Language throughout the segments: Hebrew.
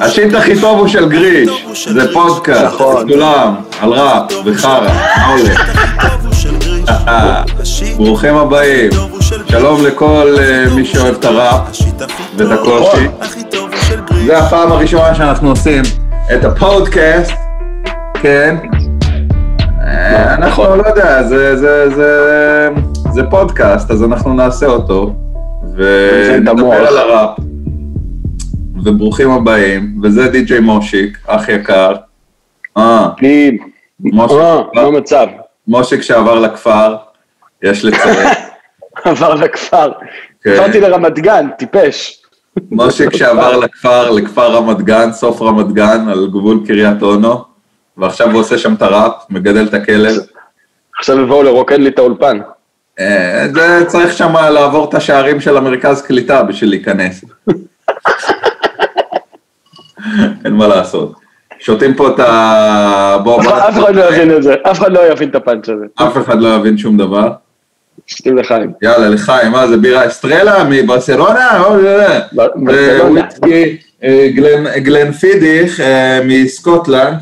השיט הכי טוב הוא של גריש, זה פודקאסט, כולם, על ראפ וחרא, מה הולך? ברוכים הבאים, שלום לכל מי שאוהב את הראפ ואת הקושי. זה הפעם הראשונה שאנחנו עושים את הפודקאסט, כן? אנחנו, לא יודע, זה פודקאסט, אז אנחנו נעשה אותו, ונדבר על הראפ. וברוכים הבאים, וזה די.ג'יי מושיק, אח יקר. אה, מה המצב? מושיק שעבר לכפר, יש לציין. עבר לכפר. עברתי לרמת גן, טיפש. מושיק שעבר לכפר, לכפר רמת גן, סוף רמת גן, על גבול קריית אונו, ועכשיו הוא עושה שם את הראפ, מגדל את הכלב. עכשיו יבואו לרוקד לי את האולפן. זה צריך שם לעבור את השערים של המרכז קליטה בשביל להיכנס. אין מה לעשות. שותים פה את ה... בוא, בוא... אף אחד לא יבין את זה, אף אחד לא יבין את הפאנץ' הזה. אף אחד לא יבין שום דבר. שותים לחיים. יאללה, לחיים, מה זה בירה אסטרלה מברסלונה? וויסקי גלן פידיך מסקוטלנד,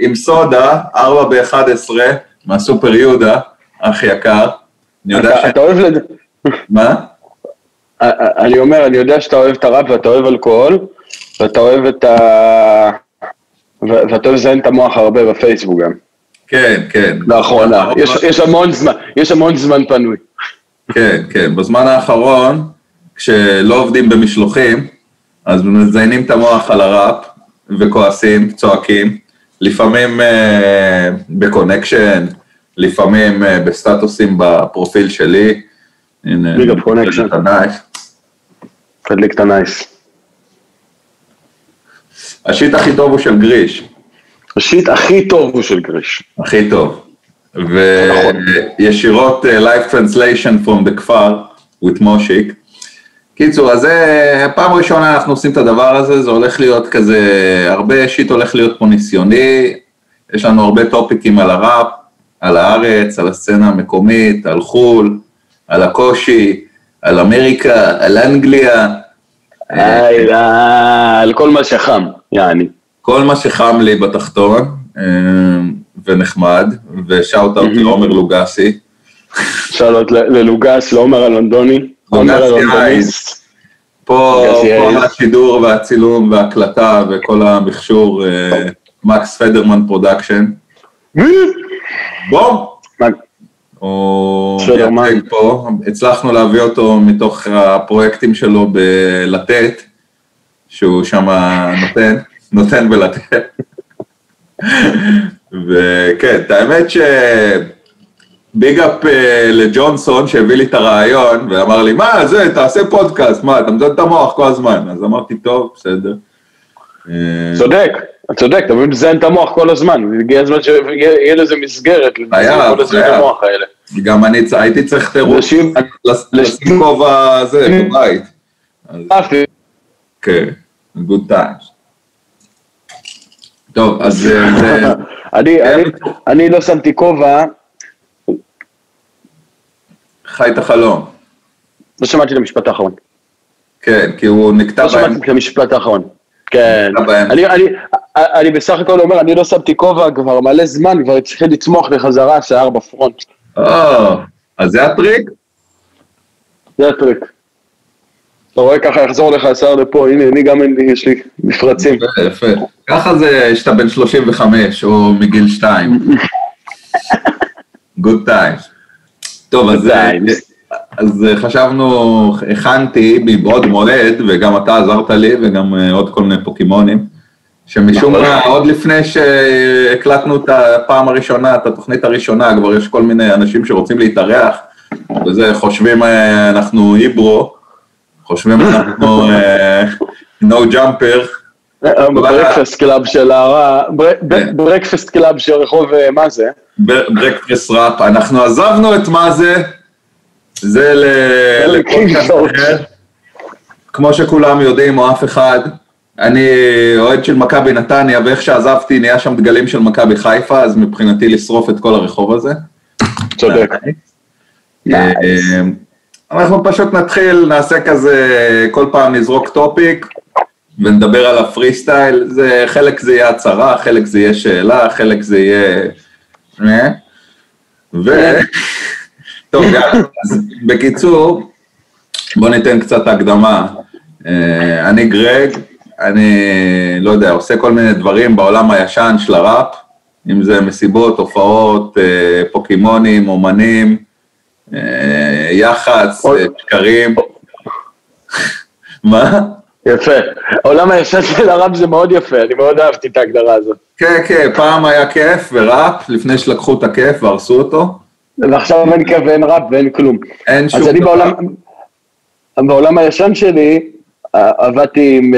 עם סודה, 4 ב-11, מהסופר יהודה, אח יקר. אני יודע ש... אתה אוהב. מה? אני אומר, אני יודע שאתה אוהב את הראפ ואתה אוהב אלכוהול, ואתה אוהב את ה... ואתה אוהב לזיין את המוח הרבה בפייסבוק גם. כן, כן. לאחרונה. יש, יש המון זמן, יש המון זמן פנוי. כן, כן. בזמן האחרון, כשלא עובדים במשלוחים, אז מזיינים את המוח על הראפ, וכועסים, צועקים, לפעמים אה, בקונקשן, לפעמים אה, בסטטוסים בפרופיל שלי. הנה. תדליק את ה nice. ה shit הכי טוב הוא של גריש. ה shit הכי טוב הוא של גריש. הכי טוב. וישירות uh, live translation from the כפר, with מושיק. קיצור, אז זה פעם ראשונה אנחנו עושים את הדבר הזה, זה הולך להיות כזה, הרבה שיט הולך להיות פה ניסיוני, יש לנו הרבה טופיקים על הראפ, על הארץ, על הסצנה המקומית, על חו"ל, על הקושי, על אמריקה, על אנגליה. על כל מה שחם, יעני. כל מה שחם לי בתחתון, ונחמד, ו shout out לעומר לוגסי. out ללוגס, לעומר הלונדוני. לוגסי אייס. פה השידור והצילום וההקלטה וכל המכשור, מקס פדרמן production. בום! הוא מייצג פה, הצלחנו להביא אותו מתוך הפרויקטים שלו בלתת, שהוא שם נותן, נותן בלתת. וכן, את האמת שביג אפ לג'ונסון שהביא לי את הרעיון ואמר לי, מה זה, תעשה פודקאסט, מה, אתה מזון את המוח כל הזמן, אז אמרתי, טוב, בסדר. צודק, צודק, אתה מבין לזיין את המוח כל הזמן, הגיע הזמן שיהיה לזה מסגרת, היה, היה. גם אני הייתי צריך תירוץ לשים כובע זה בבית. כן, good times. טוב, אז... אני לא שמתי כובע. חי את החלום. לא שמעתי את המשפט האחרון. כן, כי הוא נקטע. לא שמעתי את המשפט האחרון. כן. אני, אני, אני בסך הכל אומר, אני לא שמתי כובע כבר מלא זמן, כבר התחיל לצמוח בחזרה השיער בפרונט. או, אז זה הטריק? זה הטריק. אתה רואה ככה יחזור לך השיער לפה, הנה, אני גם יש לי מפרצים. יפה, יפה. ככה זה שאתה בן 35 או מגיל 2. good times. טוב, אז... אז חשבנו, הכנתי מבעוד מועד, וגם אתה עזרת לי, וגם עוד כל מיני פוקימונים, שמשום מה, עוד לפני שהקלטנו את הפעם הראשונה, את התוכנית הראשונה, כבר יש כל מיני אנשים שרוצים להתארח, וזה, חושבים אנחנו Hebrew, חושבים אנחנו No Jumper. Breakfast Club של ה... Breakfast Club של רחוב מה זה? Breakfast ראפ, אנחנו עזבנו את מה זה, זה לפודקאסט אחר, כמו שכולם יודעים, או אף אחד, אני אוהד של מכבי נתניה, ואיך שעזבתי נהיה שם דגלים של מכבי חיפה, אז מבחינתי לשרוף את כל הרחוב הזה. צודק. אנחנו פשוט נתחיל, נעשה כזה, כל פעם נזרוק topic ונדבר על הפרי סטייל, זה, חלק זה יהיה הצהרה, חלק זה יהיה שאלה, חלק זה יהיה... אה? ו... טוב, אז בקיצור, בוא ניתן קצת הקדמה. אה, אני גרג, אני, לא יודע, עושה כל מיני דברים בעולם הישן של הראפ, אם זה מסיבות, הופעות, אה, פוקימונים, אומנים, אה, יח"צ, שקרים. מה? יפה. העולם הישן של הראפ זה מאוד יפה, אני מאוד אהבתי את ההגדרה הזאת. כן, כן, פעם היה כיף וראפ, לפני שלקחו את הכיף והרסו אותו. ועכשיו אין כיף ואין ראפ ואין כלום. אין שום דבר. אז אני בעולם, בעולם הישן שלי, עבדתי עם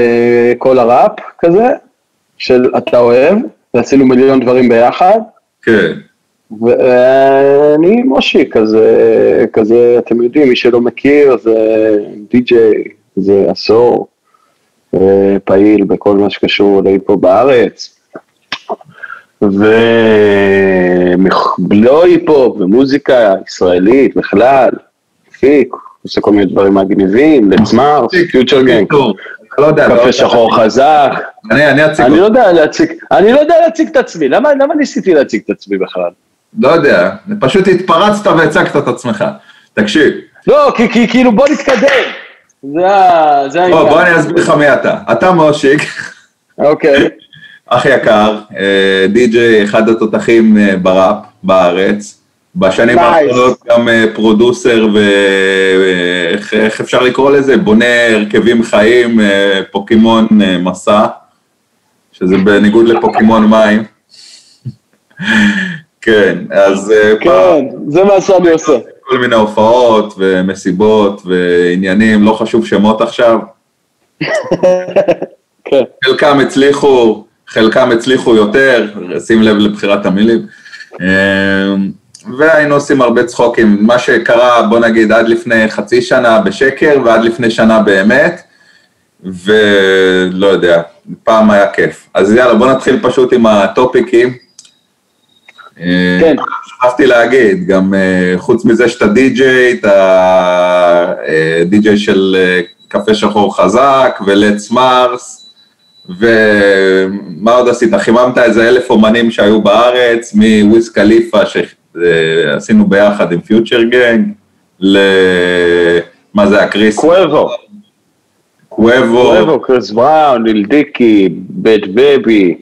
כל הראפ כזה, של אתה אוהב, ועשינו מיליון דברים ביחד. כן. ואני מושי, כזה, כזה, אתם יודעים, מי שלא מכיר, זה די-ג'יי, זה עשור אה, פעיל בכל מה שקשור להיפו בארץ. ולא היפו, ומוזיקה ישראלית בכלל, פיק, עושה כל מיני דברים מגניבים, לצמר, פיוטר גנג. לא יודע. קפה לא שחור חזק. אני, אני אציג. אני לא יודע להציג, אני לא יודע להציג את עצמי, למה, למה ניסיתי להציג את עצמי בכלל? לא יודע, פשוט התפרצת והצגת את עצמך. תקשיב. לא, כי, כי כאילו בוא נתקדם. זה העניין. בוא, בוא אני אסביר לך מי אתה. אתה מושיק. אוקיי. אח יקר, אה, די.ג'יי, אחד התותחים אה, בראפ בארץ. בשנים nice. האחרונות גם אה, פרודוסר ואיך אפשר לקרוא לזה? בונה הרכבים חיים, פוקימון מסע, שזה בניגוד לפוקימון מים. כן, אז... כן, פעם, זה מה שאני עושה. כל מיני הופעות ומסיבות ועניינים, לא חשוב שמות עכשיו. כן. חלקם הצליחו, חלקם הצליחו יותר, שים לב לבחירת המילים. והיינו עושים הרבה צחוקים, מה שקרה, בוא נגיד, עד לפני חצי שנה בשקר ועד לפני שנה באמת, ולא יודע, פעם היה כיף. אז יאללה, בוא נתחיל פשוט עם הטופיקים. כן. שכחתי להגיד, גם אה, חוץ מזה שאתה די-ג'יי, אתה אה, די-ג'יי של אה, קפה שחור חזק ולץ מרס, ומה עוד עשית? חיממת איזה אלף אומנים שהיו בארץ, מוויס קליפה, עשינו ביחד עם פיוטר גנג, ל... מה זה הקריס? קוובו. קוובו. קוובו, קריס בראון, ליל דיקי, בית בבי,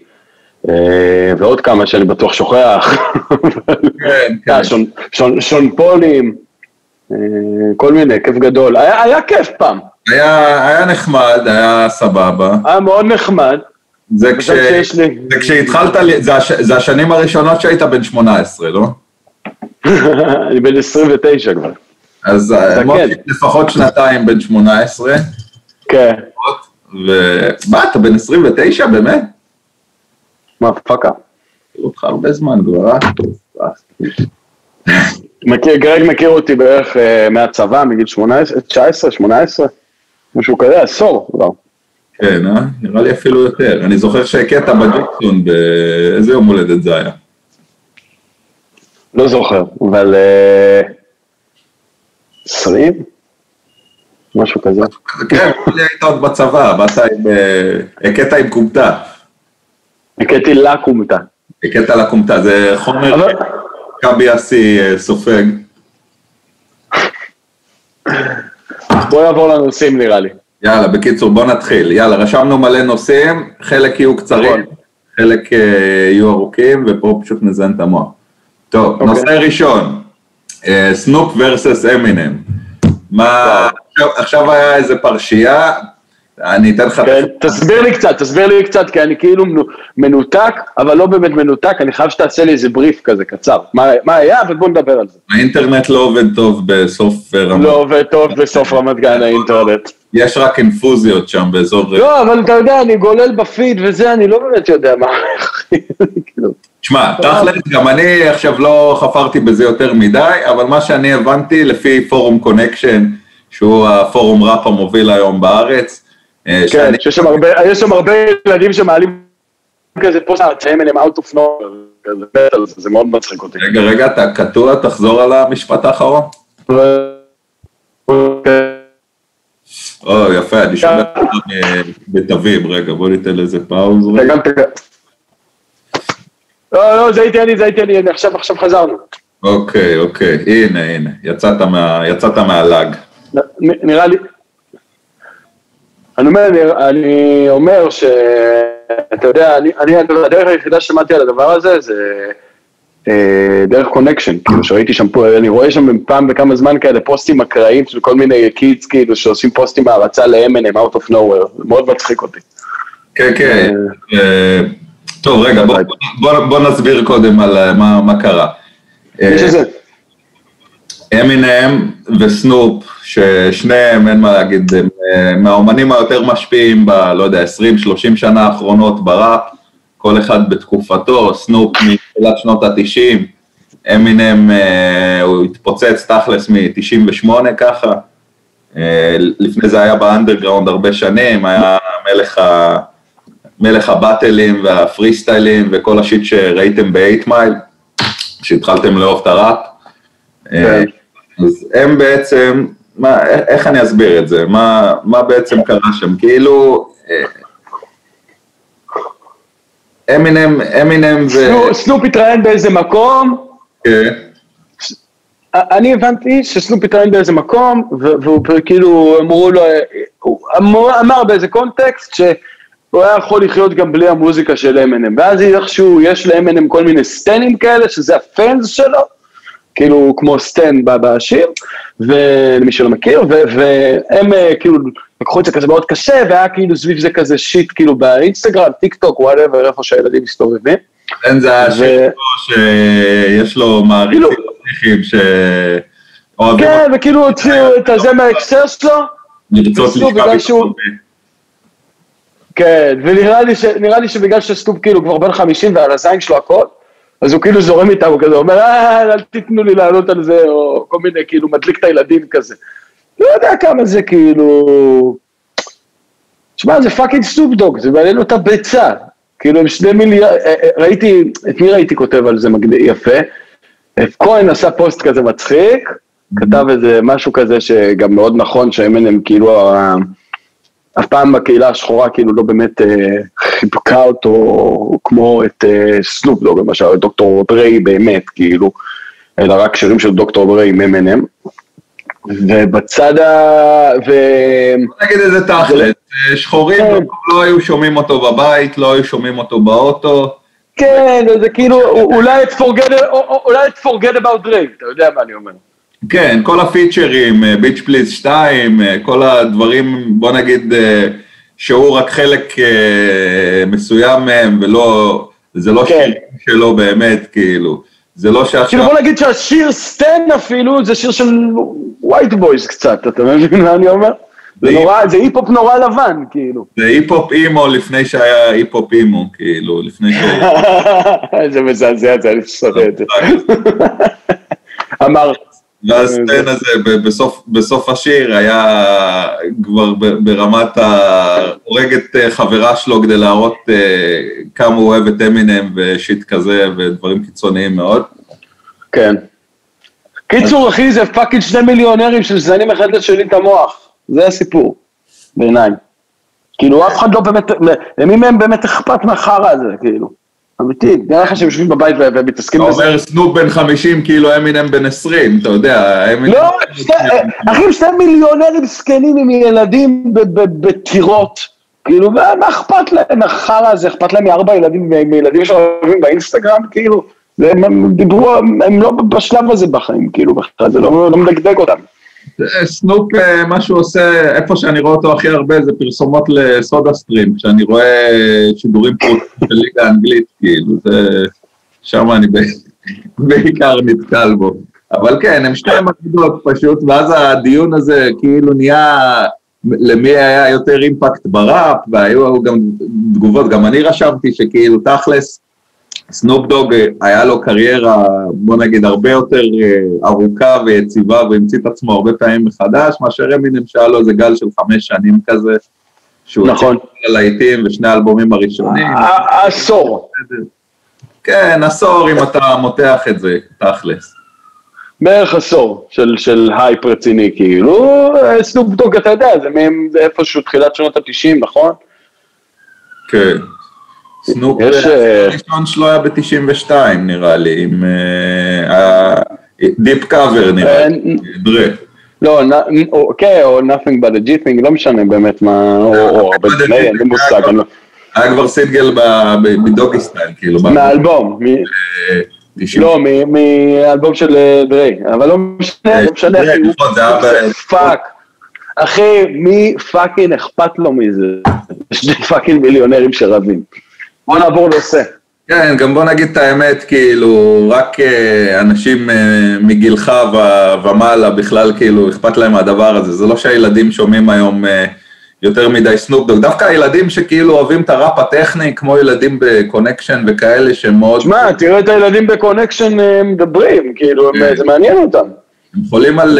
אה, ועוד כמה שאני בטוח שוכח. כן, כן. אה, שון, שון, שון פולים, אה, כל מיני, כיף גדול. היה, היה כיף פעם. היה, היה נחמד, היה סבבה. היה מאוד נחמד. זה, כש... זה כשהתחלת, זה, הש... זה השנים הראשונות שהיית בן 18, לא? אני בן 29 כבר. אז אה, מוטי לפחות שנתיים בן 18. כן. ומה, אתה בן 29 באמת? מה, פאקה. אותך הרבה זמן כבר, אה? מכיר, גרג מכיר אותי בערך uh, מהצבא, מגיל 18, 19, 18, משהו כזה, עשור כבר. כן, אה? נראה לי אפילו יותר. אני זוכר שהכית בג'קסון, באיזה יום הולדת זה היה? לא זוכר, אבל עשרים? משהו כזה. כן, היית עוד בצבא, באת עם, אה, הכית עם כומתה. הכיתי לקומתה. הכית לקומתה, זה חומר קאבי אסי אה, סופג. בוא נעבור לנושאים נראה לי. יאללה, בקיצור, בוא נתחיל. יאללה, רשמנו מלא נושאים, חלק יהיו קצרים, נכון. חלק אה, יהיו ארוכים, ופה פשוט נזיין את המוח. טוב, okay. אוקיי. נושא ראשון, סנופ ורסס אמינם. מה, עכשיו, עכשיו היה איזה פרשייה, אני אתן לך... כן, תסביר לי קצת, תסביר לי קצת, כי אני כאילו מנותק, אבל לא באמת מנותק, אני חייב שתעשה לי איזה בריף כזה קצר. מה, מה היה, ובוא נדבר על זה. האינטרנט לא עובד טוב בסוף רמת... לא עובד טוב בסוף רמת גן האינטרנט. יש רק אינפוזיות שם באזור... לא, אבל אתה יודע, אני גולל בפיד וזה, אני לא באמת יודע מה... שמע, תכל'ס, גם אני עכשיו לא חפרתי בזה יותר מדי, אבל מה שאני הבנתי, לפי פורום קונקשן, שהוא הפורום ראפ המוביל היום בארץ, כן, שיש שם הרבה, יש שם הרבה ילדים שמעלים כזה פוסט, שהם אליהם out of nowhere, זה מאוד מצחיק אותי. רגע, רגע, אתה קטוע, תחזור על המשפט האחרון. או, יפה, אני שומע בתווים, רגע, בוא ניתן לזה פאוז. לא, לא, זה הייתי אני, זה הייתי אני, עכשיו, עכשיו חזרנו. אוקיי, אוקיי, הנה, הנה, יצאת, מה, יצאת מהלאג. לא, נראה לי, אני אומר, אני אומר שאתה יודע, אני, אני, הדרך היחידה ששמעתי על הדבר הזה זה אה, דרך קונקשן, כאילו שראיתי שם פה, אני רואה שם פעם בכמה זמן כאלה פוסטים אקראיים של כל מיני kids כאילו שעושים פוסטים בהערצה לאמינם out of nowhere, זה מאוד מצחיק אותי. כן, כן. אה, אה, טוב, רגע, בוא, בוא, בוא נסביר קודם על מה, מה קרה. יש איזה... אמינם וסנופ, ששניהם, אין מה להגיד, הם מהאומנים היותר משפיעים ב, לא יודע, 20-30 שנה האחרונות בראפ, כל אחד בתקופתו, סנופ מתחילת שנות ה-90, אמינם, אה, הוא התפוצץ תכלס מ-98 ככה, אה, לפני זה היה באנדרגראונד הרבה שנים, היה מלך, ה, מלך הבאטלים והפרי סטיילים וכל ה shit שראיתם ב-8 מייל, שהתחלתם לאהוב את הראפ. אה, כן. אז הם בעצם, מה, איך אני אסביר את זה? מה, מה בעצם קרה שם? כאילו, אמינם, אמינם ו... סנופ התראיין באיזה מקום. כן. אני הבנתי שסנופ התראיין באיזה מקום, והוא כאילו, אמרו לו, הוא אמר באיזה קונטקסט, שהוא היה יכול לחיות גם בלי המוזיקה של אמינם, ואז איכשהו יש לאמינם כל מיני סטנים כאלה, שזה הפאנס שלו, כאילו כמו סטן בשיר, ולמי שלא מכיר, והם אה, כאילו לקחו את זה כזה מאוד קשה, והיה כאילו סביב זה כזה shit כאילו באינסטגרם, טיק טוק, whatever, איפה שהילדים מסתובבים. כן, זה השיר שיש לו מעריצים כאילו- ש... כן, וכאילו הוציאו את הזה מההקשר שלו. לרצות לשכב כן, ונראה לי שבגלל שסטופ כאילו כבר בן 50 ועל הזין שלו הכל, אז הוא כאילו זורם איתם, הוא כזה אומר, אה, אל תיתנו לי לעלות על זה, או כל מיני, כאילו, מדליק את הילדים כזה. לא יודע כמה זה כאילו... שמע, זה פאקינג סטופ דוג, זה מעניין אותו ביצה. כאילו, הם שני מיליארד, אה, אה, ראיתי, את מי ראיתי כותב על זה מגניב, יפה? כהן עשה פוסט כזה מצחיק, כתב איזה משהו כזה שגם מאוד נכון, שאמינם כאילו, אף פעם בקהילה השחורה כאילו לא באמת אה, חיבקה אותו כמו את אה, סנופ דוג למשל, את דוקטור דריי באמת, כאילו, אלא רק שירים של דוקטור דריי עם M&M. ובצד ה... ו... נגיד איזה תכל'ס, אה, שחורים כן. לא היו שומעים אותו בבית, לא היו שומעים אותו באוטו. כן, זה כאילו, אולי את forget about Dre, אתה יודע מה אני אומר. כן, כל הפיצ'רים, ביץ' פליז 2, כל הדברים, בוא נגיד, אה, שהוא רק חלק אה, מסוים מהם, ולא, זה לא כן. שיר שלו באמת, כאילו. זה לא שעכשיו... כאילו בוא נגיד שהשיר סטן אפילו, זה שיר של white boys קצת, אתה מבין מה אני אומר? זה נורא, זה היפ-הופ נורא לבן, כאילו. זה היפ-הופ emo לפני שהיה היפ-הופ emo, כאילו, לפני ש... זה מזעזע, זה שונא את זה. אמר, וה scene הזה בסוף, בסוף השיר היה כבר ברמת. הורג את אה, חברה שלו כדי להראות אה, כמה הוא אוהב את אמינם ו shit כזה ודברים קיצוניים מאוד. כן. קיצור אחי זה fucking שני מיליונרים שזיינים אחד לשני את המוח, זה הסיפור, בעיניי. כאילו אף אחד לא באמת, למי מהם באמת אכפת מהחרא הזה, כאילו. אמיתי, נראה לך שהם יושבים בבית ומתעסקים בזה. אתה אומר סנופ בן 50, כאילו אמינם בן 20, אתה יודע. לא, אחי, שני מיליונרים זקנים עם ילדים בטירות, כאילו, מה אכפת להם מהחרא הזה, אכפת להם מארבע ילדים, מילדים שאוהבים באינסטגרם, כאילו, הם דיברו, הם לא בשלב הזה בחיים, כאילו, בכלל, זה לא, לא מדגדג אותם. סנופ, אה, מה שהוא עושה, איפה שאני רואה אותו הכי הרבה זה פרסומות לסודה סטרים, כשאני רואה שידורים פרוטים של ליגה האנגלית, כאילו, זה... שם אני בעיקר נתקל בו. אבל כן, הם שתי מקבילות פשוט, ואז הדיון הזה כאילו נהיה למי היה יותר אימפקט בראפ, והיו גם תגובות, גם אני רשמתי שכאילו תכלס, סנופ דוג אה, היה לו קריירה, בוא נגיד, הרבה יותר אה, ארוכה ויציבה, והמציא את עצמו הרבה פעמים מחדש, מאשר אמינם שהיה לו איזה גל של חמש שנים כזה, שהוא נכון. על להיטים ושני האלבומים הראשונים. עשור. כן, עשור אם אתה מותח את זה, תכלס. בערך עשור של, של הייפ רציני, כאילו, סנופ דוג, אתה יודע, זה, מהם, זה איפשהו תחילת שנות התשעים, נכון? כן. סנופ הראשון שלו היה ב-92 נראה לי, עם Deep Cover נראה לי, דרה. לא, כן, או nothing but a G-thing, לא משנה באמת מה, או הרבה דברים, אין לי מושג. היה כבר סינגל ב Doggystyle, כאילו. מהאלבום. לא, מאלבום של דריי, אבל לא משנה, לא משנה, fuck. אחי, מי fucking אכפת לו מזה? שני fucking מיליונרים שרבים. בוא נעבור נושא. כן, גם בוא נגיד את האמת, כאילו, רק אנשים מגילך ומעלה בכלל, כאילו, אכפת להם מהדבר הזה. זה לא שהילדים שומעים היום יותר מדי סנופ דוג, דווקא הילדים שכאילו אוהבים את הראפ הטכני, כמו ילדים בקונקשן וכאלה שהם מאוד... שמע, תראה את הילדים בקונקשן מדברים, כאילו, כן. זה מעניין אותם. הם חולים על...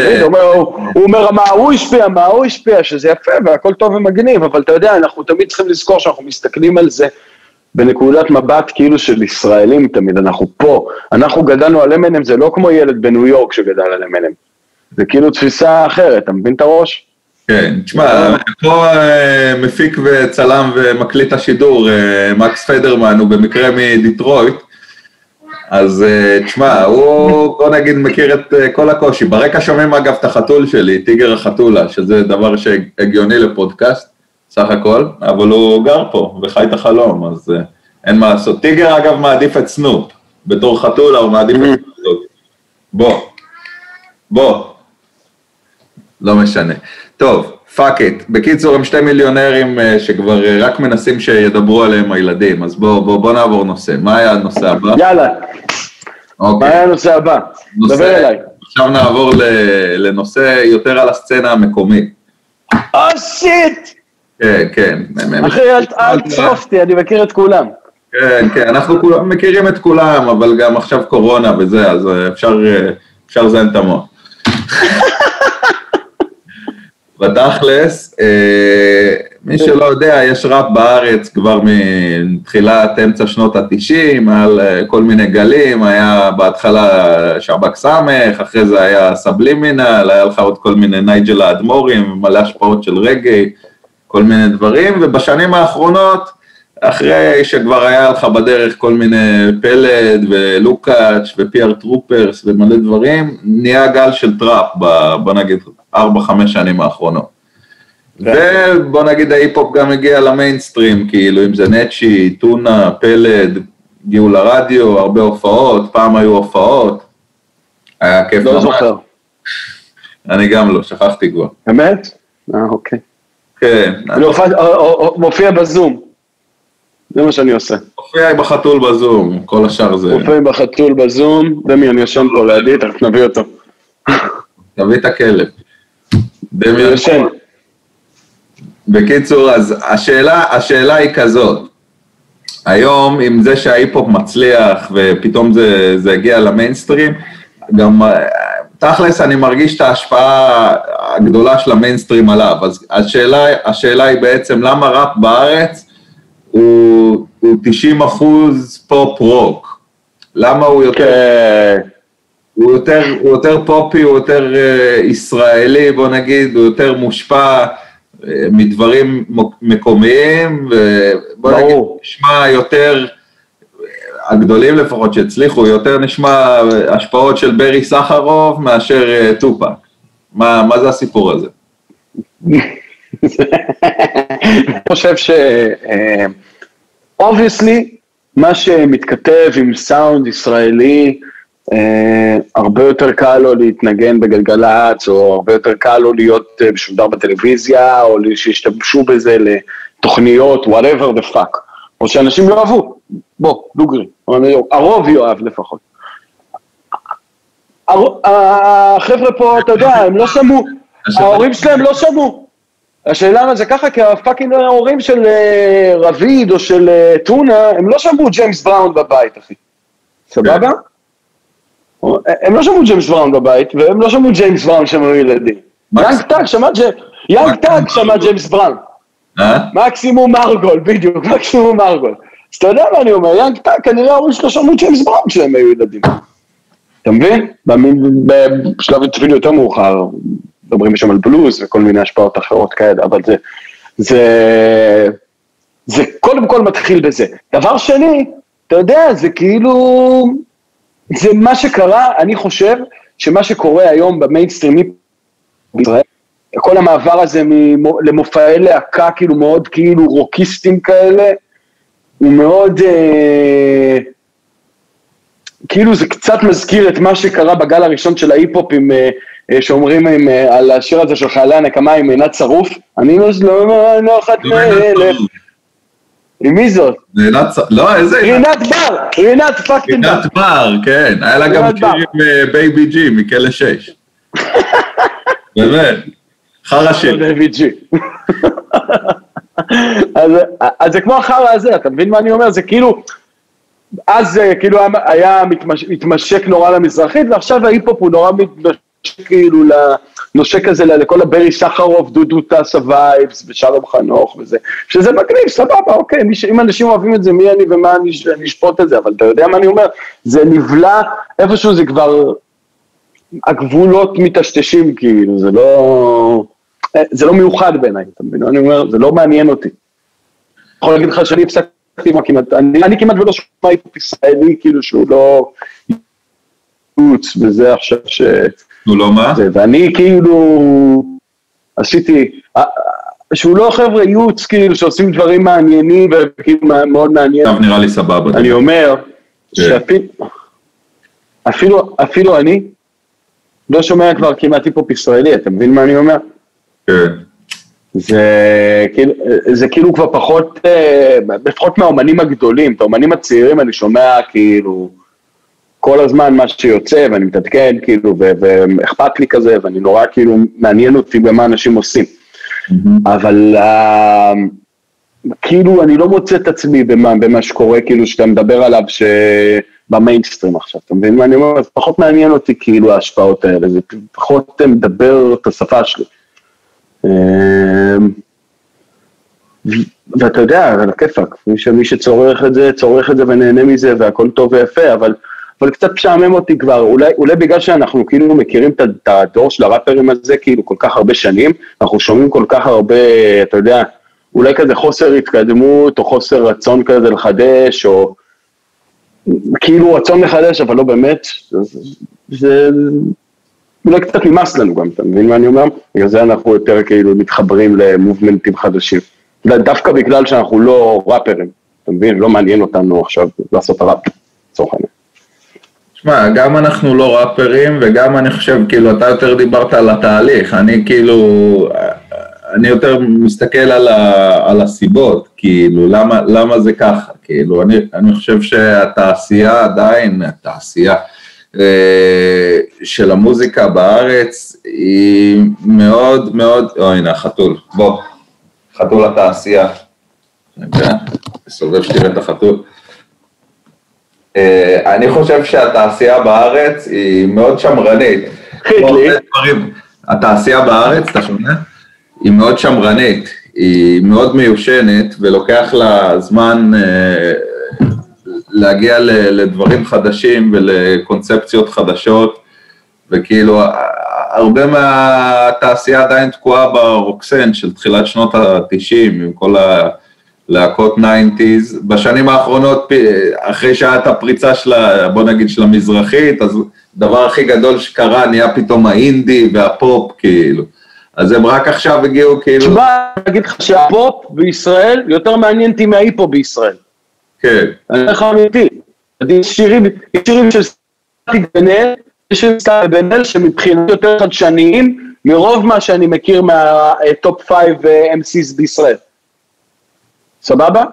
הוא אומר, מה הוא השפיע, מה הוא השפיע, שזה יפה והכל טוב ומגניב, אבל אתה יודע, אנחנו תמיד צריכים לזכור שאנחנו מסתכלים על זה בנקודת מבט כאילו של ישראלים תמיד, אנחנו פה, אנחנו גדלנו על אמינם, זה לא כמו ילד בניו יורק שגדל על אמינם, זה כאילו תפיסה אחרת, אתה מבין את הראש? כן, תשמע, פה אה, מפיק וצלם ומקליט השידור, אה, מקס פדרמן, הוא במקרה מדיטרויט, אז אה, תשמע, הוא, בוא נגיד, מכיר את כל הקושי. ברקע שומעים אגב את החתול שלי, טיגר החתולה, שזה דבר שהגיוני לפודקאסט, סך הכל, אבל הוא גר פה וחי את החלום, אז אין מה לעשות. טיגר אגב מעדיף את סנופ, בתור חתולה הוא מעדיף את סנופ. בוא, בוא. לא משנה. טוב, fuck it. בקיצור, הם שתי מיליונרים אה, שכבר אה, רק מנסים שידברו עליהם הילדים, אז בואו בוא, בוא נעבור נושא. מה היה הנושא הבא? יאללה. אוקיי. מה היה הנושא הבא? נושא, דבר אליי. עכשיו נעבור לנושא יותר על הסצנה המקומית. oh, shit! כן, כן. אחי, אל תשרוף אותי, אני מכיר את כולם. כן, כן, אנחנו כולם, מכירים את כולם, אבל גם עכשיו קורונה וזה, אז אה, אפשר, אפשר לזיין את המוח. בתכלס, אה, מי שלא יודע, יש ראפ בארץ כבר מתחילת אמצע שנות התשעים, על אה, כל מיני גלים, היה בהתחלה שב"כ סמך, אחרי זה היה סבלימינל, היה לך עוד כל מיני נייג'ל האדמו"רים, מלא השפעות של רגעי, כל מיני דברים, ובשנים האחרונות, אחרי שכבר היה לך בדרך כל מיני פלד ולוקץ' ופי.אר. טרופרס ומלא דברים, נהיה גל של טראפ, בוא נגיד ארבע, חמש שנים האחרונות. ובוא נגיד ההיפ-הופ גם הגיע למיינסטרים, כאילו אם זה נצ'י, טונה, פלד, הגיעו לרדיו, הרבה הופעות, פעם היו הופעות, היה כיף. לא זוכר. אני גם לא, שכחתי כבר. אמת? אה, אוקיי. כן. מופיע בזום. זה מה שאני עושה. מופיע עם החתול בזום, כל השאר זה... מופיע עם החתול בזום, דמי, אני ישן פה לידי, תכף נביא אותו. תביא את הכלב. דמיון. בקיצור, אז השאלה, השאלה היא כזאת, היום עם זה שההיפ-הופ מצליח ופתאום זה, זה הגיע למיינסטרים, גם תכלס אני מרגיש את ההשפעה הגדולה של המיינסטרים עליו, אז השאלה, השאלה היא בעצם למה ראפ בארץ הוא, הוא 90 אחוז פופ רוק, למה הוא יותר... כן. הוא יותר, הוא יותר פופי, הוא יותר אה, ישראלי, בוא נגיד, הוא יותר מושפע אה, מדברים מקומיים, ובוא נגיד, נשמע יותר, הגדולים לפחות שהצליחו, יותר נשמע השפעות של ברי סחרוף מאשר uh, טופאק. מה, מה זה הסיפור הזה? אני חושב ש... obviously, מה שמתכתב עם סאונד ישראלי, Uh, הרבה יותר קל לו להתנגן בגלגלצ, או הרבה יותר קל לו להיות משודר בטלוויזיה, או שישתמשו בזה לתוכניות, whatever the fuck. או שאנשים יאהבו, בוא, דוגרי, הרוב יאהב לפחות. החבר'ה פה, אתה יודע, הם לא שמעו, ההורים שלהם לא שמעו. השאלה מה זה ככה, כי ה fucking ההורים של אה, רביד או של טונה, הם לא שמעו ג'יימס בראון בבית, אחי. סבבה? הם לא שמעו ג'יימס בראון בבית, והם לא שמעו ג'יימס בראון כשהם היו ילדים. Young Thug שמע Young Thug שמע ג'יימס בראון. אה? מקסימום מרגול, בדיוק, מקסימום מרגול. אז אתה יודע מה אני אומר, Young Thug, כנראה ההורים שלו שמעו ג'יימס בראון כשהם היו ילדים. אתה מבין? בשלב אפילו יותר מאוחר, מדברים שם על בלוז וכל מיני השפעות אחרות כאלה, אבל זה, זה, זה קודם כל מתחיל בזה. דבר שני, אתה יודע, זה כאילו, זה מה שקרה, אני חושב שמה שקורה היום במיינסטרימי בישראל, כל המעבר הזה למופעי להקה כאילו מאוד כאילו רוקיסטים כאלה, הוא מאוד, אה, כאילו זה קצת מזכיר את מה שקרה בגל הראשון של ההיפ-הופ עם, אה, אה שאומרים עם, אה, על השיר הזה של חיילי הנקמה עם עינת שרוף, אני לא שלמה, לא אחת מאלה. עם מי זאת? רינת, לא, איזה... רינת בר, רינת fucking בר. רינת בר, כן, היה לה גם שיר עם בייבי ג'י מכלא 6. באמת, חרא שיר. בייבי ג'י. אז זה כמו החרא הזה, אתה מבין מה אני אומר? זה כאילו, אז זה כאילו היה מתמשק נורא למזרחית, ועכשיו ההיפ-הופ הוא נורא מתמשק כאילו נושק כזה לכל הברי סחרוף, דודו טסה vibes ושלום חנוך וזה, שזה מגניב, סבבה, אוקיי, מי, אם אנשים אוהבים את זה, מי אני ומה אני, אני אשפוט את זה, אבל אתה יודע מה אני אומר? זה נבלע, איפשהו זה כבר, הגבולות מטשטשים כאילו, זה לא, זה לא מיוחד בעיניי, אתה מבין? אני אומר, זה לא מעניין אותי. יכול להגיד לך שאני הפסקתי מה כמעט, אני, אני כמעט ולא שומע היפופ ישראלי, כאילו שהוא לא... וזה עכשיו ש... נו, לא מה? ואני כאילו עשיתי, שהוא לא חבר'ה ייעוץ כאילו שעושים דברים מעניינים וכאילו מאוד מעניין. עכשיו נראה לי סבבה. אני אומר כן. שאפילו אפילו אני לא שומע כבר כמעט היפ-הופ ישראלי, אתה מבין מה אני אומר? כן. זה כאילו, זה כאילו כבר פחות, אה, לפחות מהאומנים הגדולים, את האומנים הצעירים אני שומע כאילו, כל הזמן מה שיוצא ואני מתעדכן כאילו ואכפת לי כזה ואני נורא כאילו מעניין אותי במה אנשים עושים. Mm-hmm. אבל uh, כאילו אני לא מוצא את עצמי במה, במה שקורה כאילו שאתה מדבר עליו שבמיינסטרים עכשיו, אתה מבין מה אני אומר? פחות מעניין אותי כאילו ההשפעות האלה, זה פחות מדבר את השפה שלי. Uh, ואתה יודע, על הכיפאק, מי שצורך את זה, צורך את זה ונהנה מזה והכל טוב ויפה, אבל אבל קצת משעמם אותי כבר, אולי, אולי בגלל שאנחנו כאילו מכירים את הדור של הראפרים הזה כאילו כל כך הרבה שנים, אנחנו שומעים כל כך הרבה, אתה יודע, אולי כזה חוסר התקדמות, או חוסר רצון כזה לחדש, או כאילו רצון לחדש, אבל לא באמת, זה אולי קצת נמאס לנו גם, אתה מבין מה אני אומר? בגלל זה אנחנו יותר כאילו מתחברים למובמנטים חדשים. דווקא בגלל שאנחנו לא ראפרים, אתה מבין? לא מעניין אותנו עכשיו לעשות ראפ, לצורך העניין. שמע, גם אנחנו לא ראפרים, וגם אני חושב, כאילו, אתה יותר דיברת על התהליך, אני כאילו, אני יותר מסתכל על, ה, על הסיבות, כאילו, למה, למה זה ככה, כאילו, אני, אני חושב שהתעשייה עדיין, התעשייה של המוזיקה בארץ היא מאוד מאוד, או הנה החתול, בוא, חתול התעשייה, סובב שתראה את החתול. אה, אני חושב שהתעשייה בארץ היא מאוד שמרנית. התעשייה בארץ, אתה שומע? היא מאוד שמרנית, היא מאוד מיושנת, ולוקח לה זמן אה, להגיע לדברים חדשים ולקונספציות חדשות, וכאילו, הרבה מהתעשייה עדיין תקועה ברוקסן של תחילת שנות ה-90, עם כל ה... להקות 90's. בשנים האחרונות, אחרי שהיה את הפריצה של, בוא נגיד, של המזרחית, אז הדבר הכי גדול שקרה נהיה פתאום האינדי והפופ, כאילו. אז הם רק עכשיו הגיעו, כאילו... תשמע, אני אגיד לך שהפופ בישראל יותר מעניין אותי מההיפו בישראל. כן. אני אומר לך אמיתי. יש שירים, יש שירים של סטטי בן-אל, יש שירים של סטטי בן-אל שמבחינת יותר חדשניים, מרוב מה שאני מכיר מהטופ 5 MCs בישראל. סבבה?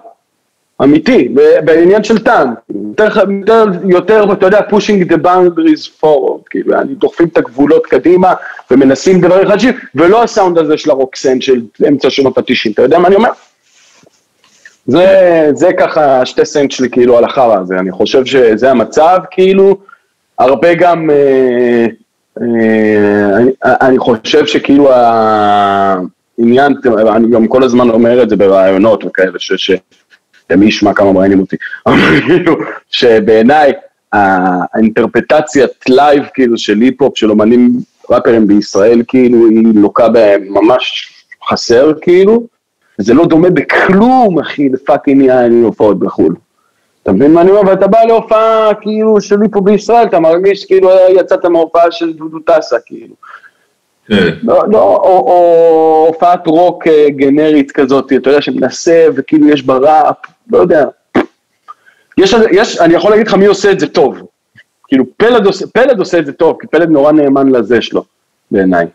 אמיתי, בעניין של טעם, יותר, יותר, יותר, אתה יודע, pushing the boundaries forward, כאילו, אני דוחפים את הגבולות קדימה ומנסים דברים חדשים, ולא הסאונד הזה של הרוקסן של אמצע שנות התשעים, אתה יודע מה אני אומר? זה, זה ככה שתי סנט שלי כאילו על החרא הזה, אני חושב שזה המצב, כאילו, הרבה גם, אה, אה, אני, אני חושב שכאילו עניין, אני גם כל הזמן אומר את זה בראיונות וכאלה, שמי ישמע כשמראיינים אותי, כאילו, שבעיניי האינטרפטציית live כאילו של היפ-הופ של אומנים ראפרים בישראל כאילו היא לוקה בהם ממש חסר כאילו, זה לא דומה בכלום אחי ל fucking יעני הופעות בחו"ל. אתה מבין מה אני אומר? ואתה בא להופעה כאילו שלי פה בישראל, אתה מרגיש כאילו יצאת מההופעה של דודו טסה כאילו. כן. לא, לא, או הופעת רוק אה, גנרית כזאת, אתה יודע, שמנסה וכאילו יש בה ראפ, לא יודע. יש, יש, אני יכול להגיד לך מי עושה את זה טוב. כאילו פלד עושה, פלד עושה את זה טוב, כי פלד נורא נאמן לזה שלו, בעיניי.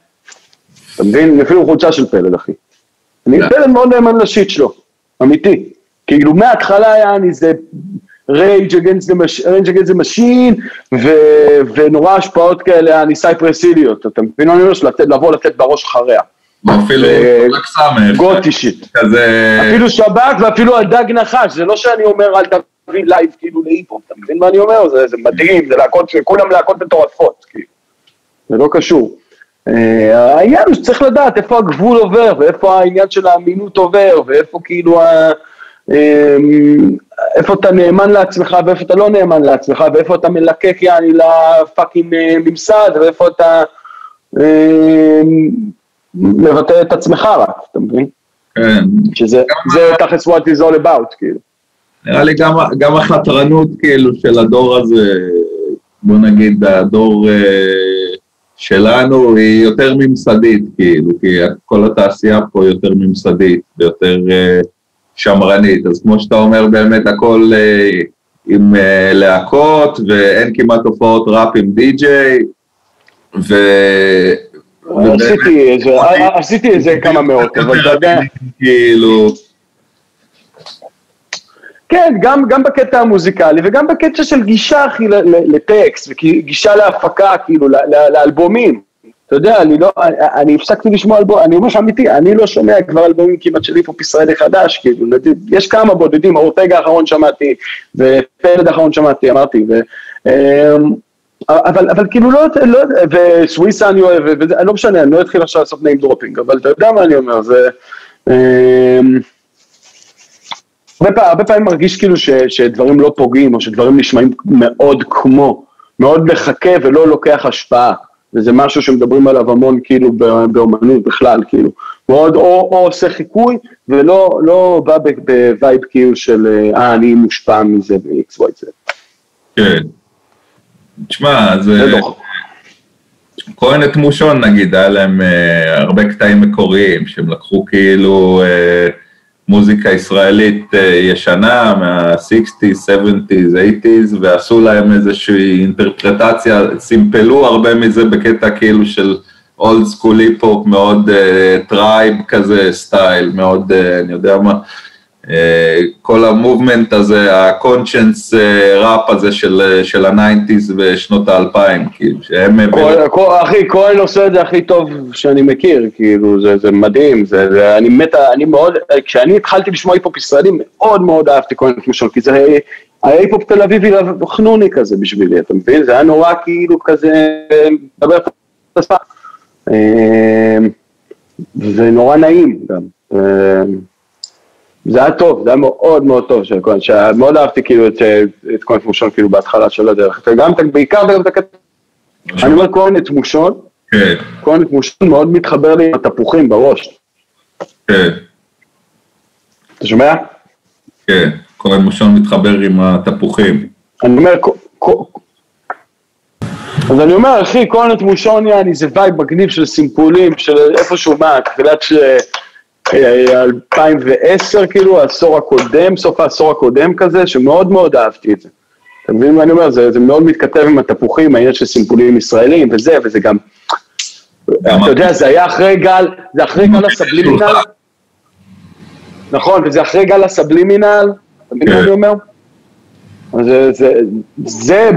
אתה מבין? אפילו חולצה של פלד, אחי. אני כן. פלד מאוד נאמן ל shit שלו, אמיתי. כאילו מההתחלה היה אני זה Rage Against the Machine, ונורא השפעות כאלה, אני סייפרסיליות, אתה מבין מה אני אומר? לבוא לתת בראש אחריה. אפילו רק סאמר. גותי שיט. כזה... אפילו שב"כ ואפילו הדג נחש, זה לא שאני אומר אל תביא לייב כאילו להיפו, אתה מבין מה אני אומר? זה מדהים, זה להקות, כולם להקות מטורפות, כאילו. זה לא קשור. אה, העניין הוא שצריך לדעת איפה הגבול עובר, ואיפה העניין של האמינות עובר, ואיפה כאילו אמ, איפה אתה נאמן לעצמך ואיפה אתה לא נאמן לעצמך, ואיפה אתה מלקק יעני לפאקינג אה, ממסד, ואיפה אתה אמ, מבטא את עצמך רק, אתה מבין? כן. שזה תכלס what is all about, כאילו. נראה לי גם, גם החתרנות כאילו של הדור הזה, בוא נגיד הדור אה, שלנו היא יותר ממסדית כאילו, כי כל התעשייה פה יותר ממסדית ויותר אה, שמרנית, אז כמו שאתה אומר באמת הכל אה, עם אה, להקות ואין כמעט הופעות ראפ עם די-ג'יי ו... עשיתי איזה כמה מאות, אבל אתה יודע... כאילו... כן, גם, גם בקטע המוזיקלי וגם בקטע של גישה, אחי, לטקסט, וגישה להפקה, כאילו, לאלבומים. אתה יודע, אני לא, אני הפסקתי לשמוע אלבום, אני לך אמיתי, אני לא שומע כבר אלבומים כמעט של היפ-הופ ישראלי חדש, כאילו, יש כמה בודדים, אורטגה האחרון שמעתי, ופלד האחרון שמעתי, אמרתי, ו... אמ, אבל, אבל כאילו לא, לא וסוויסה אני אוהב, וזה, לא משנה, אני לא אתחיל עכשיו לעשות name dropping, אבל אתה יודע מה אני אומר, זה... הרבה, פעמים, הרבה פעמים מרגיש כאילו ש, שדברים לא פוגעים, או שדברים נשמעים מאוד כמו, מאוד מחקה ולא לוקח השפעה. וזה משהו שמדברים עליו המון כאילו באומנות בכלל, כאילו. מאוד או, או עושה חיקוי, ולא לא בא ב vibe כאילו של אה, אני מושפע מזה ב-X, Y, Z. כן. תשמע, זה... כהן את מושון נגיד, היה להם אה, הרבה קטעים מקוריים, שהם לקחו כאילו... אה, מוזיקה ישראלית אה, ישנה מה-60's, 70's, 80's, ועשו להם איזושהי אינטרפרטציה, סימפלו הרבה מזה בקטע כאילו של old school היפ-הופ, מאוד Tribe uh, כזה סטייל, מאוד, uh, אני יודע מה, אה, כל ה movement הזה, ה conscious rap הזה של, של ה nineties ושנות האלפיים, כאילו, שהם... אחי, כהן עושה את זה הכי טוב שאני מכיר, כאילו, זה, זה מדהים, זה, זה, אני מת, אני מאוד, כשאני התחלתי לשמוע היפ-הופ ישראלי, מאוד מאוד אהבתי כהן למשל, כי זה היה היפ-הופ תל אביבי חנוני כזה בשבילי, אתה מבין? זה היה נורא כאילו כזה, מדבר את השפה. אה, זה נורא נעים גם. אה, זה היה טוב, זה היה מאוד מאוד טוב של כהן, שמאוד אהבתי כאילו את, את כהן תמושון כאילו בהתחלה של הדרך, וגם בעיקר גם את הקטע, אני אומר כהן את תמושון, כן. כהן את תמושון מאוד מתחבר לי עם התפוחים בראש. כן. אתה שומע? כן, כהן תמושון מתחבר עם התפוחים. אני אומר, אז אני אומר, אחי, כהן את תמושון יעני זה וייב מגניב של סימפולים, של איפשהו מה, תחילת ש... 2010 כאילו, העשור הקודם, סוף העשור הקודם כזה, שמאוד מאוד אהבתי את זה. אתה מבין מה אני אומר? זה, זה מאוד מתכתב עם התפוחים, העניין של סימפולים ישראלים וזה, וזה גם, אתה יודע, זה היה אחרי גל, זה אחרי גל הסבלימינל, נכון, וזה אחרי גל הסבלימינל, אתה מבין מה כן. אני אומר? זה, זה, זה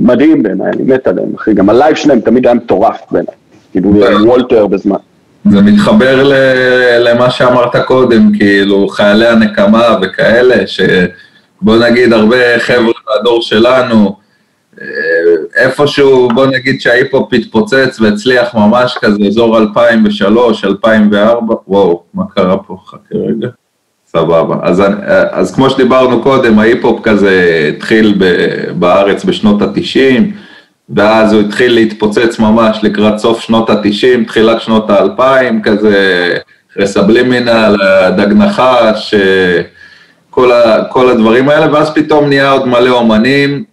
מדהים בעיניי, אני מת עליהם, אחי, גם ה live שלהם תמיד היה מטורף בעיניי, כאילו וולטר בזמן. זה מתחבר למה שאמרת קודם, כאילו חיילי הנקמה וכאלה, שבוא נגיד הרבה חבר'ה מהדור שלנו, אה, איפשהו בוא נגיד שההיפ-הופ התפוצץ והצליח ממש כזה, אזור 2003, 2004, וואו, מה קרה פה? חכה רגע. סבבה. אז, אז כמו שדיברנו קודם, ההיפ-הופ כזה התחיל בארץ בשנות ה-90, ואז הוא התחיל להתפוצץ ממש לקראת סוף שנות ה-90, תחילת שנות ה-2000, כזה אחרי סבלימינל, דג נחש, כל, ה, כל הדברים האלה, ואז פתאום נהיה עוד מלא אומנים,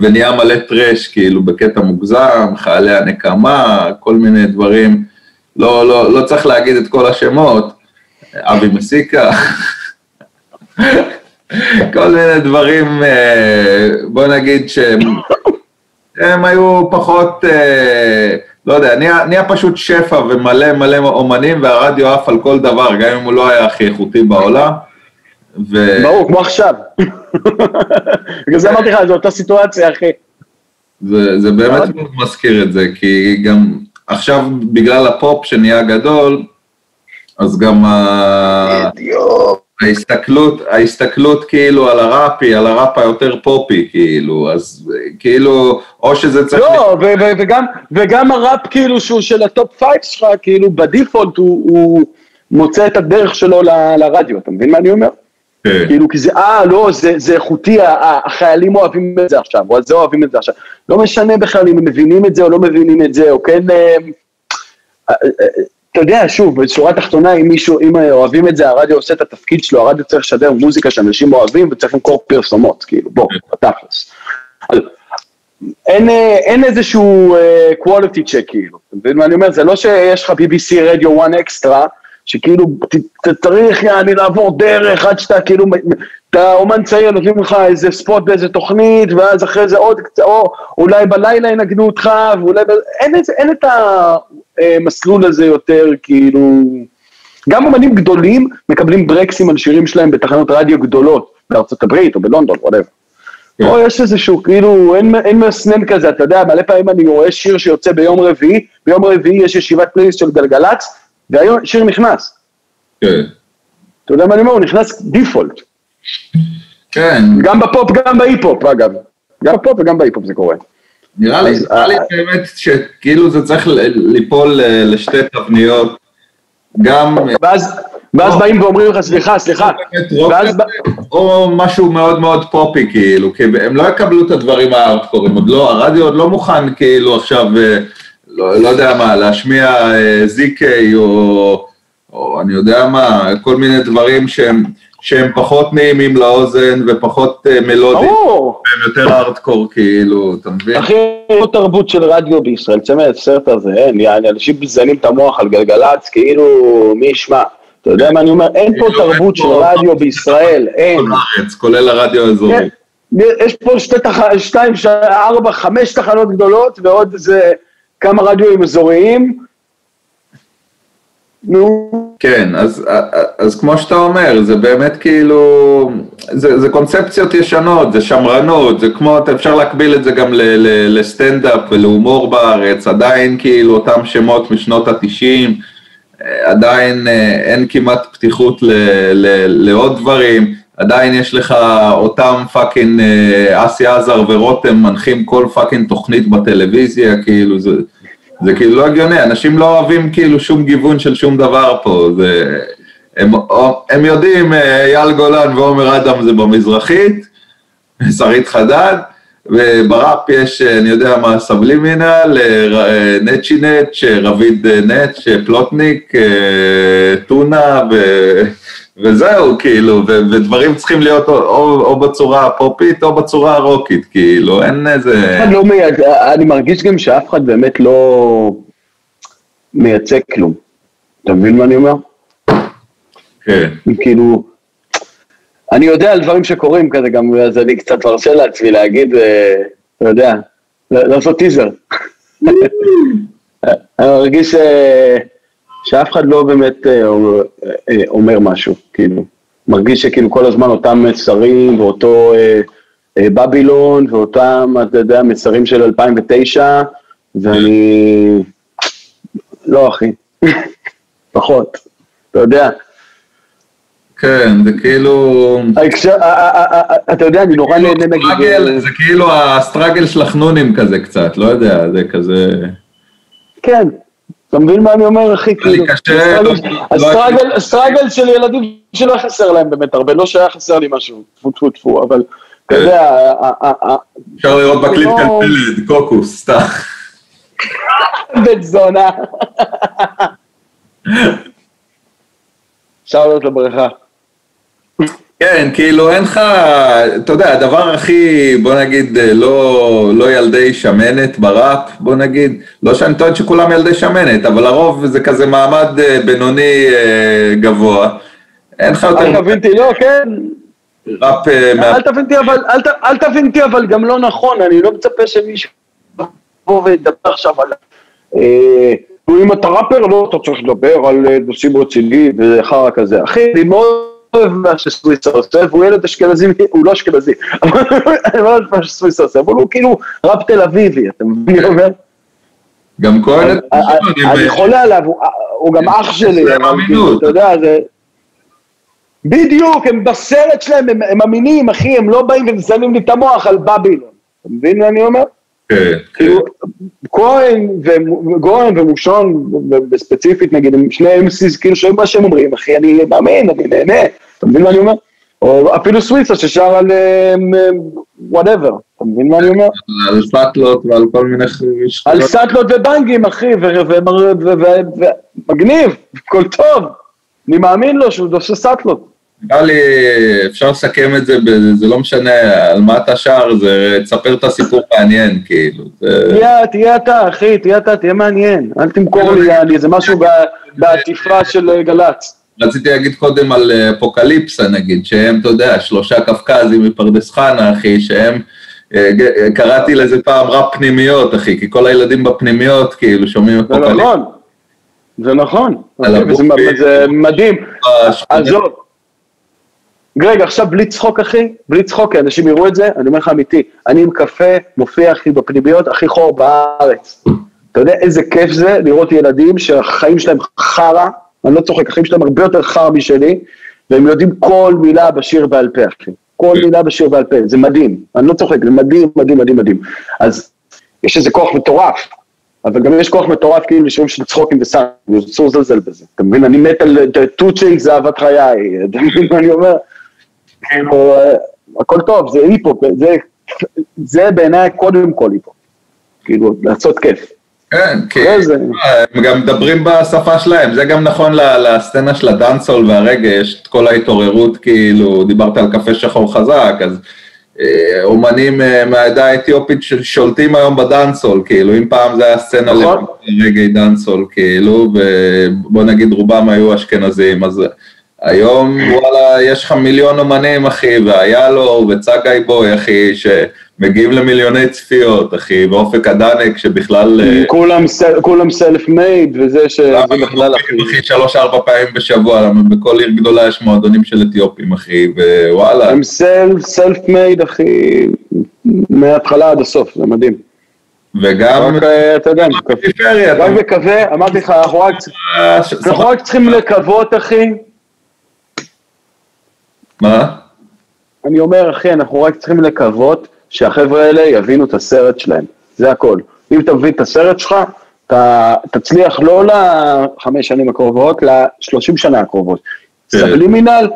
ונהיה מלא טרש, כאילו, בקטע מוגזם, חיילי הנקמה, כל מיני דברים, לא, לא, לא צריך להגיד את כל השמות, אבי מסיקה, כל מיני דברים, אה, בוא נגיד שהם הם היו פחות, אה, לא יודע, נהיה, נהיה פשוט שפע ומלא מלא אומנים, והרדיו עף על כל דבר, גם אם הוא לא היה הכי איכותי בעולם. ו... ברור, כמו עכשיו. בגלל זה אמרתי לך, זו אותה סיטואציה, אחי. זה, זה באמת מזכיר את זה, כי גם עכשיו, בגלל הפופ שנהיה גדול, אז גם ההסתכלות, ההסתכלות כאילו על הראפי, על הראפ היותר פופי, כאילו, אז כאילו, או שזה צריך... לא, ו- ו- וגם, וגם הראפ כאילו שהוא של ה top five שלך, כאילו ב default הוא, הוא מוצא את הדרך שלו ל- לרדיו, אתה מבין מה אני אומר? כן. כאילו, כי זה, אה, לא, זה, זה איכותי, החיילים אוהבים את זה עכשיו, או זה אוהבים את זה עכשיו. לא משנה בכלל אם הם מבינים את זה או לא מבינים את זה, או כן... אה, אה, אה, אתה יודע, שוב, בשורה התחתונה, אם מישהו, אם אוהבים את זה, הרדיו עושה את התפקיד שלו, הרדיו צריך לשדר מוזיקה שאנשים אוהבים וצריך למכור פרסומות, כאילו, בוא, בתכלס. אין, אין איזשהו uh, quality check, כאילו, אתה מבין מה אני אומר? זה לא שיש לך BBC רדיו 1 אקסטרה, שכאילו צריך יעני לעבור דרך עד שאתה כאילו, אתה אומן צעיר, נותנים לך איזה ספוט באיזה תוכנית, ואז אחרי זה עוד קצת, או אולי בלילה ינגנו אותך, ואולי, אין, אין את המסלול הזה יותר, כאילו, גם אומנים גדולים מקבלים ברקסים על שירים שלהם בתחנות רדיו גדולות, בארצות הברית או בלונדון, whatever. כן. פה יש איזשהו, כאילו, אין, אין מסנן כזה, אתה יודע, מלא פעמים אני רואה שיר שיוצא ביום רביעי, ביום רביעי יש ישיבת פלייליסט של גלגלצ, והיום שיר נכנס. כן. אתה יודע מה אני אומר? הוא נכנס default. כן. גם בפופ, גם בהיפ-הופ, אגב. גם בפופ וגם בהיפ-הופ זה קורה. נראה לי, נראה לי באמת שכאילו זה צריך ליפול לשתי תבניות, גם... ואז, ואז באים ואומרים לך, סליחה, סליחה. ואז... או משהו מאוד מאוד פופי, כאילו, כי הם לא יקבלו את הדברים הארדקורים, עוד לא, הרדיו עוד לא מוכן כאילו עכשיו אה, לא, לא יודע מה, להשמיע ZK אה, או, או אני יודע מה, כל מיני דברים שהם, שהם פחות נעימים לאוזן ופחות uh, מלודיים, והם יותר ארטקור כאילו, אתה מבין? הכי לא תרבות של רדיו בישראל, צמא את הסרט הזה, אין, יעני, אנשים מזיינים את המוח על גלגלצ, כאילו, מי ישמע. אתה יודע מה אני אומר? אין פה כאילו, תרבות של רדיו בישראל, אין. כולל הרדיו האזורי. כן, יש פה שתי תחנות, שתיים, ארבע, חמש תחנות גדולות ועוד איזה... כמה רדיואים אזוריים. נו. כן, אז, אז כמו שאתה אומר, זה באמת כאילו, זה, זה קונספציות ישנות, זה שמרנות, זה כמו, אפשר להקביל את זה גם לסטנדאפ ולהומור בארץ, עדיין כאילו אותם שמות משנות התשעים, עדיין אה, אין כמעט פתיחות ל, ל, לעוד דברים, עדיין יש לך אותם fucking אה, אסי עזר ורותם מנחים כל fucking תוכנית בטלוויזיה, כאילו זה, זה כאילו לא הגיוני, אנשים לא אוהבים כאילו שום גיוון של שום דבר פה, זה, הם, הם יודעים, אה, אייל גולן ועומר אדם זה במזרחית, שרית חדד, ובראפ יש, אה, אני יודע מה, סבלימינל, נצ'י נצ', רביד נץ', פלוטניק, טונה, ו... וזהו, כאילו, ו- ודברים צריכים להיות או, או, או בצורה הפופית או בצורה הרוקית, כאילו, אין איזה... לא מייצג, אני מרגיש גם שאף אחד באמת לא מייצג כלום. אתה מבין מה אני אומר? כן. כאילו, אני יודע על דברים שקורים כזה גם, אז אני קצת מרשה לעצמי להגיד, אה, אתה יודע, לעשות טיזר. אני מרגיש... אה, שאף אחד לא באמת אה, אה, אומר משהו, כאילו. מרגיש שכאילו כל הזמן אותם מסרים ואותו אה, בבילון ואותם, אתה יודע, מסרים של 2009, ואני... לא, אחי. פחות. אתה יודע. כן, זה כאילו... אתה יודע, אני נורא נהנה נגיד... זה כאילו הסטראגל של החנונים כזה קצת, לא יודע, זה כזה... כן, אתה מבין מה אני אומר, אחי? לי קשה... ה struggle של ילדים שלא חסר להם באמת הרבה, לא שהיה חסר לי משהו, טפו טפו טפו, אבל אתה. יודע... אפשר לראות בקליפ כאן פלד, קוקוס, סתם. בית זונה. אפשר לעלות לבריכה. כן, כאילו אין לך, אתה יודע, הדבר הכי, בוא נגיד, לא, לא ילדי שמנת בראפ, בוא נגיד, לא שאני טוען שכולם ילדי שמנת, אבל הרוב זה כזה מעמד אה, בינוני אה, גבוה. אין לך יותר... אל תבין אותי, לא, כן. ראפ... אה, אל תבין אותי, אבל, אל, אל תבין אותי, אבל גם לא נכון, אני לא מצפה שמישהו יבוא וידבר עכשיו על... אם אתה ראפר, לא, אתה צריך לדבר על נושאים רציניים וחרא כזה. אחי, אני מאוד... אוהב מה שסוויסה עושה, והוא ילד אשכנזי, הוא לא אשכנזי, אני לא אוהב מה שסוויסה עושה, אבל הוא כאילו ראפ תל אביבי, אתה מבין מה אני אומר? גם כהן... אני חולה עליו, הוא גם אח שלי, כאילו, אתה יודע, זה... בדיוק, הם בסרט שלהם, הם אמינים, אחי, הם לא באים ומזיינים לי את המוח על בבילון, אתה מבין מה אני אומר? כן. כאילו, כהן וגורן ומושון, בספציפית נגיד, הם שני MCs, כאילו שומעים מה שהם אומרים, אחי, אני מאמין, אני נהנה, אתה מבין מה אני אומר? או אפילו סוויסה ששר על whatever, אתה מבין מה אני אומר? על סאטלות ועל כל מיני... על סאטלות ובנגים, אחי, ומגניב, הכל טוב, אני מאמין לו שהוא עושה סאטלות. נראה לי, אפשר לסכם את זה, זה לא משנה על מה אתה שר, זה תספר את הסיפור מעניין, כאילו. תהיה, תהיה אתה, אחי, תהיה אתה, תהיה מעניין. אל תמכור לי, יעני, זה משהו בעטיפה של גל"צ. רציתי להגיד קודם על אפוקליפסה, נגיד, שהם, אתה יודע, שלושה קפקזים מפרדס חנה, אחי, שהם... קראתי לזה פעם רב פנימיות, אחי, כי כל הילדים בפנימיות, כאילו, שומעים אפוקליפסה. זה נכון, זה נכון, זה מדהים. עזוב. גרג, עכשיו בלי צחוק אחי, בלי צחוק, כי אנשים יראו את זה, אני אומר לך אמיתי, אני עם קפה מופיע אחי בפנימיות הכי חור בארץ. אתה יודע איזה כיף זה לראות ילדים שהחיים שלהם חרא, אני לא צוחק, החיים שלהם הרבה יותר חרא משלי, והם יודעים כל מילה בשיר בעל פה, אחי. כל מילה בשיר בעל פה, זה מדהים, אני לא צוחק, זה מדהים, מדהים, מדהים, מדהים. אז יש איזה כוח מטורף, אבל גם יש כוח מטורף כאילו לשירים של צחוקים וסאנד, אסור לזלזל בזה. אתה מבין, אני מת על טוצ'יק זה אהבת חיי, אתה מבין מה אני אומר? כאילו, הכל טוב, זה היפ-הופ, זה, זה בעיניי קודם כל היפ-הופ. כאילו, לעשות כיף. כן, כי הם גם מדברים בשפה שלהם, זה גם נכון לסצנה של הדאנסהול והרגע, יש את כל ההתעוררות, כאילו, דיברת על קפה שחור חזק, אז אה, אומנים אה, מהעדה האתיופית ששולטים היום בדאנסול, כאילו, אם פעם זה היה סצנה נכון. לרגעי דאנסול, כאילו, ובוא נגיד רובם היו אשכנזים, אז היום, וואלה, יש לך מיליון אומנים, אחי, והיה לו, וצגאי בוי, אחי, שמגיעים למיליוני צפיות, אחי, ואופק הדנק, שבכלל... אה, כולם, כולם סלף מייד, וזה שזה בכלל, אחי. אחי, שלוש-ארבע פעמים בשבוע, למה בכל עיר גדולה יש מועדונים של אתיופים, אחי, ווואלה. הם סלף, סלף מייד, אחי, מההתחלה עד הסוף, זה מדהים. וגם... אה, אתה יודע, רק מקווה, אמרתי לך, אנחנו רק צריכים לקוות, אחי. מה? אני אומר, אחי, אנחנו רק צריכים לקוות שהחבר'ה האלה יבינו את הסרט שלהם, זה הכל. אם אתה מבין את הסרט שלך, אתה תצליח לא לחמש שנים הקרובות, לשלושים שנה הקרובות. כן. סבלימינל,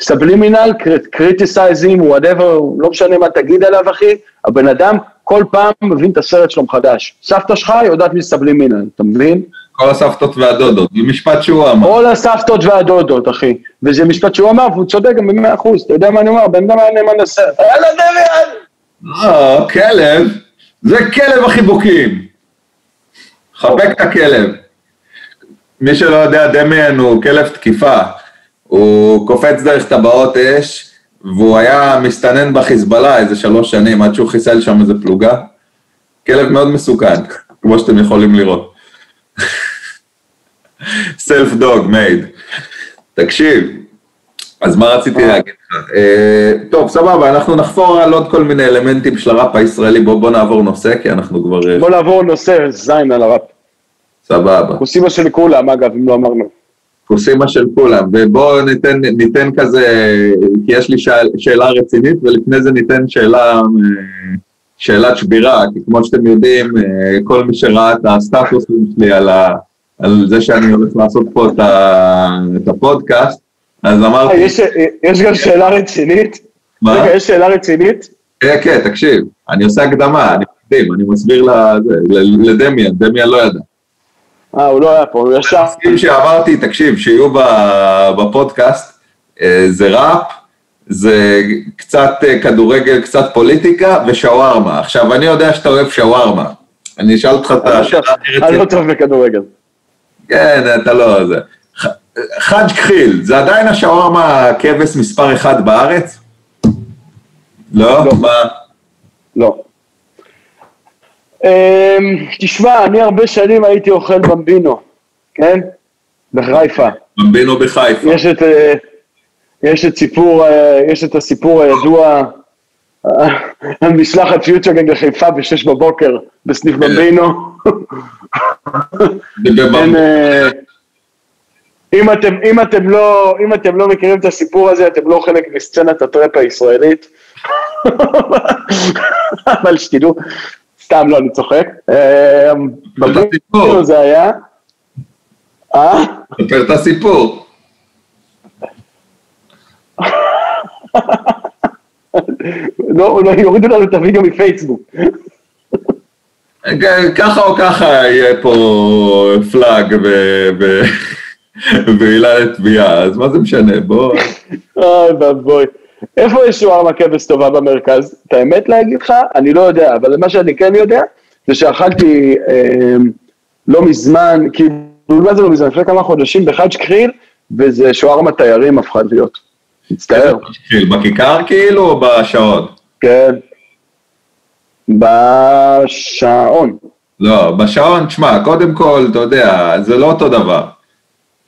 סבלימינל, criticize him, whatever, לא משנה מה תגיד עליו, אחי, הבן אדם כל פעם מבין את הסרט שלו מחדש. סבתא שלך יודעת מי סבלימינל, אתה מבין? כל הסבתות והדודות, זה משפט שהוא אמר. כל הסבתות והדודות, אחי. וזה משפט שהוא אמר, והוא צודק גם במאה אחוז. אתה יודע מה אני אומר? בן אדם היה נאמן לסרט. יאללה דמיאן! לא, כלב. זה כלב החיבוקים. חבק את הכלב. מי שלא יודע, דמיאן הוא כלב תקיפה. הוא קופץ דרך טבעות אש, והוא היה מסתנן בחיזבאללה איזה שלוש שנים, עד שהוא חיסל שם איזה פלוגה. כלב מאוד מסוכן, כמו שאתם יכולים לראות. סלף דוג מייד. תקשיב, אז מה רציתי להגיד לך? אה, טוב, סבבה, אנחנו נחפור על עוד כל מיני אלמנטים של הראפ הישראלי, בוא, בוא נעבור נושא, כי אנחנו כבר... אה, בוא נעבור נושא, זין על הראפ. סבבה. כוסימה של כולם, אגב, אם לא אמרנו. כוסימה של כולם, ובואו ניתן, ניתן כזה, כי יש לי שאל, שאלה רצינית, ולפני זה ניתן שאלה, אה, שאלת שבירה, כי כמו שאתם יודעים, כל מי שראה את הסטטוסים שלי על ה... על זה שאני הולך לעשות פה את, ה, את הפודקאסט, אז אמרתי... יש, יש גם שאלה רצינית? מה? רגע, יש שאלה רצינית? כן, כן, תקשיב, אני עושה הקדמה, אני מקדים, אני מסביר לדמיאן, דמיאן לא ידע. אה, הוא לא היה פה, הוא ישר. שאמרתי, תקשיב, שיהיו בפודקאסט, אה, זה ראפ, זה קצת אה, כדורגל, קצת פוליטיקה ושווארמה. עכשיו, אני יודע שאתה אוהב שווארמה. אני אשאל אותך את השאלה הכי אני לא טוב בכדורגל. כן, אתה לא... זה. חאג' כחיל, זה עדיין השווארמה כבש מספר אחד בארץ? לא? לא. מה? לא. אמ, תשמע, אני הרבה שנים הייתי אוכל במבינו, כן? בחיפה. במבינו בחיפה. יש את, אה, יש את סיפור, אה, יש את הסיפור הידוע על משלחת פיוטרגנג לחיפה בשש בבוקר בסניף כן. במבינו. אה, אם אתם, אם, אתם לא, אם אתם לא מכירים את הסיפור הזה, אתם לא חלק מסצנת הטראפ הישראלית. אבל שתדעו, סתם לא, אני צוחק. בביטו זה היה... אה? ספר את הסיפור. לא, לא, יורידו לנו את הוידאו מפייסבוק. ככה או ככה יהיה פה פלאג ועילה לתביעה, אז מה זה משנה, בוא... אוי ואבוי. איפה יש שווארמה כבש טובה במרכז? את האמת להגיד לך, אני לא יודע, אבל מה שאני כן יודע, זה שאכלתי אה, לא מזמן, כאילו, מה זה לא מזמן? לפני כמה חודשים בחאג' קריל, וזה שווארמה תיירים הפכה להיות. מצטער. בכיכר כאילו או בשעון? כן. בשעון. לא, בשעון, תשמע, קודם כל, אתה יודע, זה לא אותו דבר.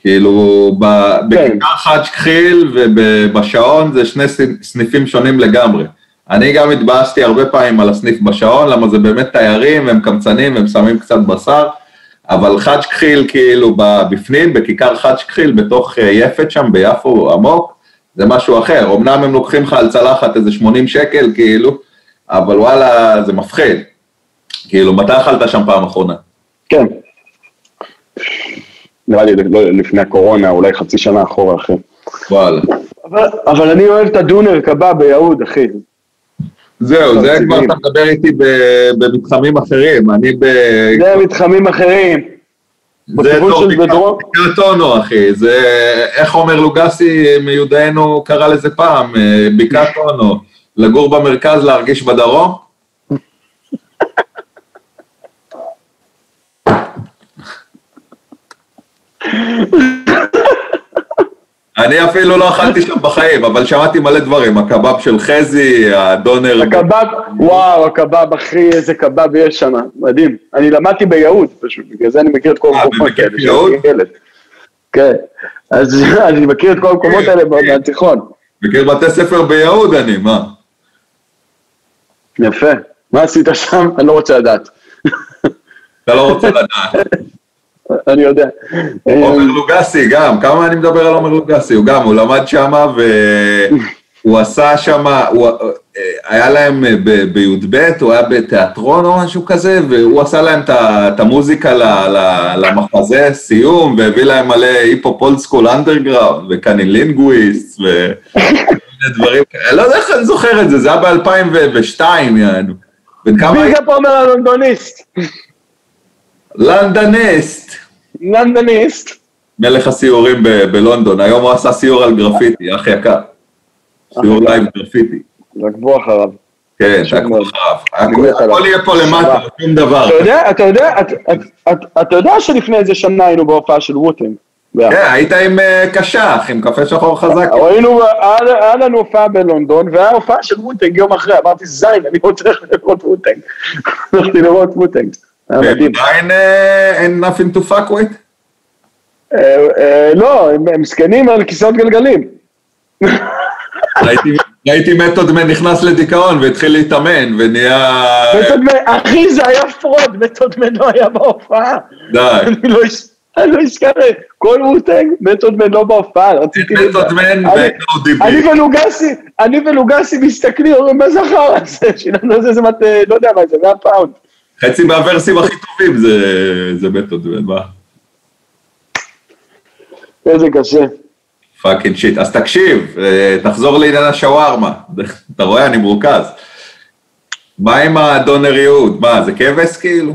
כאילו, כן. בכיכר חאג' כחיל ובשעון זה שני סניפים שונים לגמרי. אני גם התבאסתי הרבה פעמים על הסניף בשעון, למה זה באמת תיירים, הם קמצנים, הם שמים קצת בשר, אבל חאג' כחיל כאילו בפנים, בכיכר חאג' כחיל, בתוך אה, יפת שם ביפו עמוק, זה משהו אחר. אמנם הם לוקחים לך על צלחת איזה 80 שקל, כאילו, אבל וואלה, זה מפחיד. כאילו, מתי אכלת שם פעם אחרונה? כן. נראה לי לא, לפני הקורונה, אולי חצי שנה אחורה, אחי. וואלה. אבל, אבל אני אוהב את הדונר קבב ביהוד, אחי. זהו, זה כבר אתה מדבר איתי במתחמים אחרים, אני ב... זה מתחמים אחרים. זה אונו, אחי, זה, איך עומר לוגסי מיודענו קרא לזה פעם, אה, בקעת לגור במרכז, להרגיש בדרום? אני אפילו לא אכלתי שם בחיים, אבל שמעתי מלא דברים, הקבב של חזי, הדונר... הקבב, וואו, הקבב, אחי, איזה קבב יש שם, מדהים. אני למדתי ביהוד, פשוט, בגלל זה אני מכיר את כל אה, המקומות האלה. אה, ביהוד? כן, אז אני מכיר את כל המקומות האלה מהתיכון. מכיר בתי ספר ביהוד אני, מה? יפה. מה עשית שם? אני לא רוצה לדעת. אתה לא רוצה לדעת. אני יודע. עומר לוגסי גם, כמה אני מדבר על עומר לוגסי, הוא גם, הוא למד שם והוא עשה שם, היה להם בי"ב, הוא היה בתיאטרון או משהו כזה, והוא עשה להם את המוזיקה למחזה סיום, והביא להם מלא היפ הופ old school אנדרגראונד, ו CunninLynguists, ודברים כאלה, אני לא יודע איך אני זוכר את זה, זה היה ב-2002, יענו. big up אומר הלונדוניסט. לנדניסט. לנדניסט. מלך הסיורים בלונדון, היום הוא עשה סיור על גרפיטי, אח יקר. סיור live גרפיטי. תעקבו אחריו. כן, תעקבו אחריו. הכל יהיה פה למטה, שום דבר. אתה יודע, אתה יודע, אתה יודע שלפני איזה שנה היינו בהופעה של Wu-Tang. כן, היית עם אה, קשח, עם קפה שחור חזק. היינו, היה לנו הופעה בלונדון, והיה הופעה של Wu-Tang יום אחרי, אמרתי, זין, אני רוצה לראות Wu-Tang. הלכתי לראות Wu-Tang. עדיין ain't nothing to fuck with? אה, אה, לא, הם זקנים על כיסאות גלגלים. ראיתי Method Man נכנס לדיכאון והתחיל להתאמן ונהיה... Method Man, אחי זה היה fraud, Method Man לא היה בהופעה. די. אני לא אשכח, כל Wu-Tang, Method Man לא בהופעה, רציתי... Method Man ו ODB. אני ולוגסי, אני ולוגסי מסתכלים, אומרים, מה זה החרא הזה? שילמנו על זה, לא יודע מה זה, 100 פאונד. חצי מהוורסים הכי טובים זה, זה מתוד, מה? איזה קשה. fucking shit. אז תקשיב, אה, תחזור לעניין השווארמה. אתה רואה, אני מורכז. מה עם הדונר יהוד? מה, זה כבש כאילו?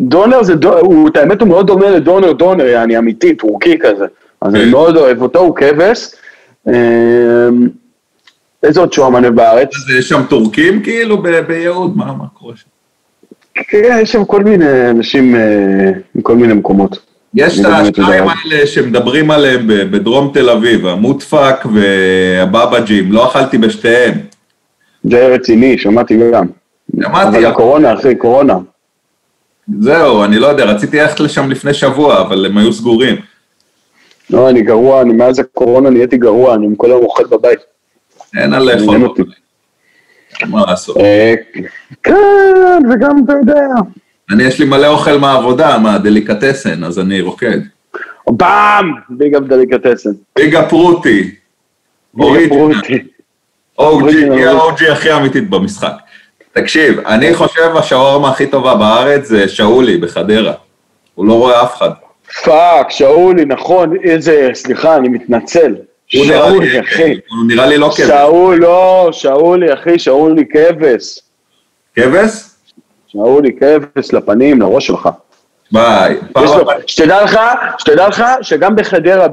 דונר זה, הוא, את האמת הוא מאוד דומה לדונר דונר, יעני אמיתי, טורקי כזה. אז אני כן. מאוד אוהב אותו, הוא כבש. אמ, איזה עוד שווארמה בארץ? אז יש שם טורקים כאילו ביהוד? מה, מה קורה שם? כן, יש שם כל מיני אנשים אה, מכל מיני מקומות. יש את השניים האלה שמדברים עליהם בדרום תל אביב, המוטפק והבבג'ים, לא אכלתי בשתיהם. זה רציני, שמעתי גם. שמעתי. אבל הקורונה, אחי, קורונה. זהו, אני לא יודע, רציתי ללכת לשם לפני שבוע, אבל הם היו סגורים. לא, אני גרוע, אני מאז הקורונה נהייתי גרוע, אני כל היום אוכל בבית. אין על לאכול. מה לעשות? אה, כן, וגם אתה יודע. אני, יש לי מלא אוכל מהעבודה, מה, דליקטסן, אז אני רוקד. באם! ביג אפ דליקטסן. big up רותי. big up רותי. היא ה OG הכי אמיתית במשחק. תקשיב, אני חושב השווארמה הכי טובה בארץ זה שאולי בחדרה. הוא לא רואה אף אחד. fuck, שאולי, נכון, איזה, סליחה, אני מתנצל. שאולי, אחי. הוא נראה לי לא כבש. שאול, לא, שאולי, אחי, שאולי כבש. כבש? שאולי כבש לפנים, לראש שלך. ביי. שתדע לך, שתדע לך שגם בחדרה,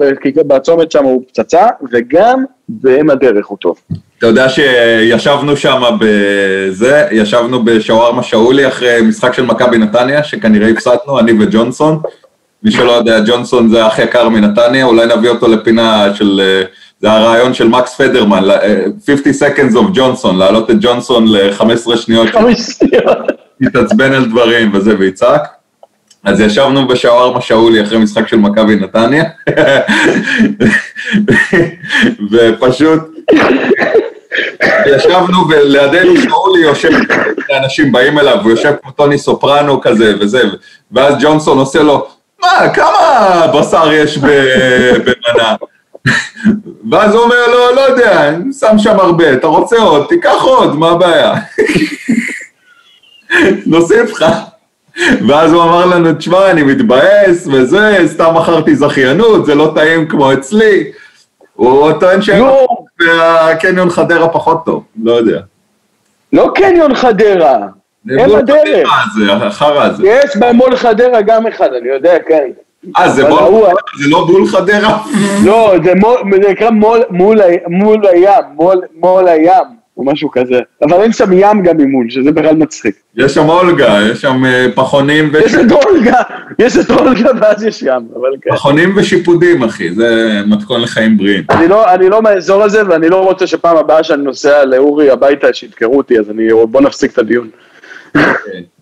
בצומת שם הוא פצצה, וגם באם הדרך הוא טוב. אתה יודע שישבנו שם בזה, ישבנו בשווארמה שאולי אחרי משחק של מכבי נתניה, שכנראה הפסדנו, אני וג'ונסון. מי שלא יודע, ג'ונסון זה אח יקר מנתניה, אולי נביא אותו לפינה של, זה הרעיון של מקס פדרמן, 50 seconds of ג'ונסון, להעלות את ג'ונסון ל-15 שניות. 15 שניות. יתעצבן על דברים וזה, ויצעק. אז ישבנו בשווארמה שאולי אחרי משחק של מכבי נתניה, ופשוט ישבנו ולידינו שאולי יושב, אנשים באים אליו, הוא יושב כמו טוני סופרנו כזה וזה, ואז ג'ונסון עושה לו, מה, כמה בשר יש במנה? ואז הוא אומר לו, לא יודע, אני שם שם הרבה, אתה רוצה עוד, תיקח עוד, מה הבעיה? נוסיף לך. ואז הוא אמר לנו, תשמע, אני מתבאס וזה, סתם מכרתי זכיינות, זה לא טעים כמו אצלי. הוא טוען שהקניון חדרה פחות טוב, לא יודע. לא קניון חדרה, אין הדרך. זה החרא הזה. יש במול חדרה גם אחד, אני יודע, כן. אה, זה לא בול חדרה? לא, זה נקרא מול הים, מול הים. או משהו כזה, אבל אין שם ים גם ממול, שזה בכלל מצחיק. יש שם אולגה, יש שם אה, פחונים ו... יש את אולגה, יש את אולגה ואז יש ים, אבל כן. פחונים ושיפודים, אחי, זה מתכון לחיים בריאים. אני לא, אני לא מהאזור הזה, ואני לא רוצה שפעם הבאה שאני נוסע לאורי הביתה, שידקרו אותי, אז אני, בוא נפסיק את הדיון.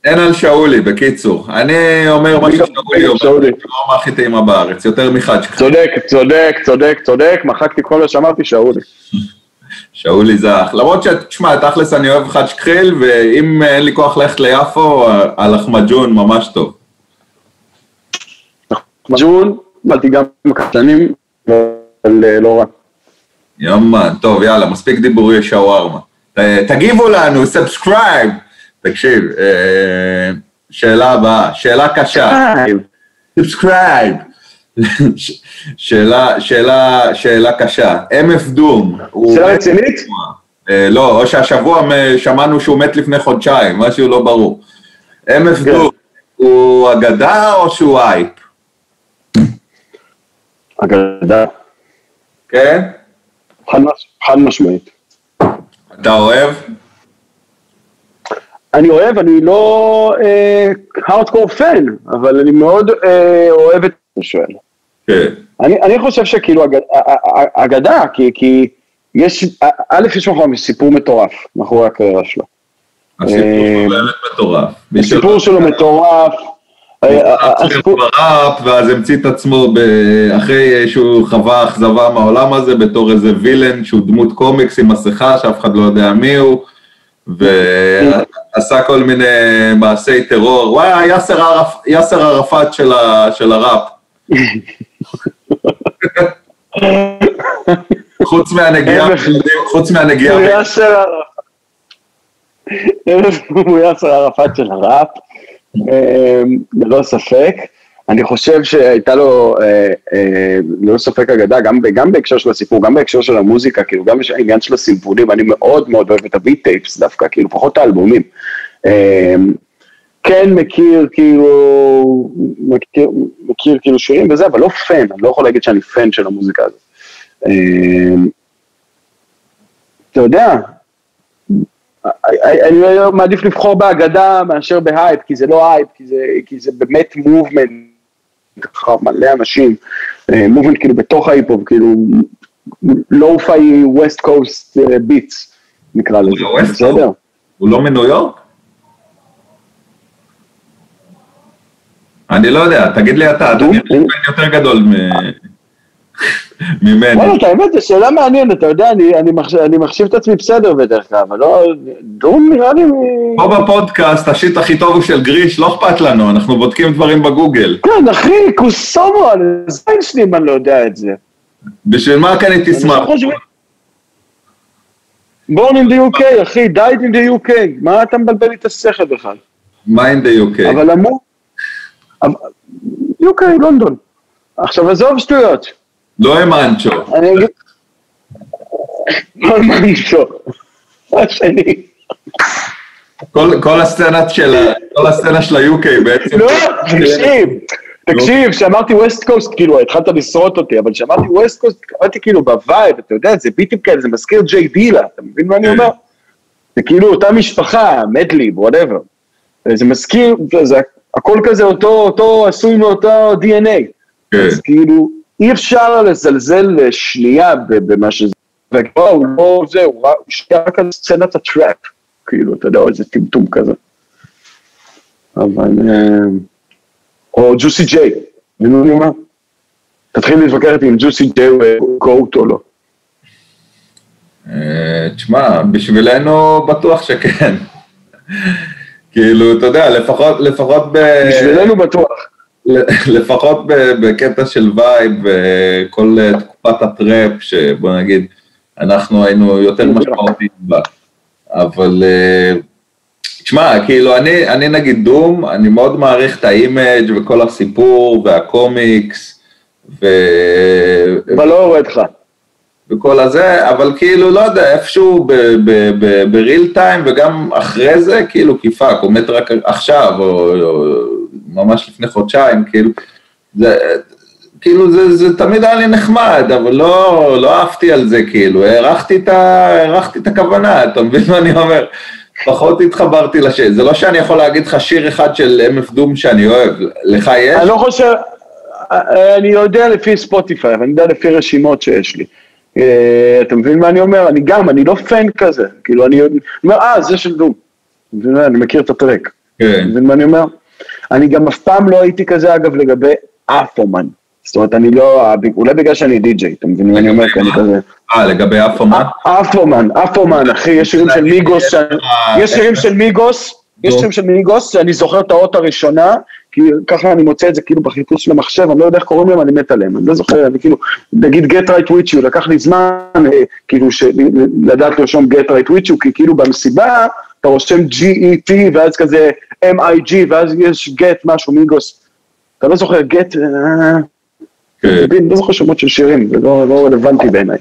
אין על שאולי, בקיצור. אני אומר מה ששאולי אומר, לא הכי טעימה בארץ, יותר מחד. צודק, צודק, צודק, צודק, מחקתי כל מה שאמרתי, שאולי. שאולי זך. למרות שתשמע, תכלס אני אוהב חאג' כחיל, ואם אין לי כוח ללכת ליפו, הלחמג'ון ממש טוב. לחמג'ון, באתי גם קטנים, אבל אה, לא רע. יאמן, טוב, יאללה, מספיק דיבורי שווארמה. תגיבו לנו, subscribe. תקשיב, אה, שאלה הבאה, שאלה קשה. subscribe. שאלה, שאלה, שאלה קשה. MF DOOM. שאלה רצינית? אה, לא, או שהשבוע שמענו שהוא מת לפני חודשיים, משהו לא ברור. MF כן. DOOM, הוא אגדה או שהוא אייפ? אגדה. כן? חד משמעית. אתה אוהב? אני אוהב, אני לא הארדקור אה, פן, אבל אני מאוד אה, אוהב את... זה שואל. כן. אני, אני חושב שכאילו אג, אגדה, כי, כי יש, א', יש מאחורי סיפור מטורף מאחורי הקריירה שלו. הסיפור שלו באמת מטורף. הסיפור שלו מטורף. בראפ, ואז המציא את עצמו אחרי שהוא חווה אכזבה מהעולם הזה בתור איזה וילן שהוא דמות קומיקס עם מסכה שאף אחד לא יודע מי הוא, ועשה כל מיני מעשי טרור, הוא היה יאסר ערפאת של הראפ. חוץ מהנגיעה, חוץ מהנגיעה. הוא יאסר ערפאת של הראפ, אמ, ללא ספק. אני חושב שהייתה לו, אה, אה, ללא ספק אגדה, גם, גם בהקשר של הסיפור, גם בהקשר של המוזיקה, כאילו, גם בעניין של הסימפונים, אני מאוד מאוד אוהב את הביט טייפס דווקא, כאילו, פחות האלבומים. אה, כן מכיר, כאילו, מכיר, מכיר כאילו שירים וזה, אבל לא fan, אני לא יכול להגיד שאני fan של המוזיקה הזאת. אה, אתה יודע, אני מעדיף לבחור באגדה מאשר בהייפ, כי זה לא הייפ, כי זה, כי זה באמת movement, ככה מלא אנשים, movement כאילו בתוך ההיפ-הופ, כאילו lo-fi west coast beats, נקרא לזה, בסדר? הוא לא מניו יורק? אני לא יודע, תגיד לי אתה, אתה יותר גדול ממני. וואלה, האמת, זו שאלה מעניינת, אתה יודע, אני מחשיב את עצמי בסדר בדרך כלל, אבל לא, דום נראה לי... פה בפודקאסט, השיט הכי טוב הוא של גריש, לא אכפת לנו, אנחנו בודקים דברים בגוגל. כן, אחי, קוסומו, על זין שלי אם אני לא יודע את זה. בשביל מה קניתי סמארט? בורן in the UK, אחי, died in the UK, מה אתה מבלבל לי את השכל בכלל? מה in the UK? אבל אמור... UK, לונדון. עכשיו, עזוב שטויות. לא אגיד... לא עם אנצ'ו. מה שני? כל הסצנה של כל הסצנה של ה-UK בעצם. לא, תקשיב. תקשיב, כשאמרתי west coast, כאילו, התחלת לשרוט אותי, אבל כשאמרתי west coast, קראתי כאילו ב vibe, אתה יודע, זה ביטים כאלה, זה מזכיר J Dilla, אתה מבין מה אני כן. אומר? זה כאילו אותה משפחה, Madlib, whatever. זה מזכיר, זה הכל כזה אותו, אותו עשוי מאותו DNA. כן. אז כאילו, אי אפשר לזלזל לשנייה במה שזה, וכבר הוא לא זה, הוא שנייה רק על סצנת הטראפ, כאילו, אתה יודע, איזה טמטום כזה. אבל, אה, או ג'וסי ג'יי, מבין מה אני אומר? תתחיל להתווכח איתי אם Juicy J הוא GOAT או לא. אה, תשמע, בשבילנו בטוח שכן. כאילו, אתה יודע, לפחות, לפחות ב... בשבילנו בטוח. לפחות בקטע של vibe וכל תקופת הטראפ, שבוא נגיד, אנחנו היינו יותר משמעותיים בה. אבל, תשמע, כאילו, אני, אני נגיד DOOM, אני מאוד מעריך את ה image וכל הסיפור והקומיקס, ו... אבל לא רואה אותך. וכל הזה, אבל כאילו, לא יודע, איפשהו ב real time וגם אחרי זה, כאילו, כי fuck, הוא מת רק עכשיו, או, או ממש לפני חודשיים, כאילו, זה, כאילו, זה, זה תמיד היה לי נחמד, אבל לא, לא אהבתי על זה, כאילו, הערכתי את, הערכתי את הכוונה, אתה מבין מה אני אומר? פחות התחברתי לשיר, זה לא שאני יכול להגיד לך שיר אחד של אמף דום שאני אוהב, לך יש? אני לא חושב, אני יודע לפי ספוטיפיי, אני יודע לפי רשימות שיש לי. אה, אתה מבין מה אני אומר? אני גם, אני לא פן כזה, כאילו אני אומר, אה, זה של דום. אני מכיר את הטרק. כן. אתה מבין מה אני אומר? אני גם אף פעם לא הייתי כזה, אגב, לגבי אף אומן. זאת אומרת, אני לא, אולי בגלל שאני די-ג'יי, אתה מבין מה אני אומר? כי אני כזה... אה, לגבי אף אומן? אף אומן, אף אומן, אחי, יש שירים של מיגוס, יש שירים של מיגוס, יש שירים של מיגוס, שאני זוכר את האות הראשונה, כי ככה אני מוצא את זה כאילו בחיפוש של המחשב, אני לא יודע איך קוראים להם, אני מת עליהם, אני לא זוכר, אני כאילו, נגיד get right with you, לקח לי זמן, אה, כאילו. לדעת לרשום get right with you, כי כאילו במסיבה, אתה רושם G-E-T, ואז כזה M-I-G, ואז יש get משהו, מיגוס, אתה לא זוכר get, אה, כן. לא זוכר שמות של שירים, זה לא, לא רלוונטי בעיניי.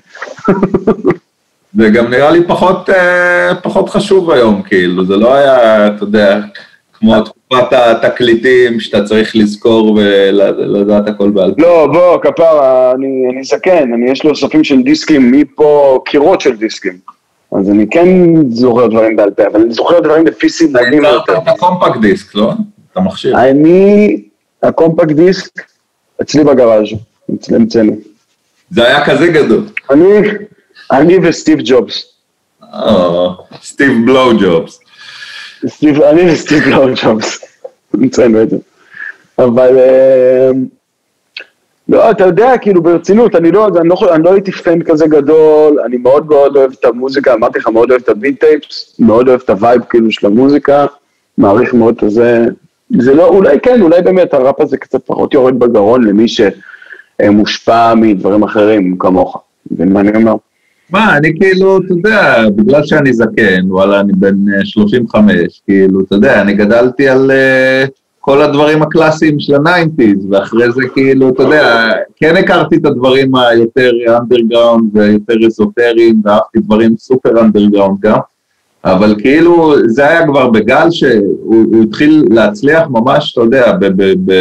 זה גם נראה לי פחות, אה, פחות חשוב היום, כאילו, זה לא היה, אתה יודע, כמו תקופת התקליטים שאתה צריך לזכור ולדעת הכל בעל פה. לא, בוא, כפרה, אני, אני זקן, אני יש לו אוספים של דיסקים, מפה קירות של דיסקים. אז אני כן זוכר דברים בעל פה, אבל אני זוכר דברים לפי סימנים יותר. אתה את הקומפקט דיסק, לא? אתה מכשיר. אני, הקומפקט דיסק, אצלי בגראז', אצלי אצלנו. זה היה כזה גדול. אני, אני וסטיב ג'ובס. אה, סטיב blow ג'ובס. סטיב, אני וסטיב blow ג'ובס, המצאנו את זה. אבל אה, לא, אתה יודע, כאילו ברצינות, אני לא, אני לא, אני לא הייתי fan כזה גדול, אני מאוד מאוד אוהב את המוזיקה, אמרתי לך, מאוד אוהב את ה beat tapes, מאוד אוהב את ה vibe כאילו של המוזיקה, מעריך מאוד את זה. זה לא, אולי כן, אולי באמת הראפ הזה קצת פחות יורד בגרון למי שמושפע מדברים אחרים כמוך, מבין מה אני אומר? מה, אני כאילו, אתה יודע, בגלל שאני זקן, וואלה, אני בן 35, אה, כאילו, אתה יודע, אני גדלתי על uh, כל הדברים הקלאסיים של ה nineties, ואחרי זה כאילו, אתה יודע, כן הכרתי את הדברים היותר אנדרגראונד ויותר אזוטריים, ואהבתי דברים סופר אנדרגראונד גם, אבל כאילו, זה היה כבר בגל שהוא התחיל להצליח ממש, אתה יודע,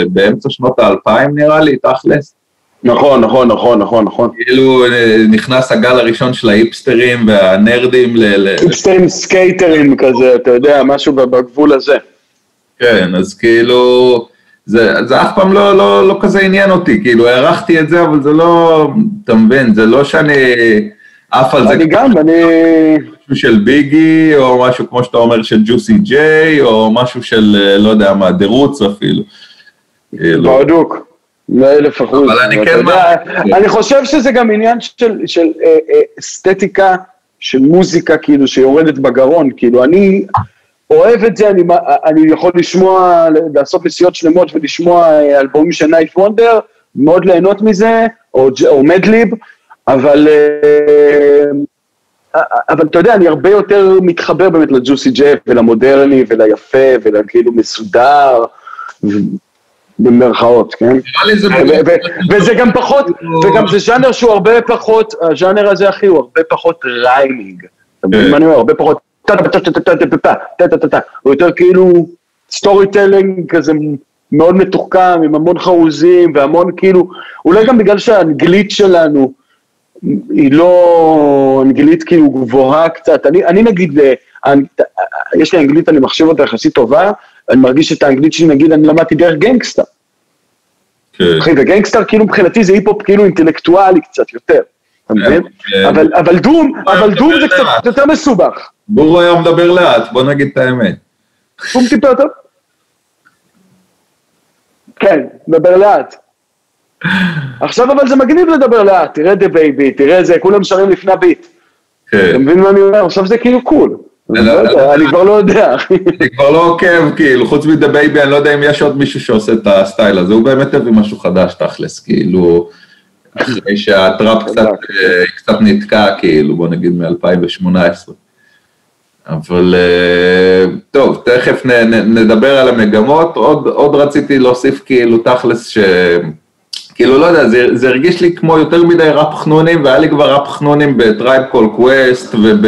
באמצע שנות האלפיים נראה לי, תכלס. נכון, נכון, נכון, נכון, נכון. כאילו נכנס הגל הראשון של ההיפסטרים והנרדים ל... היפסטרים סקייטרים כזה, אתה יודע, משהו בגבול הזה. כן, אז כאילו, זה, זה אף פעם לא, לא, לא כזה עניין אותי, כאילו הערכתי את זה, אבל זה לא, אתה מבין, זה לא שאני עף על זה. אני גם, אני... משהו של ביגי, או משהו כמו שאתה אומר של ג'וסי ג'יי, או משהו של, לא יודע מה, The Roots אפילו. כאילו. בדיוק. מאלף אחוז. אבל אני כן... אני חושב שזה גם עניין של, של אה, אה, אסתטיקה, של מוזיקה, כאילו, שיורדת בגרון. כאילו, אני אוהב את זה, אני, אני יכול לשמוע, לעשות נסיעות שלמות ולשמוע אה, אלבומים של 9th Wonder, מאוד ליהנות מזה, או, או מדליב, אבל... אבל אתה יודע, אני הרבה יותר מתחבר באמת לג'וסי ג'אפ ולמודרני וליפה ולכאילו מסודר. במרכאות, כן? וזה גם פחות, וגם זה ז'אנר שהוא הרבה פחות, הז'אנר הזה אחי הוא הרבה פחות ריימינג. אתה מבין מה אני אומר? הרבה פחות הוא יותר כאילו storytelling כזה מאוד מתוחכם, עם המון חרוזים והמון כאילו, אולי גם בגלל שהאנגלית שלנו היא לא אנגלית כאילו גבוהה קצת, אני, אני נגיד, יש לי אנגלית, אני מחשיב אותה יחסית טובה, אני מרגיש את האנגלית שלי, נגיד, אני למדתי דרך Gang Starr. כן. אחי, ו Gang Starr כאילו מבחינתי זה היפ-הופ כאילו אינטלקטואלי קצת יותר, אתה מבין? אבל DOOM, אבל DOOM זה קצת יותר מסובך. גורו היה מדבר לאט, בוא נגיד את האמת. DOOM טיפה יותר. כן, מדבר לאט. עכשיו אבל זה מגניב לדבר לאט, תראה DaBaby, תראה זה, כולם שרים לפני הביט. אתה מבין מה אני אומר? עכשיו זה כאילו cool. אני כבר לא יודע. אני כבר לא עוקב, כאילו, חוץ מ DaBaby, אני לא יודע אם יש עוד מישהו שעושה את הסטייל הזה, הוא באמת הביא משהו חדש תכלס, כאילו, אחרי שהטראפ קצת נתקע, כאילו, בוא נגיד מ-2018. אבל אה, טוב, תכף נדבר על המגמות, עוד רציתי להוסיף כאילו תכלס ש... כאילו, לא יודע, זה, זה הרגיש לי כמו יותר מדי ראפ חנונים, והיה לי כבר ראפ חנונים ב Tribe Called Quest וב...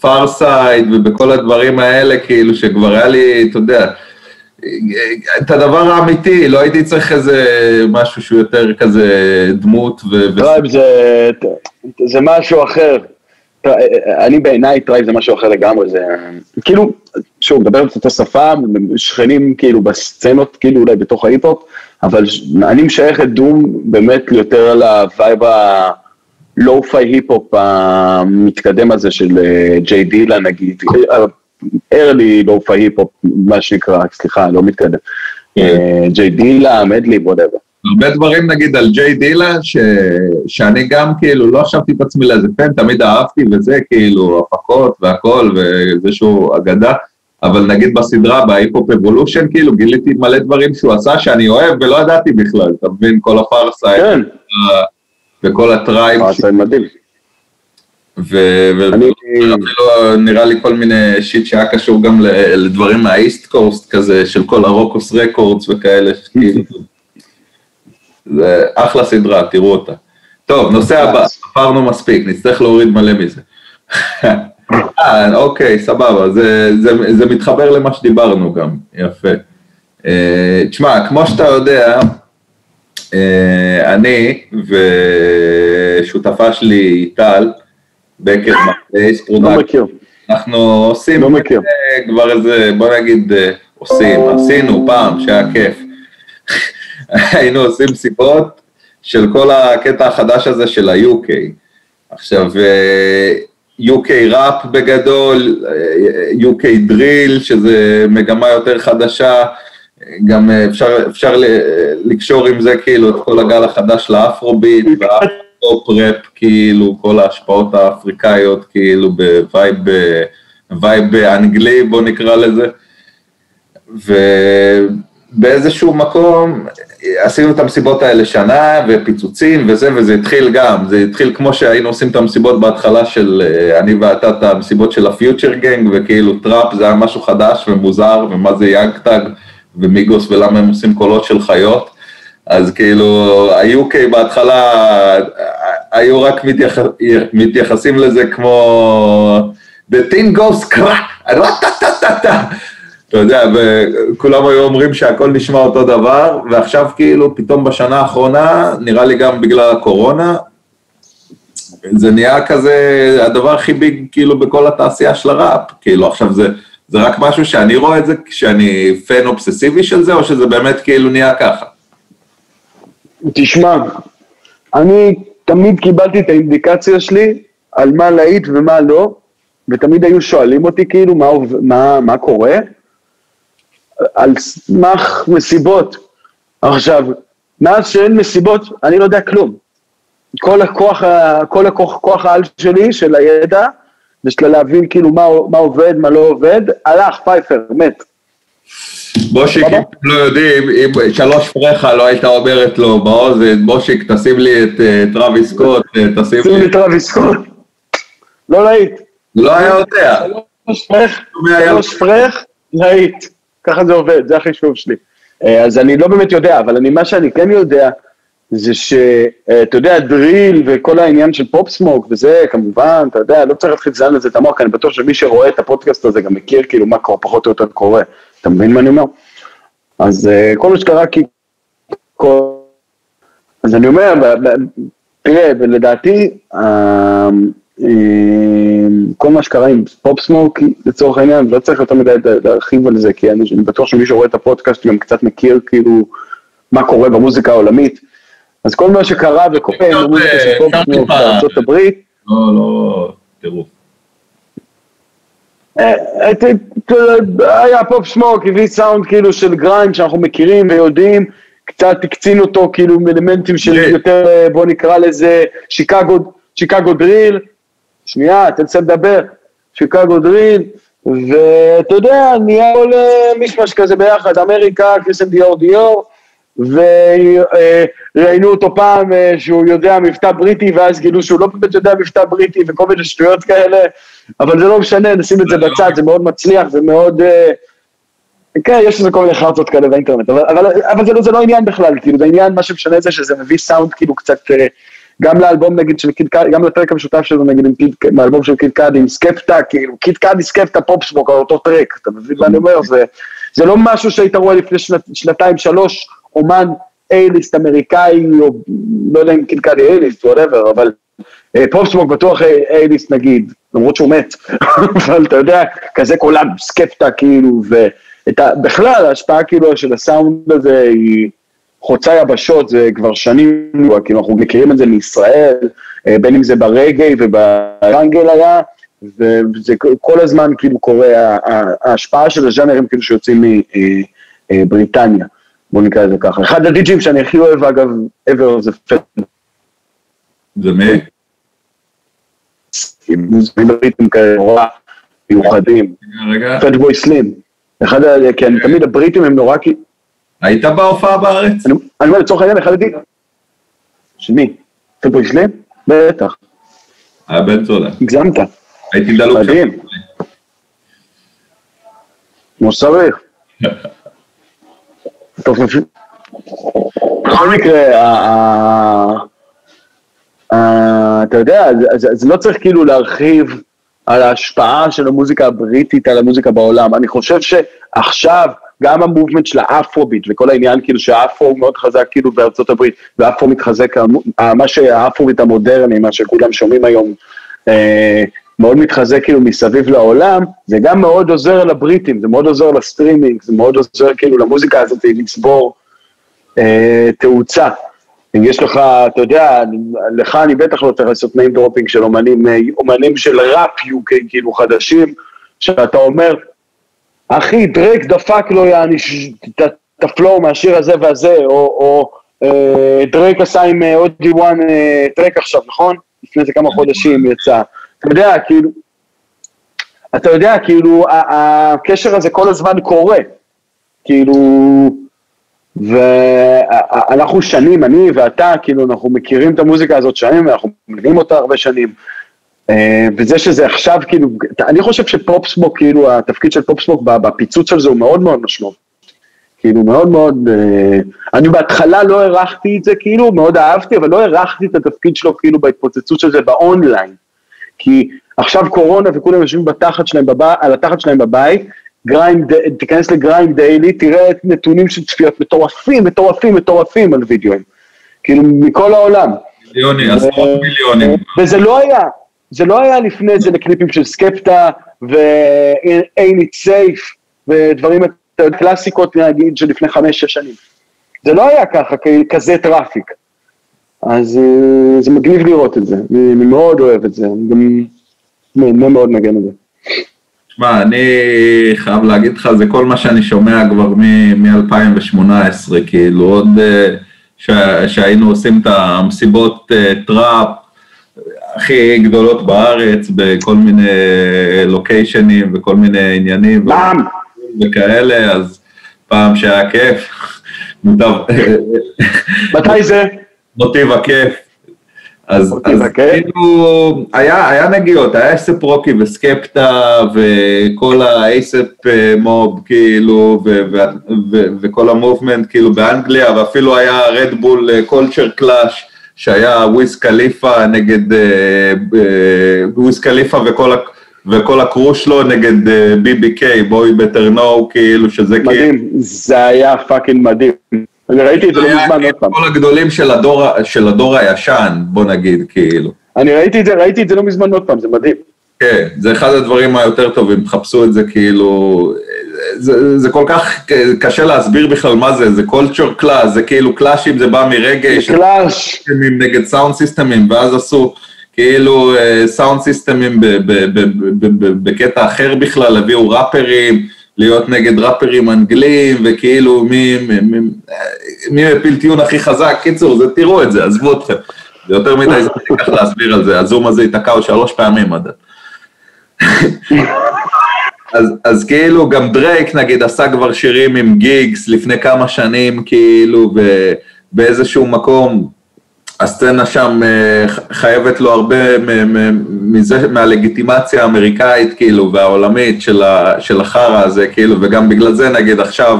Pharcyde ובכל הדברים האלה, כאילו שכבר היה לי, אתה יודע, את הדבר האמיתי, לא הייתי צריך איזה משהו שהוא יותר כזה דמות ו... Tribe זה, זה משהו אחר. אני בעיניי Tribe זה משהו אחר לגמרי, זה כאילו, שוב, מדבר את אותה שפה, שכנים כאילו בסצנות, כאילו אולי בתוך ההיפ-הופ, אבל אני משייך את DOOM באמת יותר על ה vibe ה... lo-fi היפ-הופ המתקדם הזה של אה, J Dilla נגיד, early lo-fi היפ-הופ, מה שנקרא, סליחה, לא מתקדם. J Dilla, Madlib, Whatever. הרבה דברים נגיד על J Dilla, ש... שאני גם כאילו לא חשבתי את עצמי לאיזה fan, תמיד אהבתי וזה, כאילו, הפקות והכל, וזה שהוא אגדה, אבל נגיד בסדרה, ב Hip-Hop Evolution, כאילו, גיליתי מלא דברים שהוא עשה שאני אוהב ולא ידעתי בכלל, אתה מבין, כל ה Pharcyde. כן. וכל ה Tribe. זה מדהים. ואפילו נראה לי כל מיני shit שהיה קשור גם לדברים מהאיסט קורסט כזה, של כל הרוקוס רקורדס וכאלה, זה אחלה סדרה, תראו אותה. טוב, נושא הבא, עברנו מספיק, נצטרך להוריד מלא מזה. אה, אוקיי, סבבה, זה, זה, זה מתחבר למה שדיברנו גם, יפה. אה, תשמע, כמו שאתה יודע, אה, אני ושותפה שלי, טל, בקר מפייס, לא מכיר. אנחנו עושים לא מכיר. כבר איזה, בוא נגיד, עושים, עשינו פעם, שהיה כיף. היינו עושים סיבות של כל הקטע החדש הזה של ה-UK. עכשיו, אה, UK ראפ בגדול, UK דריל, שזה מגמה יותר חדשה, גם אה, אפשר, אפשר לקשור עם זה כאילו את כל הגל החדש לאפרוביט והאפרופ כאילו, כל ההשפעות האפריקאיות כאילו ב vibe, ב vibe אנגלי בוא נקרא לזה. ובאיזשהו מקום עשינו את המסיבות האלה שנה ופיצוצים וזה, וזה התחיל גם, זה התחיל כמו שהיינו עושים את המסיבות בהתחלה של אה, אני ואתה, את המסיבות של ה Future Gang, וכאילו trap זה היה משהו חדש ומוזר, ומה זה Young Thug. ו Migos ולמה הם עושים קולות של חיות. אז כאילו, ה-UK בהתחלה היו רק מתייח... מתייחסים לזה כמו The thing goes crack, אתה יודע, וכולם היו אומרים שהכל נשמע אותו דבר, ועכשיו כאילו, פתאום בשנה האחרונה, נראה לי גם בגלל הקורונה, זה נהיה כזה הדבר הכי ביג כאילו בכל התעשייה של הראפ, כאילו עכשיו זה, זה רק משהו שאני רואה את זה כשאני פן אובססיבי של זה, או שזה באמת כאילו נהיה ככה? תשמע, אני תמיד קיבלתי את האינדיקציה שלי על מה להיט ומה לא, ותמיד היו שואלים אותי כאילו מה, מה, מה קורה, על סמך מסיבות. עכשיו, מאז שאין מסיבות, אני לא יודע כלום. כל הכוח, כל הכוח, כוח העל שלי, של הידע, ושל להבין כאילו מה, מה עובד, מה לא עובד, הלך, פייפר, מת. בושיק, אם לא יודעים, אם שלוש פרחה לא הייתה אומרת לו באוזן, בושיק, תשים לי את טראביס סקוט, תשים לי... שים לי טראביס סקוט. לא להיט. לא היה יודע. שלוש פרח, שלוש פרח, להיט. ככה זה עובד, זה החישוב שלי. אה, אז אני לא באמת יודע, אבל אני, מה שאני כן יודע, זה שאתה יודע, דריל וכל העניין של פופ סמוק וזה, כמובן, אתה יודע, לא צריך להתחיל לזיין לזה את המוח, אני בטוח שמי שרואה את הפודקאסט הזה גם מכיר כאילו מה כבר פחות או יותר קורה. אתה מבין מה אני אומר? אז אה, כל מה שקרה כי... אז אני אומר, תראה, לדעתי, אה, כל מה שקרה עם Pop Smoke, לצורך העניין, לא צריך יותר מדי להרחיב על זה, כי אני, אני בטוח שמי שרואה את הפודקאסט גם קצת מכיר כאילו מה קורה במוזיקה העולמית. אז כל מה שקרה וקורה עם המוזיקה של Pop Smoke בארצות הברית, לא, לא, טירוף. אה, אה, היה Pop Smoke, הביא סאונד כאילו של grime שאנחנו מכירים ויודעים, קצת הקצין אותו כאילו עם אלמנטים של יותר, אה, בוא נקרא לזה Chicago drill, שנייה, תנסה לדבר, Chicago drill, ואתה יודע, נהיה לו למישמש כזה ביחד, אמריקה, Christian Dior Dior, וראיינו אותו פעם שהוא יודע מבטא בריטי, ואז גילו שהוא לא באמת יודע מבטא בריטי וכל מיני שטויות כאלה, אבל זה לא משנה, נשים את זה בצד, זה מאוד מצליח, זה מאוד... כן, יש לזה כל מיני חרטות כאלה באינטרנט, אבל, אבל, אבל זה, לא, זה לא עניין בכלל, כאילו, זה עניין, מה שמשנה זה שזה מביא סאונד כאילו קצת, גם לאלבום נגיד של Kid Cudi, גם לפרק המשותף שלו נגיד עם Kid, מהאלבום של Kid Cudi, עם Skepta, כאילו, Kid Cudi Skepta Pop Smoke על אותו track, אתה מבין מה אני אומר? זה, זה לא משהו שהיית רואה לפני שנת, שנתיים, שלוש, אומן אייליסט אמריקאי, או לא יודע אם קיד קאדי אייליסט, וואטאבר, אבל אה, פופסמוק בטוח אייליסט נגיד, למרות שהוא מת, אבל אתה יודע, כזה קולם סקפטה כאילו, ובכלל ההשפעה כאילו של הסאונד הזה היא חוצה יבשות, זה כבר שנים, כאילו אנחנו מכירים את זה מישראל, אה, בין אם זה ברגעי וברגל היה, וזה כל הזמן כאילו קורה, ההשפעה של הז'אנרים כאילו שיוצאים מבריטניה. אה, בוא נקרא לזה ככה. אחד הדיג'ים שאני הכי אוהב אגב, ever זה פט. זה מי? עם בריטים כאלה נורא מיוחדים. רגע. פט בוי סלים. אחד ה... כן, תמיד הבריטים הם נורא כי... היית בהופעה בארץ? אני אומר לצורך העניין אחד הדיג'ים. של מי? פט בוי סלים? בטח. היה בן צודה. הגזמת. הייתי דלוק שם. מדהים. כמו שצריך. בכל מקרה, אתה יודע, זה לא צריך כאילו להרחיב על ההשפעה של המוזיקה הבריטית על המוזיקה בעולם. אני חושב שעכשיו, גם המובמנט של האפרוביט וכל העניין כאילו שהאפרו הוא מאוד חזק כאילו בארצות הברית, והאפרו מתחזק, מה שה Afrobeat המודרני, מה שכולם שומעים היום, אה, מאוד מתחזק כאילו מסביב לעולם, זה גם מאוד עוזר לבריטים, זה מאוד עוזר לסטרימינג, זה מאוד עוזר כאילו למוזיקה הזאת לצבור אה, תאוצה. אם יש לך, אתה יודע, לך אני בטח לא צריך לעשות name dropping של אומנים, אה, אומנים של ראפ UK כאילו חדשים, שאתה אומר, אחי, Drake דפק לו יעני את ה flow מהשיר הזה והזה, או, או אה, Drake עשה עם Headie אה, One אה, track עכשיו, נכון? לפני זה כמה חודשים יצא. אתה יודע, כאילו, אתה יודע, כאילו, הקשר הזה כל הזמן קורה. כאילו, ואנחנו שנים, אני ואתה, כאילו, אנחנו מכירים את המוזיקה הזאת שנים, אנחנו מבינים אותה הרבה שנים. אה, וזה שזה עכשיו, כאילו, אני חושב שפופסמוק, כאילו, התפקיד של פופסמוק בפיצוץ של זה הוא מאוד מאוד משמעותי. כאילו מאוד מאוד, אה, אני בהתחלה לא הערכתי את זה כאילו, מאוד אהבתי, אבל לא הערכתי את התפקיד שלו כאילו בהתפוצצות של זה באונליין. כי עכשיו קורונה וכולם יושבים בתחת שלהם, בב... על התחת שלהם בבית, גריים, תיכנס לגריים דיילי, תראה את נתונים של צפיות מטורפים, מטורפים, מטורפים על וידאוים. כאילו, מכל העולם. מיליונים, עשרות מיליונים. וזה לא היה, זה לא היה לפני זה לקליפים של Skepta ו- It Ain't Safe ודברים קלאסיקות נגיד של לפני חמש-שש שנים. זה לא היה ככה, כזה traffic. אז אה, זה מגניב לראות את זה, אני מאוד אוהב את זה, אני גם נהנה מאוד נגן את זה. שמע, אני חייב להגיד לך, זה כל מה שאני שומע כבר מ-2018, כאילו עוד אה, שהיינו עושים את המסיבות אה, trap הכי גדולות בארץ, בכל מיני לוקיישנים וכל מיני עניינים. פעם. וכאלה, אז פעם שהיה כיף. מתי זה? מוטיב הכיף. אז, אז כאילו, היה, היה נגיעות, היה אספ רוקי וסקפטה וכל האספ מוב, כאילו, ו, ו, ו, וכל המובמנט, כאילו, באנגליה, ואפילו היה רדבול קולצ'ר קלאש, שהיה וויז קליפה נגד, וויז קליפה וכל, וכל ה crew שלו נגד BBK, Boy Better Know, כאילו, שזה כאילו... מדהים, זה היה fucking מדהים. אני ראיתי את זה לא מזמן עוד פעם. כל הגדולים של הדור, של הדור הישן, בוא נגיד, כאילו. אני ראיתי את זה, ראיתי את זה לא מזמן עוד פעם, זה מדהים. כן, זה אחד הדברים היותר טובים, תחפשו את זה כאילו, זה, זה כל כך קשה להסביר בכלל מה זה, זה culture clash, זה כאילו clash ים, זה בא מרגש. זה clash. נגד sound system ים, ואז עשו כאילו sound system ים בקטע אחר בכלל, הביאו ראפרים. להיות נגד ראפרים אנגלים, וכאילו מי, מי, מי, מי מפיל tune הכי חזק, קיצור, זה, תראו את זה, עזבו אתכם. זה יותר מדי זמן ייקח להסביר על זה, הזום הזה ייתקע עוד שלוש פעמים עד... אז, אז כאילו גם דרייק נגיד עשה כבר שירים עם גיגס לפני כמה שנים כאילו ובאיזשהו מקום הסצנה שם אה, חייבת לו הרבה מזה, מהלגיטימציה האמריקאית כאילו והעולמית של, של החרא הזה כאילו וגם בגלל זה נגיד עכשיו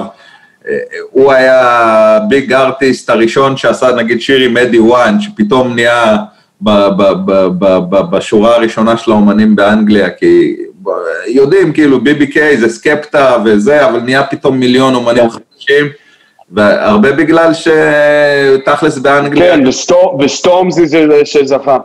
אה, הוא היה ביג ארטיסט הראשון שעשה נגיד שיר עם אדי וואן שפתאום נהיה בשורה הראשונה של האומנים באנגליה כי יודעים כאילו BBK זה סקפטה וזה אבל נהיה פתאום מיליון אומנים כן. חדשים והרבה בגלל שתכלס באנגליה... כן, וסטורמזי זה שזכה.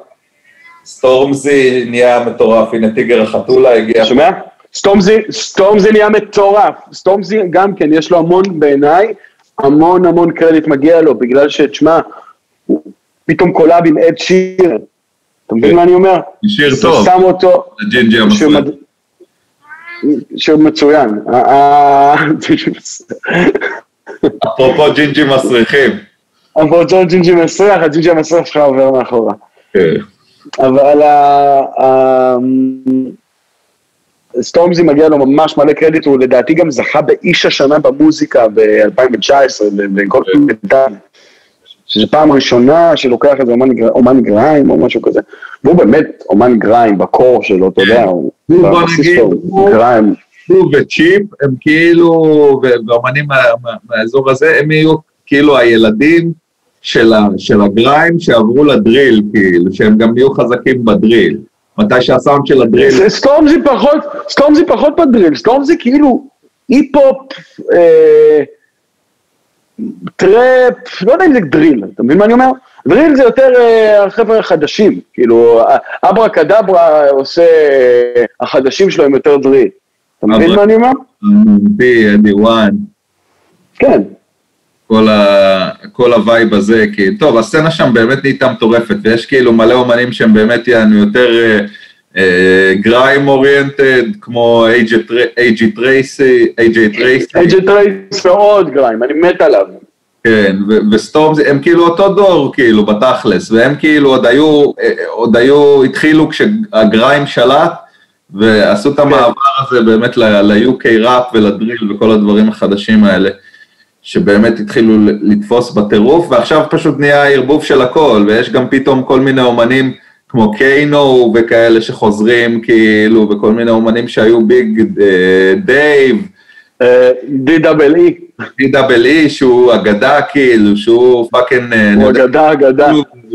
סטורמזי נהיה מטורף, הנה טיגר החתולה הגיע. שומע? סטורמזי, סטורמזי נהיה מטורף. סטורמזי גם כן, יש לו המון בעיניי, המון המון קרדיט מגיע לו, בגלל שתשמע, הוא פתאום collab עם אד שירן. אתה מבין כן. מה אני אומר? שיר טוב. שם אותו... ג'ינג'י המסריח. שיר מצוין. אפרופו ג'ינג'י מסריחים. אפרופו ג'ינג'י מסריח, הג'ינג'י המסריח שלך עובר מאחורה. כן. אבל סטורמזי מגיע לו ממש מלא קרדיט, הוא לדעתי גם זכה באיש השנה במוזיקה ב-2019, בכל. מיני שזו פעם ראשונה שלוקח איזה אומן, אומן גריים או משהו כזה, והוא באמת אומן גריים ב core שלו, אתה יודע, הוא בבסיס גריים. הוא וצ'יפ הם כאילו, ואומנים מהאזור הזה, הם יהיו כאילו הילדים של, ה, של הגריים שעברו לדריל, כאילו, שהם גם יהיו חזקים בדריל. מתי שהסאונד של הדריל... סטורמזי פחות, סטורמזי פחות בדריל, סטורמזי כאילו היפ-הופ, אה, טראפ, לא יודע אם זה דריל, אתה מבין מה אני אומר? דריל זה יותר אה, החבר'ה החדשים, כאילו אברה קדברה עושה, החדשים שלו הם יותר דריל. אתה מבין מה אני אומר? בי, הדי וואן. כן. כל, ה, כל ה vibe הזה, כי טוב, הסצנה שם באמת נהייתה מטורפת, ויש כאילו מלא אומנים שהם באמת יענו יותר גריים uh, oriented, כמו אייג'י טרייסי, אייג'י טרייסי. אייג'י טרייסי מאוד גריים, אני מת עליו. כן, וסטורם, הם כאילו אותו דור, כאילו, בתכלס, והם כאילו עוד היו, אה, עוד היו, התחילו כשהגריים שלט, ועשו את המעבר הזה באמת ל-UK ראפ ולדריל וכל הדברים החדשים האלה, שבאמת התחילו לתפוס בטירוף, ועכשיו פשוט נהיה ערבוב של הכל, ויש גם פתאום כל מיני אומנים כמו קיינו וכאלה שחוזרים כאילו, וכל מיני אומנים שהיו ביג, דייב, די דאבל אי. די דאבל אי, שהוא אגדה כאילו, שהוא fucking... הוא אגדה, אגדה.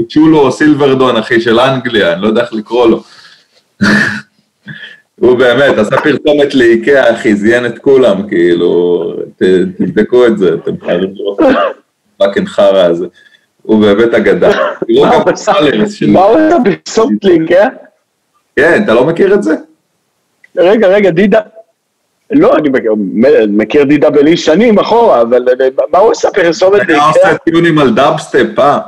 צ'ולו סילברדון, אחי, של אנגליה, אני לא יודע איך לקרוא לו. הוא באמת, עשה פרסומת לאיקאה, אחי, זיין את כולם, כאילו, תבדקו את זה, אתם חייבים לראות את ה fucking חרא הזה. הוא באמת אגדה. מה הוא עשה פרסומת לאיקאה? כן, אתה לא מכיר את זה? רגע, רגע, דידה... לא, אני מכיר דידה בלי שנים אחורה, אבל מה הוא עשה פרסומת? היה עושה טיונים על דאבסטפ, אה?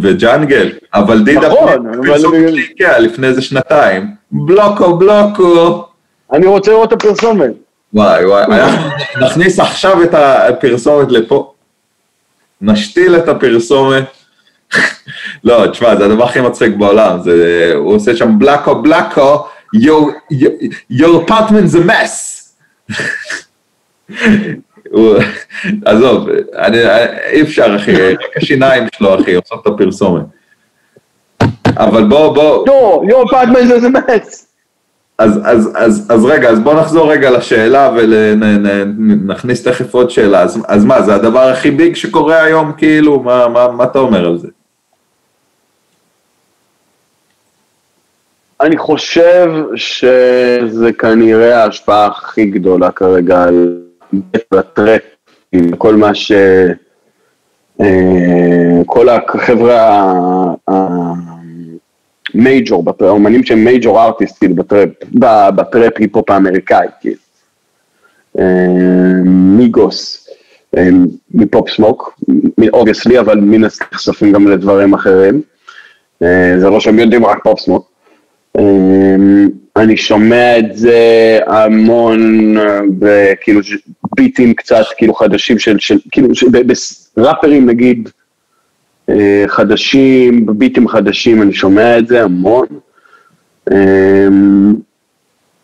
וג'אנגל, אבל דידה נכון, פרסומת לאיקאה לפני איזה שנתיים. בלוקו, בלוקו. אני רוצה לראות את הפרסומת. וואי וואי, נכניס עכשיו את הפרסומת לפה. נשתיל את הפרסומת. לא, תשמע, זה הדבר הכי מצחיק בעולם, זה, הוא עושה שם בלאקו בלאקו, your, your, your apartment is a mess. עזוב, אי אפשר אחי, רק השיניים שלו אחי, עושות את הפרסומת. אבל בוא, בוא... לא, your apartment is a mess. אז, אז, אז, אז רגע, אז בוא נחזור רגע לשאלה ונכניס תכף עוד שאלה. אז, אז מה, זה הדבר הכי ביג שקורה היום, כאילו? מה, מה, מה אתה אומר על זה? אני חושב שזה כנראה ההשפעה הכי גדולה כרגע על הטרק, עם כל מה ש... כל החבר'ה המייג'ור, האומנים שהם מייג'ור ארטיסט, כאילו, בטראפ, בטראפ היפ-הופ האמריקאי, כאילו. מיגוס, מפופ סמוק, אובייסלי, אבל מן הסכספים גם לדברים אחרים. זה לא שהם יודעים רק פופ סמוק. אני שומע את זה המון, כאילו ביטים קצת כאילו חדשים של, כאילו ראפרים נגיד חדשים, ביטים חדשים, אני שומע את זה המון.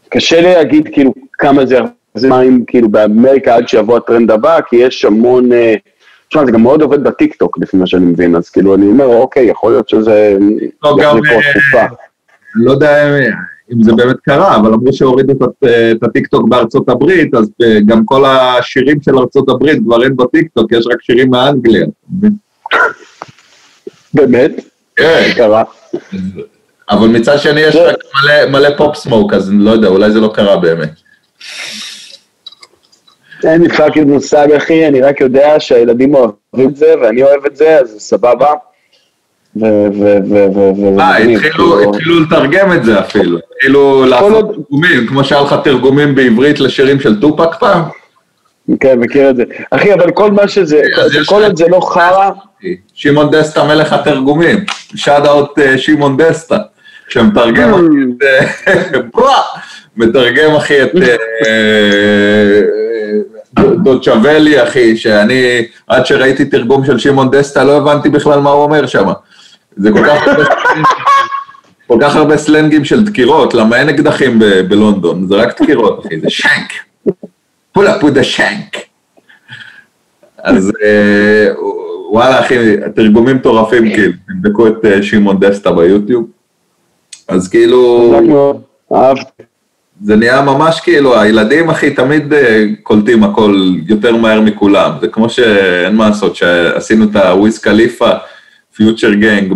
קשה לי להגיד כאילו כמה זה זמן כאילו באמריקה עד שיבוא הטרנד הבא, כי יש המון, תשמע זה גם מאוד עובד בטיקטוק לפי מה שאני מבין, אז כאילו אני אומר אוקיי, יכול להיות שזה... לא, גם... לא יודע אם זה באמת קרה, אבל אמרו שהורידו את הטיקטוק בארצות הברית, אז גם כל השירים של ארצות הברית כבר אין בטיקטוק, יש רק שירים מאנגליה. באמת? כן. קרה. אבל מצד שני יש רק מלא פופ סמוק, אז לא יודע, אולי זה לא קרה באמת. אין לי fucking מושג, אחי, אני רק יודע שהילדים אוהבים את זה, ואני אוהב את זה, אז סבבה. אה, התחילו לתרגם את זה אפילו, התחילו לעשות תרגומים, כמו שהיה לך תרגומים בעברית לשירים של טופאק פעם? כן, מכיר את זה. אחי, אבל כל מה שזה, כל עוד זה לא חרא... שמעון דסטה מלך התרגומים, shout out שמעון דסטה, שמתרגם אחי את... מתרגם אחי את... דוצ'אבלי, אחי, שאני, עד שראיתי תרגום של שמעון דסטה, לא הבנתי בכלל מה הוא אומר שם. זה כל כך הרבה כל כך הרבה סלנגים של דקירות, למה אין אקדחים בלונדון, זה רק דקירות, אחי, זה שנק. pull up with a shank. וואלה, אחי, תרגומים מטורפים, כאילו, תבדקו את שמעון דסטה ביוטיוב. אז כאילו... אהבתי. זה נהיה ממש כאילו, הילדים, אחי, תמיד קולטים הכל יותר מהר מכולם. זה כמו שאין מה לעשות, שעשינו את הוויז קליפה, פיוטר גנג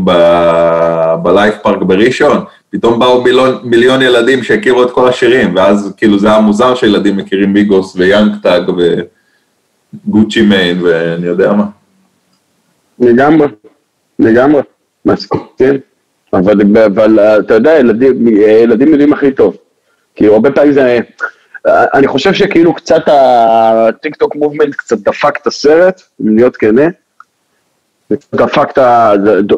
בלייף פארק בראשון, פתאום באו מיליון, מיליון ילדים שהכירו את כל השירים, ואז כאילו זה היה מוזר שילדים מכירים מיגוס ויאנג טאג וגוצ'י מיין ואני יודע מה. לגמרי, לגמרי, מסכים, אבל, אבל אתה יודע, ילדים, ילדים יודעים הכי טוב. כאילו הרבה פעמים זה, אני חושב שכאילו קצת הטיק טוק מובמנט קצת דפק את הסרט, אם להיות כנה. דפק את ה...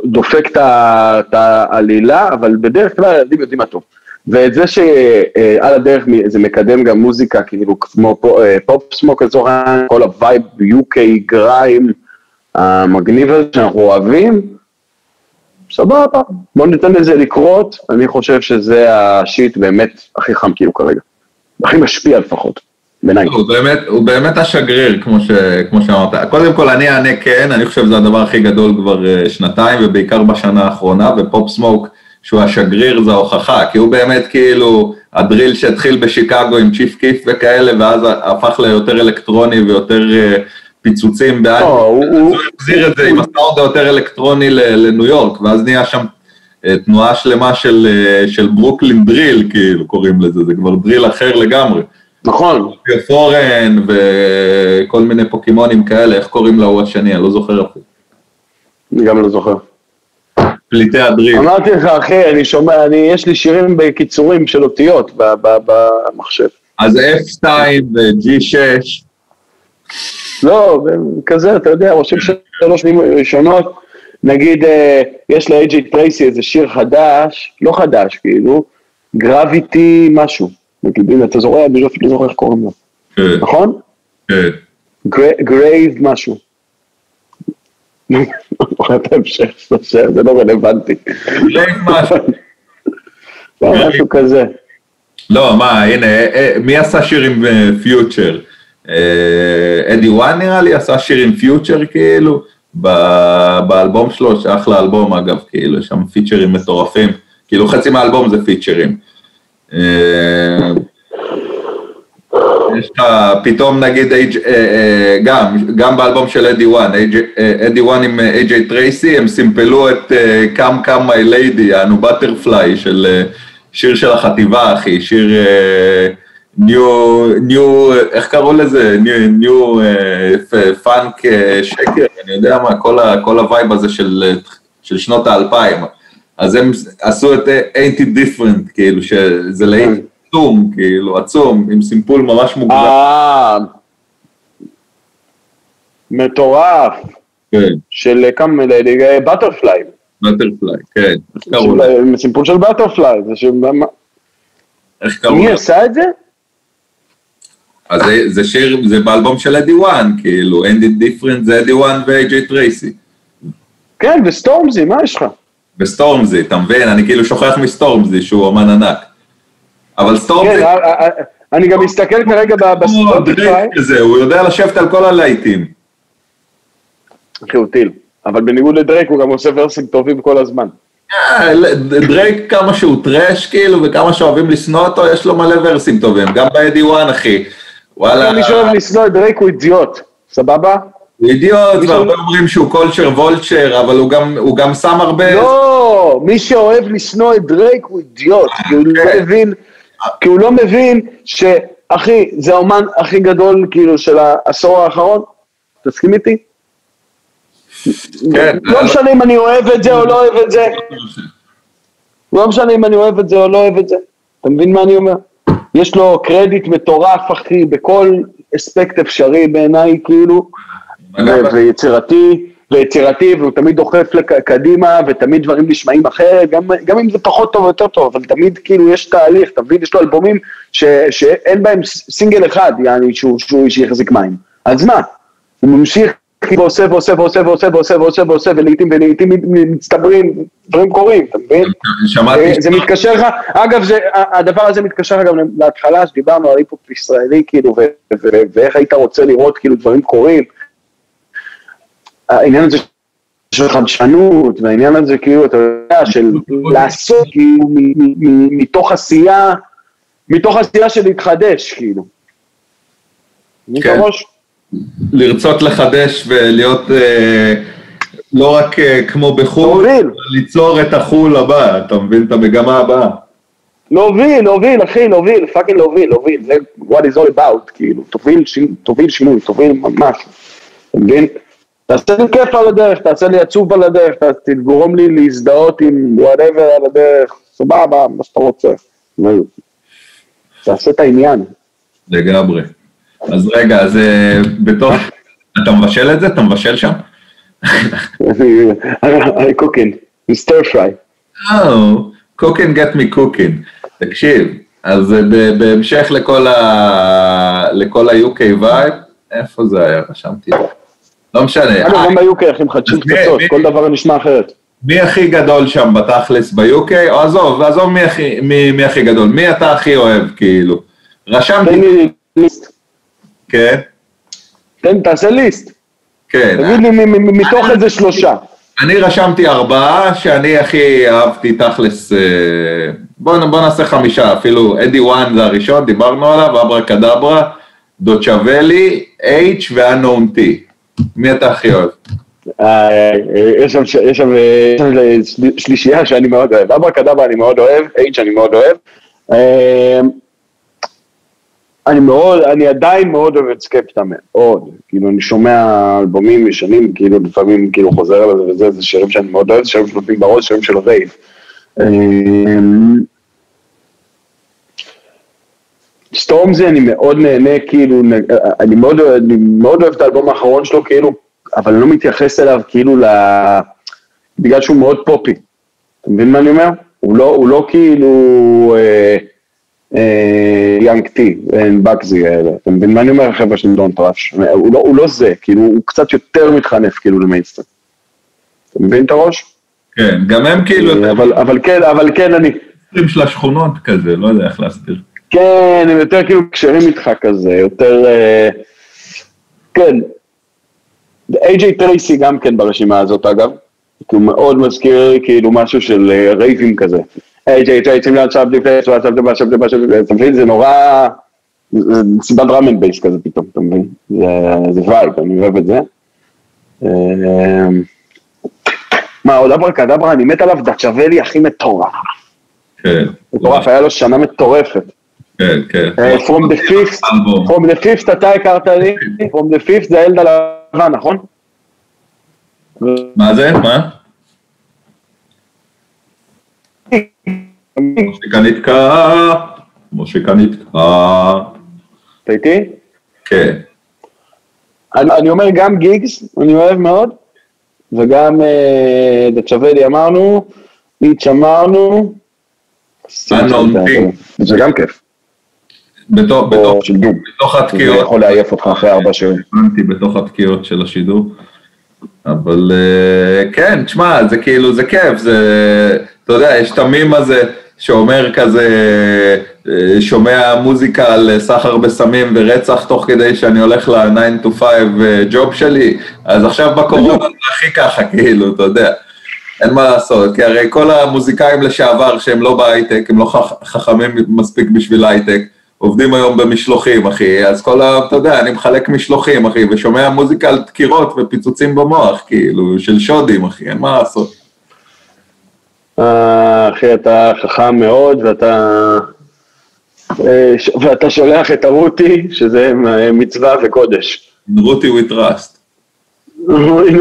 דופק את העלילה, אבל בדרך כלל ילדים יודעים מה טוב. ואת זה שעל הדרך זה מקדם גם מוזיקה, כאילו כמו Pop Smoke לצורך העניין, כל ה vibe UK grime המגניב הזה שאנחנו אוהבים, סבבה, בוא ניתן לזה לקרות, אני חושב שזה ה shit באמת הכי חם כאילו כרגע, הכי משפיע לפחות. בעיניי. הוא באמת, הוא באמת השגריר, כמו, ש, כמו שאמרת. קודם כל, אני אענה כן, אני חושב שזה הדבר הכי גדול כבר שנתיים, ובעיקר בשנה האחרונה, ו Pop Smoke שהוא השגריר זה ההוכחה, כי הוא באמת כאילו ה drill שהתחיל בשיקגו עם Chief Keef וכאלה, ואז הפך ליותר אלקטרוני ויותר אה, פיצוצים בעד, לא, הוא החזיר את זה עם הסאונד היותר אלקטרוני לניו יורק, ואז נהיה שם אה, תנועה שלמה של, אה, של ברוקלין דריל, כאילו קוראים לזה, זה כבר דריל אחר לגמרי. נכון. פורן וכל מיני פוקימונים כאלה, איך קוראים להוא השני, אני לא זוכר אפילו. אני גם לא זוכר. פליטי הדריל. אמרתי לך, אחי, אני שומע, אני, יש לי שירים בקיצורים של אותיות במחשב. אז F2 ו-G6. לא, כזה, אתה יודע, רושם שלוש מילים ראשונות, נגיד, אה, יש ל- AJ Tracey איזה שיר חדש, לא חדש, כאילו, gravity משהו. נגיד, הנה, אתה זוכר, אני לא זוכר איך קוראים לו. כן. נכון? כן. grave משהו. זה לא רלוונטי. לא, משהו כזה. לא, מה, הנה, אה, אה, מי עשה שיר עם פיוטר? אה, אדי וואן נראה לי עשה שיר עם פיוטר כאילו, באלבום שלו, שאחלה אלבום אגב, כאילו, יש שם features מטורפים, כאילו חצי מהאלבום זה features. יש לך פתאום נגיד, אה, אה, גם, גם באלבום של אדי וואן, אדי וואן עם איי-ג'יי טרייסי, הם סימפלו את come come my lady, יענו Butterfly, של שיר של החטיבה, אחי, שיר ניו, ניו, איך קראו לזה? new punk שקר, אני יודע מה, כל ה vibe הזה של, של שנות האלפיים. אז הם עשו את ain't it different, כאילו, שזה להיט עצום, כאילו, עצום, עם סימפול ממש מוגזם. אה, מטורף. כן. של כמה, בטרפליי. בטרפליי, כן. סימפול של Butterfly, זה ש... איך קראו מי עשה את זה? אז זה, זה שיר, זה באלבום של אדי וואן, כאילו, it different זה אדי וואן ואיי-ג'יי טרייסי. כן, ו Stormzy, מה יש לך? ו Stormzy, אתה מבין? אני כאילו שוכח מ Stormzy שהוא אמן ענק. אבל Stormzy... כן, אה, אה, אה, אני גם מסתכל כרגע ב Stormzy. הוא יודע לשבת על כל הלהיטים. אחי, הוא טיל. אבל בניגוד לדרייק הוא גם עושה verses טובים כל הזמן. דרייק כמה שהוא trash כאילו וכמה שאוהבים לשנוא אותו יש לו מלא verses טובים גם באדי וואן אחי וואלה. מי שאוהב לשנוא את דרייק הוא אידיוט סבבה? הוא אידיוט, והרבה אומרים שהוא culture vulture, אבל הוא גם, הוא גם שם הרבה... לא, מי שאוהב לשנוא את דרייק הוא אידיוט, כי הוא לא מבין, כי הוא לא מבין שאחי, זה האומן הכי גדול כאילו של העשור האחרון, תסכים איתי? כן. לא משנה אם אני אוהב את זה או לא אוהב את זה. לא משנה אם אני אוהב את זה או לא אוהב את זה. אתה מבין מה אני אומר? יש לו קרדיט מטורף, אחי, בכל אספקט אפשרי בעיניי, כאילו, ויצירתי, ויצירתי, והוא תמיד דוחף קדימה, ותמיד דברים נשמעים אחרת, גם, גם אם זה פחות טוב או יותר טוב, אבל תמיד כאילו יש תהליך, אתה מבין? יש לו אלבומים ש, שאין בהם סינגל אחד, יעני, שהוא, שהוא שיחזיק מים. אז מה? הוא ממשיך ועושה ועושה ועושה ועושה ועושה ועושה ועושה ולעיתים ולעיתים מצטברים, דברים קורים, אתה מבין? שמעתי. זה מתקשר לך, אגב, זה, הדבר הזה מתקשר לך גם להתחלה שדיברנו על היפופ ישראלי, כאילו, ואיך היית רוצה לראות כאילו דברים קורים. העניין הזה של חדשנות, והעניין הזה כאילו, אתה יודע, של לעשות כאילו מתוך עשייה, מתוך עשייה של להתחדש, כאילו. כן. לרצות לחדש ולהיות אה, לא רק אה, כמו בחו"ל, אלא ליצור את החו"ל הבא, אתה מבין את המגמה הבאה. להוביל, להוביל, אחי, להוביל, פאקינג להוביל, להוביל, זה what is all about, כאילו, תוביל, תוביל שינוי, תוביל משהו, אתה מבין? תעשה לי כיף על הדרך, תעשה לי עצוב על הדרך, תגרום לי להזדהות עם whatever על הדרך, סבבה, מה שאתה רוצה. תעשה את העניין. לגמרי. אז רגע, אז אה, בתוך... אתה מבשל את זה? אתה מבשל שם? אני cooking, stir fry. או, cooking get me cooking. תקשיב, אז בהמשך לכל ה-UK vibe, איפה זה היה? רשמתי. לא משנה. אגב, גם ב-UK הכי מחדשים פצצות, כל דבר נשמע אחרת. מי הכי גדול שם בתכלס ב-UK? או עזוב, עזוב מי הכי, מי, מי הכי גדול, מי אתה הכי אוהב, כאילו? רשמתי... תן לי list. כן? תן, תעשה list. כן. תגיד לי מתוך איזה שלושה. אני רשמתי ארבעה שאני הכי אהבתי תכלס, בוא, בוא נעשה חמישה, אפילו אדי וואן זה הראשון, דיברנו עליו, Abra Cadabra, Dutchavelli, Aitch ו-Unknown T. מי אתה הכי אוהב? יש שם שלישייה שאני מאוד אוהב, Abra Cadabra אני מאוד אוהב, Aitch אני מאוד אוהב. אני מאוד, אני עדיין מאוד אוהב את Skepta מאוד, כאילו אני שומע אלבומים ישנים, כאילו לפעמים כאילו חוזר על זה וזה, זה שירים שאני מאוד אוהב, שירים שנותנים בראש, שירים של ה vibe. Stormzy אני מאוד נהנה, כאילו, אני מאוד, אני מאוד אוהב את האלבום האחרון שלו, כאילו, אבל אני לא מתייחס אליו כאילו ל... בגלל שהוא מאוד poppy. אתה מבין מה אני אומר? הוא לא, הוא לא כאילו אה, Young T, Bugsey האלה. אתה מבין מה אני אומר, חבר'ה של Don't Rush? הוא, לא, לא זה, כאילו, הוא קצת יותר מתחנף כאילו למיינסטרים. אתה מבין את הראש? כן, גם הם כאילו... אבל, אבל כן, אבל כן, אני... של השכונות כזה, לא יודע איך להסביר. כן, הם יותר כאילו קשרים איתך כזה, יותר... אה, כן. איי-ג'יי טרייסי גם כן ברשימה הזאת אגב, כי הוא מאוד מזכיר כאילו משהו של אה, רייבים כזה. איי-ג'יי טרייסי, אתה מבין? זה נורא... זה סיבת ראמן בייס כזה פתאום, אתה מבין? זה וייב, אני אוהב את זה. אה, מה, עוד אברה קדברה, אני מת עליו, דצ'אבלי הכי מטורף. כן. מטורף, היה לו שנה מטורפת. כן, כן. From the fifth, from the fifth אתה הכרת לי, From the fifth זה הילד הלבן, נכון? מה זה? מה? מושיקה נתקע, מושיקה נתקע. אתה איתי? כן. אני אומר גם גיגס, אני אוהב מאוד, וגם דצ'אבלי אמרנו, איץ' אמרנו, זה גם כיף. בתוך, בתוך, בתוך התקיעות. זה יכול לעייף אותך אחרי ארבע שעות. הבנתי בתוך התקיעות של השידור. אבל כן, תשמע, זה כאילו, זה כיף, זה, אתה יודע, יש את המים הזה שאומר כזה, שומע מוזיקה על סחר בסמים ורצח תוך כדי שאני הולך ל-9 to 5 ג'וב שלי, אז עכשיו בקורונה זה הכי ככה, כאילו, אתה יודע. אין מה לעשות, כי הרי כל המוזיקאים לשעבר שהם לא בהייטק, הם לא חכמים מספיק בשביל הייטק, עובדים היום במשלוחים, אחי, אז כל ה... אתה יודע, אני מחלק משלוחים, אחי, ושומע מוזיקה על דקירות ופיצוצים במוח, כאילו, של שודים, אחי, אין מה לעשות. אחי, אתה חכם מאוד, ואתה... ואתה שולח את הרותי, שזה מצווה וקודש. רותי we trust.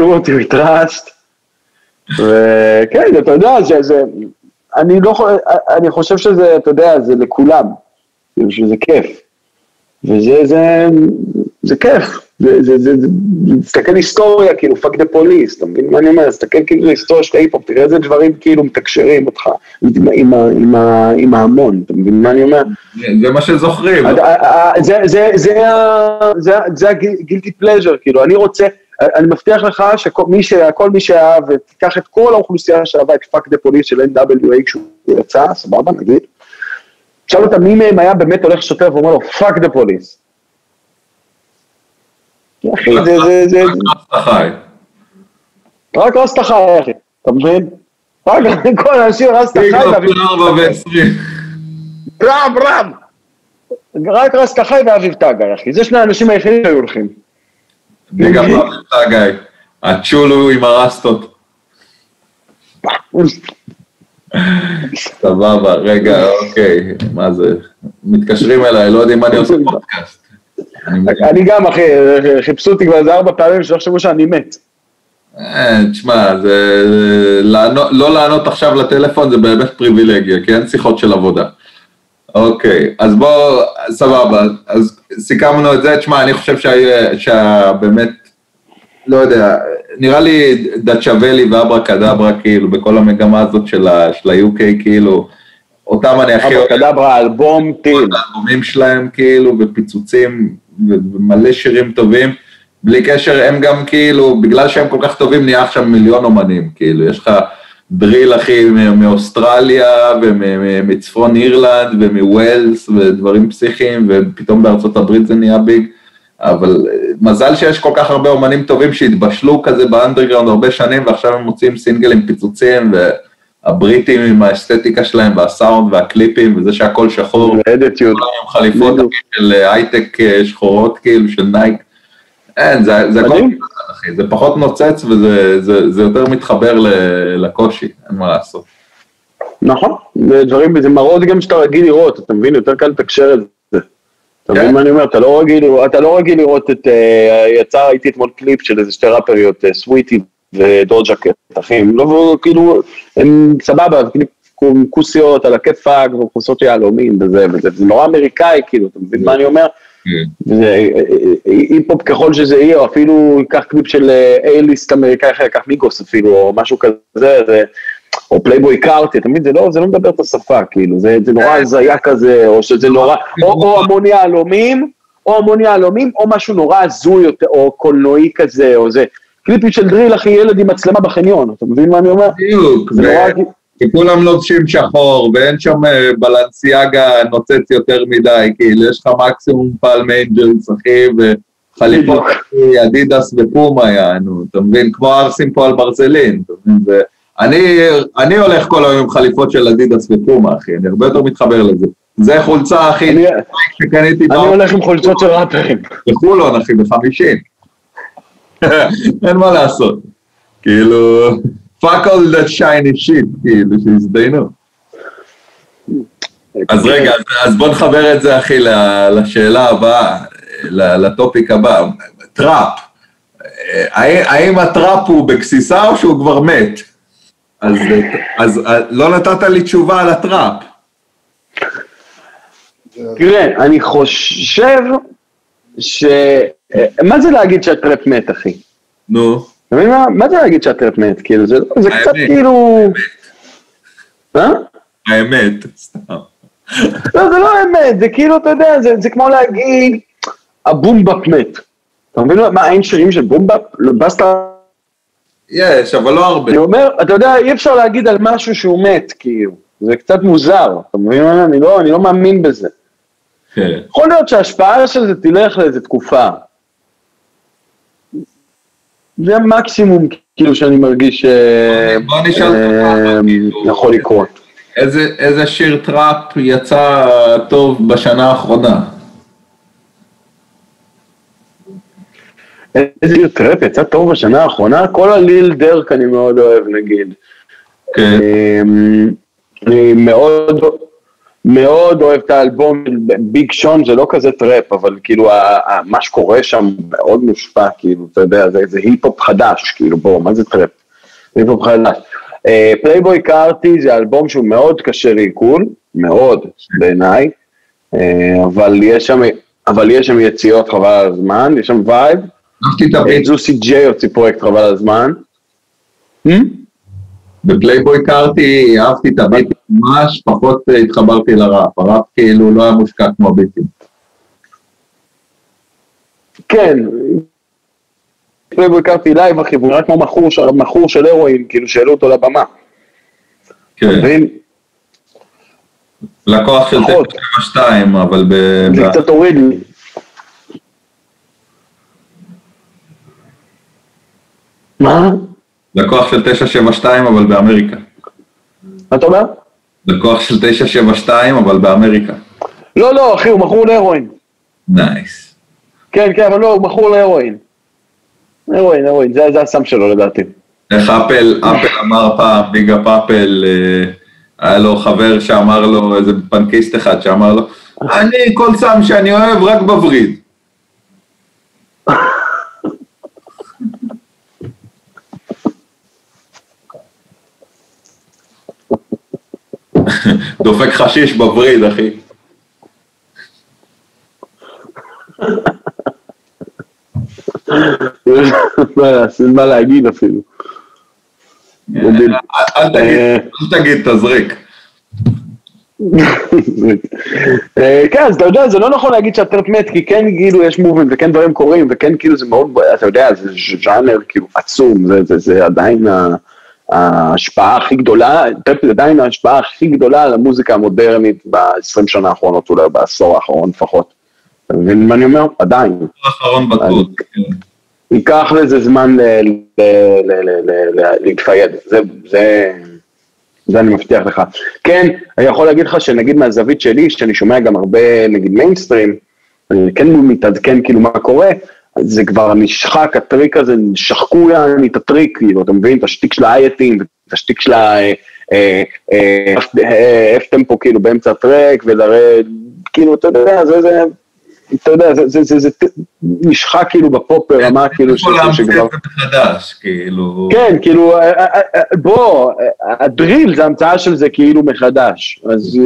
רותי we trust. וכן, אתה יודע, שזה... אני לא... אני חושב שזה, אתה יודע, זה לכולם. שזה כיף. וזה, זה, זה כיף. זה, זה, זה, זה, תסתכל היסטוריה, כאילו, fuck the police, אתה מבין מה אני אומר? תסתכל כאילו היסטוריה של היפ-הופ, תראה איזה דברים כאילו מתקשרים אותך עם, עם, עם, עם ההמון, אתה מבין מה אני אומר? זה מה שזוכרים. זה, זה, זה, זה, ה guilty pleasure, כאילו, אני רוצה, אני מבטיח לך שכל מי, שאהב, ותיקח את כל האוכלוסייה שאהבה את Fuck Tha Police של NWA כשהוא יצא, סבבה, נגיד, תשאל אותם מי מהם היה באמת הולך שוטר ואומר לו, fuck the police. אחי, זה, זה, זה... רק רסטה חי, אחי, אתה מבין? רק כל האנשים רסטה חי רם, רם. רק רסטה חי ואביב טאגאי, אחי. זה שני האנשים היחידים שהיו הולכים. וגם אביב טאגאי. הצ'ולו עם הרסטות. סבבה, רגע, אוקיי, מה זה? מתקשרים אליי, לא יודעים מה אני עושה פודקאסט. אני גם, אחי, חיפשו אותי כבר איזה ארבע פעמים, שלא חשבו שאני מת. תשמע, זה... לא לענות עכשיו לטלפון זה באמת פריבילגיה, כי אין שיחות של עבודה. אוקיי, אז בוא, סבבה, אז סיכמנו את זה, תשמע, אני חושב שבאמת, לא יודע, נראה לי דצ'אבלי ואברה קדברה, כאילו, בכל המגמה הזאת של ה-UK, כאילו, אותם אני הכי. אברה קדברה, אלבום טיל. האלבומים שלהם, כאילו, ופיצוצים, ומלא שירים טובים. בלי קשר, הם גם כאילו, בגלל שהם כל כך טובים, נהיה עכשיו מיליון אומנים, כאילו, יש לך drill, אחי, מאוסטרליה, ומצפון אירלנד, ומוויילס, ודברים פסיכיים, ופתאום בארצות הברית זה נהיה big. אבל מזל שיש כל כך הרבה אומנים טובים שהתבשלו כזה ב underground הרבה שנים, ועכשיו הם מוצאים סינגלים פיצוצים, והבריטים עם האסתטיקה שלהם, והסאונד והקליפים, וזה שהכל שחור, עם חליפות של הייטק שחורות, כאילו, של נייק. אין, זה, זה הכל אחי, זה פחות נוצץ וזה זה, זה יותר מתחבר לקושי, אין מה לעשות. נכון, זה דברים, זה מראות גם שאתה רגיל לראות, אתה מבין, יותר קל לתקשר את זה. אתה מבין כן. מה אני אומר? אתה לא רגיל, אתה לא רגיל לראות את, אה, יצא, ראיתי אתמול קליפ של איזה שתי ראפריות, אה, סוויטי ודוג'ה קט, אחים, לא, כאילו, הם סבבה, כאילו, כוסיות על הכיפאק וכוסות יהלומים וזה, וזה, זה נורא אמריקאי, כאילו, אתה מבין מה אני אומר? כן. היפ-הופ ככל שזה יהיה, או אפילו ייקח קליפ של A-list אמריקאי אחר, ייקח מיגוס אפילו, או משהו כזה, זה, או פלייבוי קארטי, אתה מבין? זה לא, זה לא מדבר את השפה, כאילו, זה, זה נורא. הזיה כזה, או שזה נורא, או, או המון יהלומים, או המון יהלומים, או משהו נורא הזוי, או קולנועי כזה, או זה. קליפים של drill, אחי, ילד עם מצלמה בחניון, אתה מבין מה אני אומר? בדיוק. זה נורא... כולם לובשים שחור, ואין שם אה, בלנסיאגה נוצץ יותר מדי, כאילו יש לך מקסימום פלם אנג'לס, אחי, וחליפות אדידס ופומה יענו, אתה מבין? כמו ערסים פה על ברזלין, אתה מבין? אני, אני הולך כל היום עם חליפות של אדידס ופומה, אחי, אני הרבה יותר מתחבר לזה. זה חולצה, אחי, אני, שקניתי... אני הולך עם חולצות של ראפרים. בחולון, אחי, בחמישים. אין מה לעשות. כאילו... fuck all that shiny shit, כאילו, שהזדיינו. אז רגע, אז בוא נחבר את זה, אחי, לשאלה הבאה, ל topic הבא. trap. האם ה trap הוא בגסיסה או שהוא כבר מת? אז, אז לא נתת לי תשובה על ה trap. תראה, אני חושב ש... מה זה להגיד שה trap מת, אחי? נו. מה? מה זה להגיד שה trap מת? כאילו, זה, זה קצת כאילו... מה? האמת, סתם. לא, זה לא האמת, זה כאילו, אתה יודע, זה, זה כמו להגיד, ה boom bap מת. אתה מבין מה, אין שירים של boom bap? לא, באסטה... יש, אבל לא הרבה. אני אומר, אתה יודע, אי אפשר להגיד על משהו שהוא מת, כאילו. זה קצת מוזר, אתה מבין מה? אני לא, אני לא מאמין בזה. כן. יכול להיות שההשפעה של זה תלך לאיזה תקופה. זה המקסימום כאילו שאני מרגיש שיכול לקרות. איזה, איזה שיר trap יצא טוב בשנה האחרונה? איזה שיר trap יצא טוב בשנה האחרונה? כל הליל דרק אני מאוד אוהב נגיד. כן. אמ, אני מאוד... מאוד אוהב את האלבום של ביג שון, זה לא כזה trap, אבל כאילו מה שקורה שם מאוד מושפע, כאילו, אתה יודע, זה, זה היפ-הופ חדש, כאילו, בוא, מה זה trap? היפ-הופ חדש. פלייבוי uh, קארטי זה אלבום שהוא מאוד קשה לעיכול, מאוד בעיניי, uh, אבל יש שם, אבל יש שם יציאות חבל על הזמן, יש שם vibe. ג'וסי ג'יי הוציא פרויקט חבל על הזמן. אממ? בפלייבוי קארטי אהבתי את הביטים ממש, פחות אה, התחברתי לראפ, הראפ כאילו לא היה מושקע כמו הביטים. כן, פלייבוי קארטי live אחי, והוא נראה כמו מכור, של הרואין, כאילו שהעלו אותו לבמה. כן. לקוח של 972, אבל ב... זה קצת הוריד לי. מה? לקוח של 972 אבל באמריקה. מה אתה אומר? לקוח של 972 אבל באמריקה. לא, לא, אחי, הוא מכור להרואין. nice. כן, כן, אבל לא, הוא מכור להרואין. הרואין, הרואין, זה, זה הסם שלו לדעתי. איך אפל, אפל אמר פעם, big up אפל, היה לו חבר שאמר לו, איזה פאנקיסט אחד שאמר לו, אני כל סם שאני אוהב רק בווריד. דופק חשיש בווריד, אחי. אין מה להגיד אפילו. אל תגיד, תזריק. כן, אז אתה יודע, זה לא נכון להגיד שהטרפ מת, כי כן כאילו יש מובן וכן דברים קורים, וכן כאילו זה מאוד, אתה יודע, זה ז'אנר כאילו עצום, זה עדיין ההשפעה הכי גדולה, טרפ זה עדיין ההשפעה הכי גדולה על המוזיקה המודרנית ב-20 שנה האחרונות, אולי בעשור האחרון לפחות. אתה מבין מה אני אומר? עדיין. האחרון בטוח. כן. ייקח לזה זמן להתפייד, זה אני מבטיח לך. כן, אני יכול להגיד לך שנגיד מהזווית שלי, שאני שומע גם הרבה נגיד מיינסטרים, אני כן מתעדכן כאילו מה קורה, זה כבר נשחק, הטריק הזה, שחקו יעני את הטריק, כאילו, אתה מבין? את השטיק של האייטים, את השטיק של האף טמפו כאילו באמצע הטרק, ולרד, כאילו, אתה יודע, זה, זה, אתה יודע, זה, זה, זה, זה נשחק כאילו בפופ ברמה כאילו שכבר... מחדש, כאילו... כן, כאילו, בוא, הדריל זה המצאה של זה כאילו מחדש, אז...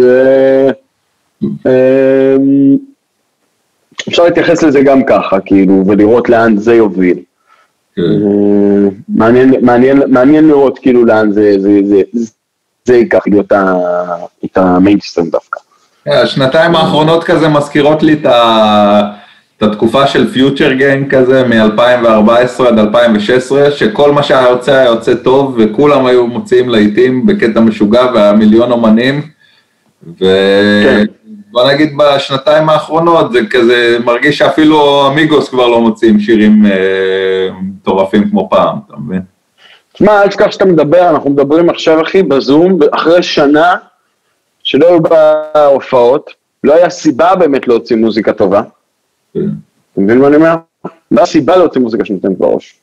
אפשר להתייחס לזה גם ככה, כאילו, ולראות לאן זה יוביל. כן. מעניין, מעניין, מעניין לראות כאילו לאן זה, זה, זה, זה ייקח להיות את המיינסטרים דווקא. השנתיים האחרונות כזה מזכירות לי את, ה... את התקופה של פיוטר גיין כזה מ-2014 עד 2016, שכל מה שהיה יוצא היה יוצא טוב, וכולם היו מוציאים להיטים בקטע משוגע והיה מיליון אומנים, ובוא כן. נגיד בשנתיים האחרונות זה כזה מרגיש שאפילו אמיגוס כבר לא מוציאים שירים אה, מטורפים כמו פעם, אתה מבין? תשמע, אל תשכח שאתה מדבר, אנחנו מדברים עכשיו, אחי, בזום, אחרי שנה שלא היו בהופעות, לא היה סיבה באמת להוציא מוזיקה טובה. כן. אתה מבין מה אני אומר? לא היה סיבה להוציא מוזיקה שנותנת בראש.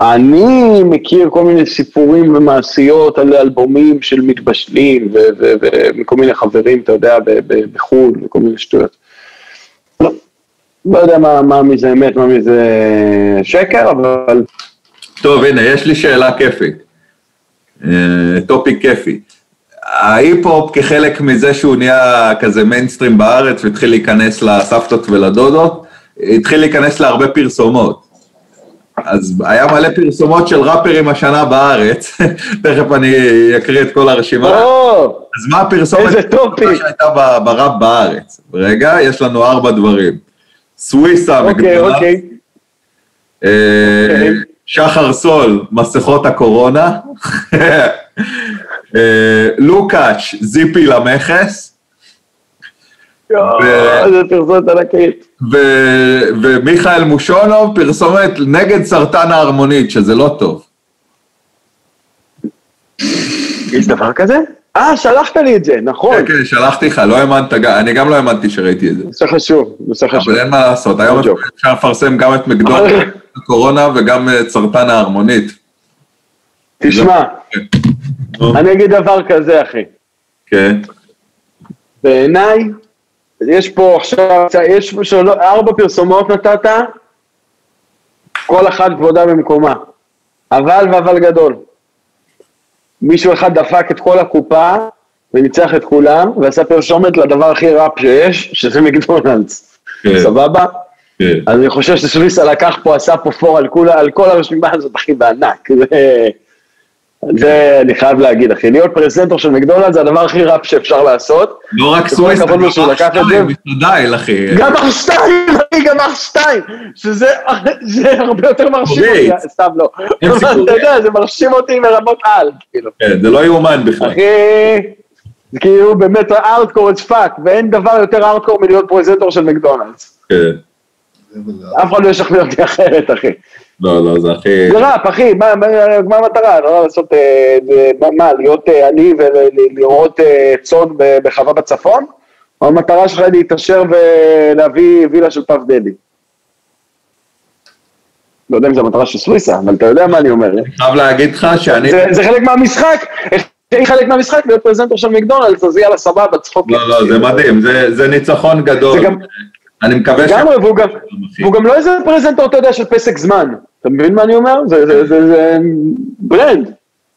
אני מכיר כל מיני סיפורים ומעשיות על אלבומים של מתבשלים ומכל מיני חברים, אתה יודע, בחו"ל וכל מיני שטויות. לא, לא יודע מה, מה מזה אמת, מה מזה שקר, אבל... טוב, הנה, יש לי שאלה כיפית. אה, topic כיפי. ההיפ-הופ כחלק מזה שהוא נהיה כזה מיינסטרים בארץ והתחיל להיכנס לסבתות ולדודות, התחיל להיכנס להרבה פרסומות. אז היה מלא פרסומות של ראפרים השנה בארץ, תכף אני אקריא את כל הרשימה. אז מה הפרסומת שהייתה בראפ בארץ? רגע, יש לנו ארבע דברים. סוויסה אוקיי, אוקיי. אה, אוקיי. שחר סול, מסכות הקורונה. אה, לוקאץ', זיפי למכס. איזה פרסומת ענקית. ומיכאל מושונוב, פרסומת נגד סרטן ההרמונית, שזה לא טוב. יש דבר כזה? אה, שלחת לי את זה, נכון. כן, כן, שלחתי לך, לא האמנת, אני גם לא האמנתי שראיתי את זה. נושא חשוב, נושא חשוב. אבל אין מה לעשות, היום אפשר לפרסם גם את מקדון הקורונה וגם את סרטן ההרמונית. תשמע, כן. אני אגיד דבר כזה, אחי. כן. בעיניי, יש פה עכשיו, יש פה ארבע פרסומות נתת, כל אחת כבודה במקומה. אבל ואבל גדול. מישהו אחד דפק את כל הקופה וניצח את כולם, ועשה פרשומת לדבר הכי ראפ שיש, שזה מקדונלדס. כן. סבבה? כן. אז אני חושב שסוויסה לקח פה, עשה פה פור על, כולה, על כל הרשימה הזאת, אחי, בענק. זה, אני חייב להגיד, אחי. להיות פרזנטור של מקדונלדס זה הדבר הכי ראפ שאפשר לעשות. לא רק סוויסה, גם אח שתיים, מסתדייל, אחי. גם אח שתיים, אחי, גם אח שתיים. שזה הרבה יותר מרשים אותי, סתם לא. אתה יודע, זה מרשים אותי מרמות על, כאילו. כן, זה לא יאומן בכלל. אחי... זה כאילו באמת ארטקור as fuck, ואין דבר יותר ארטקור מלהיות פרזנטור של מקדונלדס. כן. אף אחד לא ישכנע אותי אחרת, אחי. לא, לא, זה הכי... זה ראפ, אחי, מה המטרה? לא לעשות, אה, מה, להיות אה, עני ולראות אה, צאן בחווה בצפון? או המטרה שלך להתעשר ולהביא וילה של פאף דדי? לא יודע אם זו המטרה של סוויסה, אבל אתה יודע מה אני אומר. אני חייב להגיד לך שאני... זה חלק מהמשחק, חלק מהמשחק להיות פרזנטור של מקדונלדס, אז יאללה, סבבה, צחוק. לא, לא, זה מדהים, זה ניצחון גדול. אני מקווה ש... לגמרי, והוא גם לא איזה פרזנטור, אתה יודע, של פסק זמן. אתה מבין מה אני אומר? זה ברנד.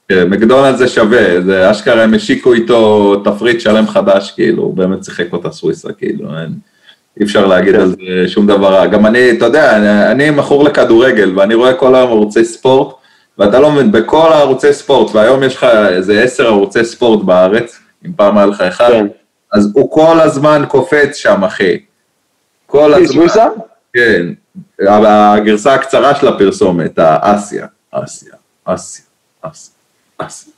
כן, מקדונלד זה שווה, זה אשכרה הם השיקו איתו תפריט שלם חדש, כאילו, הוא באמת שיחק אותה סוויסה, כאילו, אין, אי אפשר להגיד. על זה שום דבר רע. גם אני, אתה יודע, אני, אני מכור לכדורגל, ואני רואה כל היום ערוצי ספורט, ואתה לא מבין, בכל הערוצי ספורט, והיום יש לך איזה עשר ערוצי ספורט בארץ, אם פעם היה לך אחד, כן. אז הוא כל הזמן קופץ שם, אחי. כל הזמן. סוויסה? כן, הגרסה הקצרה של הפרסומת, האסיה, אסיה, אסיה, אסיה.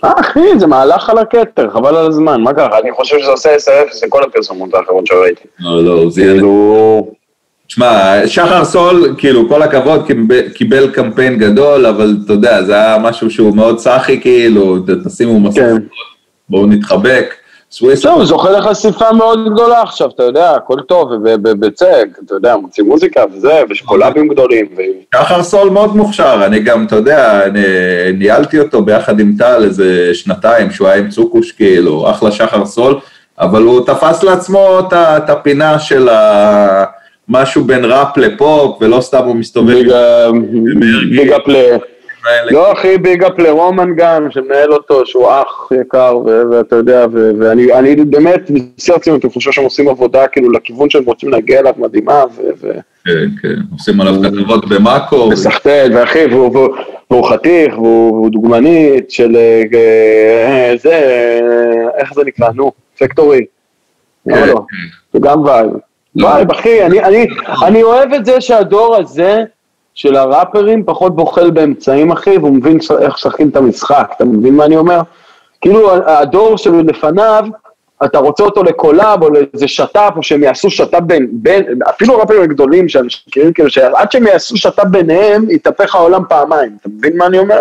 אה, אחי, זה מהלך על הכתר, חבל על הזמן, מה קרה? אני חושב שזה עושה 10-0 לכל הפרסומות האחרות שראיתי. לא, לא, זה... כאילו... תשמע, שחר סול, כאילו, כל הכבוד, קיבל קמפיין גדול, אבל אתה יודע, זה היה משהו שהוא מאוד סאחי, כאילו, תשימו מסכות, כן. בואו נתחבק. סוויסה. הוא זוכה לחשיפה מאוד גדולה עכשיו, אתה יודע, הכל טוב, ובצק, אתה יודע, מוציא מוזיקה וזה, ויש קולאבים גדולים. שחר סול מאוד מוכשר, אני גם, אתה יודע, ניהלתי אותו ביחד עם טל איזה שנתיים, שהוא היה עם צוקוש, כאילו, אחלה שחר סול, אבל הוא תפס לעצמו את הפינה של ה... משהו בין ראפ לפופ, ולא סתם הוא מסתובב. big up ל... לא, אחי, big up לרומן גם, שמנהל אותו, שהוא אח יקר, ואתה יודע, ואני באמת, בשיא הרצינות, אני חושב שהם עושים עבודה, כאילו, לכיוון שהם רוצים להגיע אליו מדהימה, ו... כן, כן, עושים עליו כתבות במאקו. מסחטט, ואחי, והוא חתיך, והוא דוגמנית של אה, זה, איך זה נקרא, נו, פקטורי. כן, לא, לא, כן. זה גם vibe. לא. vibe, אחי, אני אוהב את זה שהדור הזה, של הראפרים פחות בוחל באמצעים, אחי, והוא מבין איך משחקים את המשחק, אתה מבין מה אני אומר? כאילו הדור שלפניו, אתה רוצה אותו ל collab או לאיזה שת"פ, או שהם יעשו שת"פ בין, בין, אפילו ראפרים הגדולים שאנשים מכירים, כאילו, שעד שהם יעשו שת"פ ביניהם, יתהפך העולם פעמיים, אתה מבין מה אני אומר?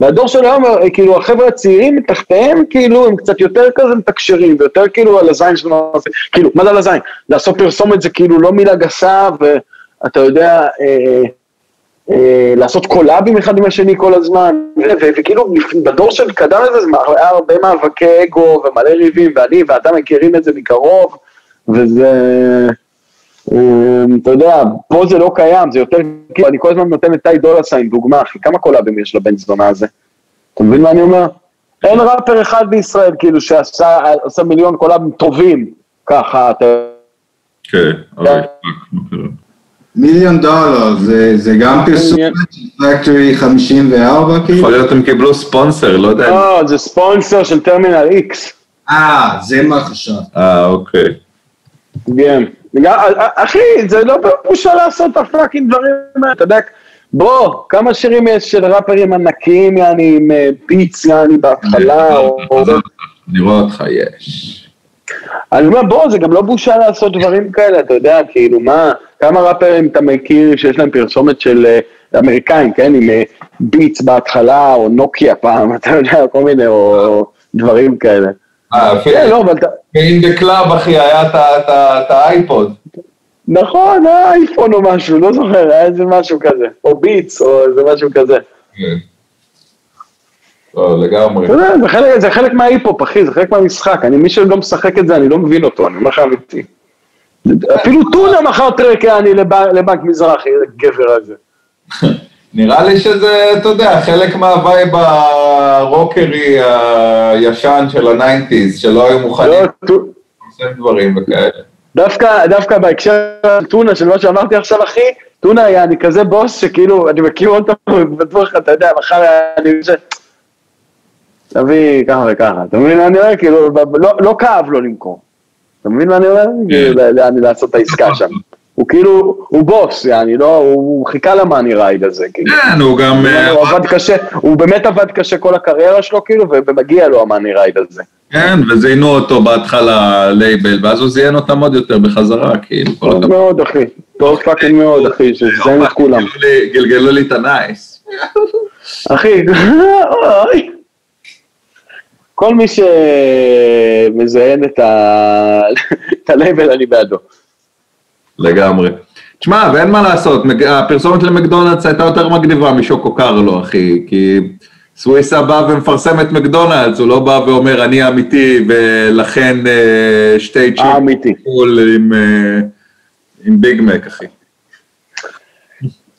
והדור של היום, כאילו, החבר'ה הצעירים מתחתיהם, כאילו, הם קצת יותר כזה מתקשרים, ויותר כאילו על הזין שלנו, כאילו, מה זה על הזין? לעשות פרסומת זה כאילו לא מילה גסה, ואתה יודע, אה, אה, לעשות קולאבים אחד עם השני כל הזמן, וכאילו בדור של קדם לזה זה היה הרבה מאבקי אגו ומלא ריבים, ואני ואתה מכירים את זה מקרוב, וזה, אה, אתה יודע, פה זה לא קיים, זה יותר, כאילו, אני כל הזמן נותן את טי דולסיין דוגמה, אחי, כמה קולאבים יש לבן זונה הזה? אתה מבין מה אני אומר? אין ראפר אחד בישראל, כאילו, שעשה מיליון קולאבים טובים, ככה, אתה... כן, אבל... מיליון דולר, זה, זה גם פרסום של פקטורי 54 כאילו? יכול להיות הם קיבלו ספונסר, לא יודע. לא, זה ספונסר של טרמינל איקס. אה, זה מה חשבת. אה, אוקיי. כן. אחי, זה לא בושה לעשות את ה fucking דברים האלה, אתה יודע, בוא, כמה שירים יש של ראפרים ענקיים, יעני, עם ביטס, יעני, בהתחלה, או... אני רואה אותך, יש. אני אומר, בוא, זה גם לא בושה לעשות דברים כאלה, אתה יודע, כאילו, מה, כמה ראפרים אתה מכיר שיש להם פרסומת של אה, אמריקאים, כן, עם ביטס אה, בהתחלה, או נוקיה פעם, אתה יודע, כל מיני, או דברים כאלה. אה, כן, לא, אבל אתה... ו In Da Club, אחי, היה את האייפוד. נכון, האייפון או משהו, לא זוכר, היה איזה משהו כזה, או ביטס, או איזה משהו כזה. כן. לא, לגמרי. אתה יודע, זה חלק, זה חלק מההיפ-הופ, אחי, זה חלק מהמשחק. אני, מי שלא משחק את זה, אני לא מבין אותו, אני אומר לך אמיתי. אפילו טונה מכר טרק, אני לבנק מזרחי, איזה גבר הזה. נראה לי שזה, אתה יודע, חלק מה vibe הרוקרי הישן של ה nineties, שלא היו מוכנים לעשות דברים וכאלה. דווקא, דווקא בהקשר של טונה, של מה שאמרתי עכשיו, אחי, טונה היה אני כזה בוס שכאילו, אני מכיר אותו, בטוח, אתה יודע, מחר אני... תביא ככה וככה, אתה מבין מה אני אומר? כאילו, לא, לא כאב לו למכור. אתה מבין מה אני אומר? כן. לעשות את העסקה שם. הוא כאילו, הוא בוס, יעני, לא, הוא חיכה ל money ride הזה, כאילו. כן, הוא גם... אה, הוא עבד קשה, הוא באמת עבד קשה כל הקריירה שלו, כאילו, ומגיע לו ה money ride הזה. כן, וזיינו אותו בהתחלה לייבל, ואז הוא זיין אותם עוד יותר בחזרה, כאילו. טוב מאוד, אחי. טוב fucking מאוד, אחי, שזיינו את כולם. גלגלו לי את ה nice. אחי, אוי. כל מי שמזיין את ה-label, אני בעדו. לגמרי. תשמע, ואין מה לעשות, הפרסומת למקדונלדס הייתה יותר מגניבה משוקו קרלו, אחי, כי סוויסה בא ומפרסם את מקדונלדס, הוא לא בא ואומר, אני אמיתי, ולכן אה, שתי צ'יפ עם, אה, עם ביג מק, אחי.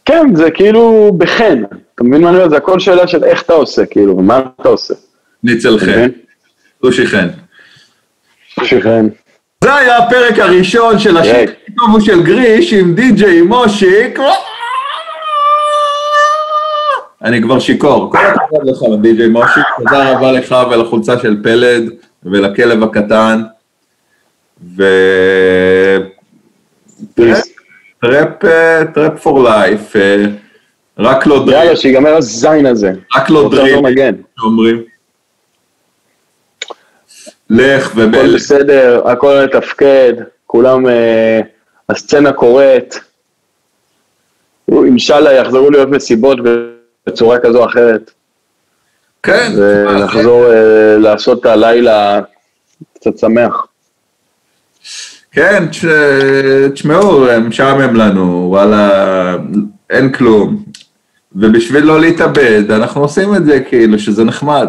כן, זה כאילו בחן, אתה מבין מה אני אומר? זה הכל שאלה של איך אתה עושה, כאילו, מה אתה עושה. ניצל חן. סושי חן. סושי חן. זה היה הפרק הראשון של השיר טובו של גריש עם די.ג'יי מושיק. אני כבר שיכור. כל הכבוד לך לדי.ג'יי מושיק, תודה רבה לך ולחולצה של פלד ולכלב הקטן. ו... trap for life, רק לא דריל. יאללה, שיגמר הזין הזה. רק לא דריל, אומרים. לך הכל ומלך. בסדר, הכל מתפקד, כולם, אה, הסצנה קורית. אינשאללה יחזרו להיות מסיבות בצורה כזו או אחרת, כן, ונחזור אה, לעשות את הלילה קצת שמח. כן, תש- תשמעו, משעמם לנו, וואלה, אין כלום. ובשביל לא להתאבד, אנחנו עושים את זה כאילו שזה נחמד.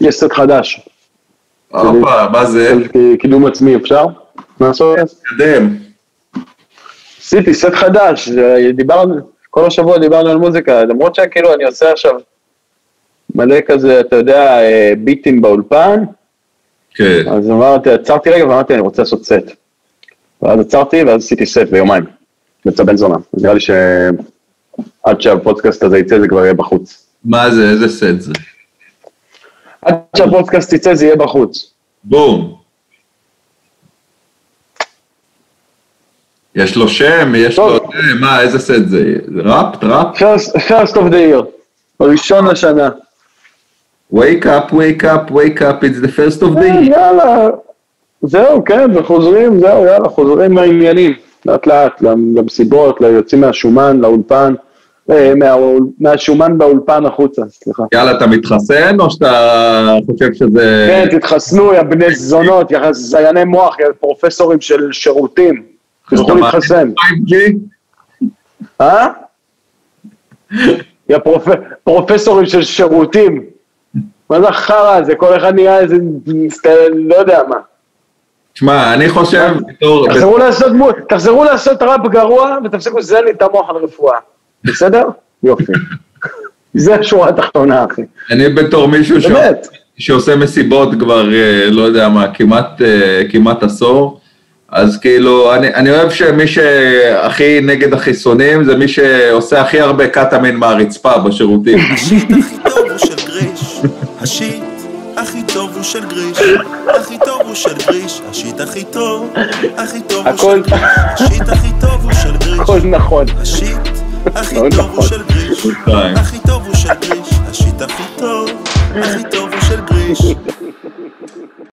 יש סט חדש, הופה, מה זה? קידום עצמי אפשר? לעשות? קדם. עשיתי סט חדש, זה- דיברנו, כל השבוע דיברנו על מוזיקה, למרות שכאילו אני עושה עכשיו מלא כזה, אתה יודע, אה, ביטים באולפן, כן. אז אמרתי, עצרתי רגע ואמרתי, אני רוצה לעשות סט. ואז עצרתי ואז עשיתי סט ביומיים, אצל בן זונה. נראה לי שעד שהפודקאסט הזה יצא זה כבר יהיה בחוץ. מה זה, איזה סט זה? עד שהפודקאסט יצא זה יהיה בחוץ. בום. יש לו שם, יש לו... טוב. זה, מה, איזה סט זה? ראפ? טראפ? First first of the year, הראשון לשנה. wake up, wake up, wake up, it's the first of the אה, year. יאללה, זהו, כן, וחוזרים, זהו, יאללה, חוזרים לעניינים, לאט לאט, למסיבות, ליוצאים מהשומן, לאולפן, מהשומן באולפן החוצה, סליחה. יאללה, אתה מתחסן, או שאתה חושב שזה... כן, תתחסנו, יא בני זונות, יא זייני מוח, יא פרופסורים של שירותים, שאתה להתחסן. 5G? אה? יא פרופ- פרופסורים של שירותים. מה זה החרא הזה? כל אחד נהיה איזה, לא יודע מה. שמע, אני חושב, תחזרו לעשות ראפ גרוע ותפסיקו לזיין לי את המוח על רפואה. בסדר? יופי. זה השורה התחתונה, אחי. אני בתור מישהו ש... באמת. שעושה מסיבות כבר, אה, לא יודע מה, כמעט, אה, כמעט עשור, אז כאילו, אני, אני אוהב שמי שהכי נגד החיסונים זה מי שעושה הכי הרבה קטאמין מהרצפה בשירותים. השיט הכי טוב הוא של גריש, השיט הכי טוב הוא של גריש, הכי טוב הוא של גריש, השיט הכי טוב, הכי טוב הוא של גריש, השיט הכי טוב הוא של גריש, הכל נכון. השיט הכי מאוד טוב הוא נכון. של גריש, שתיים. הכי טוב הוא של גריש, השיט הכי טוב, הכי טוב הוא של גריש,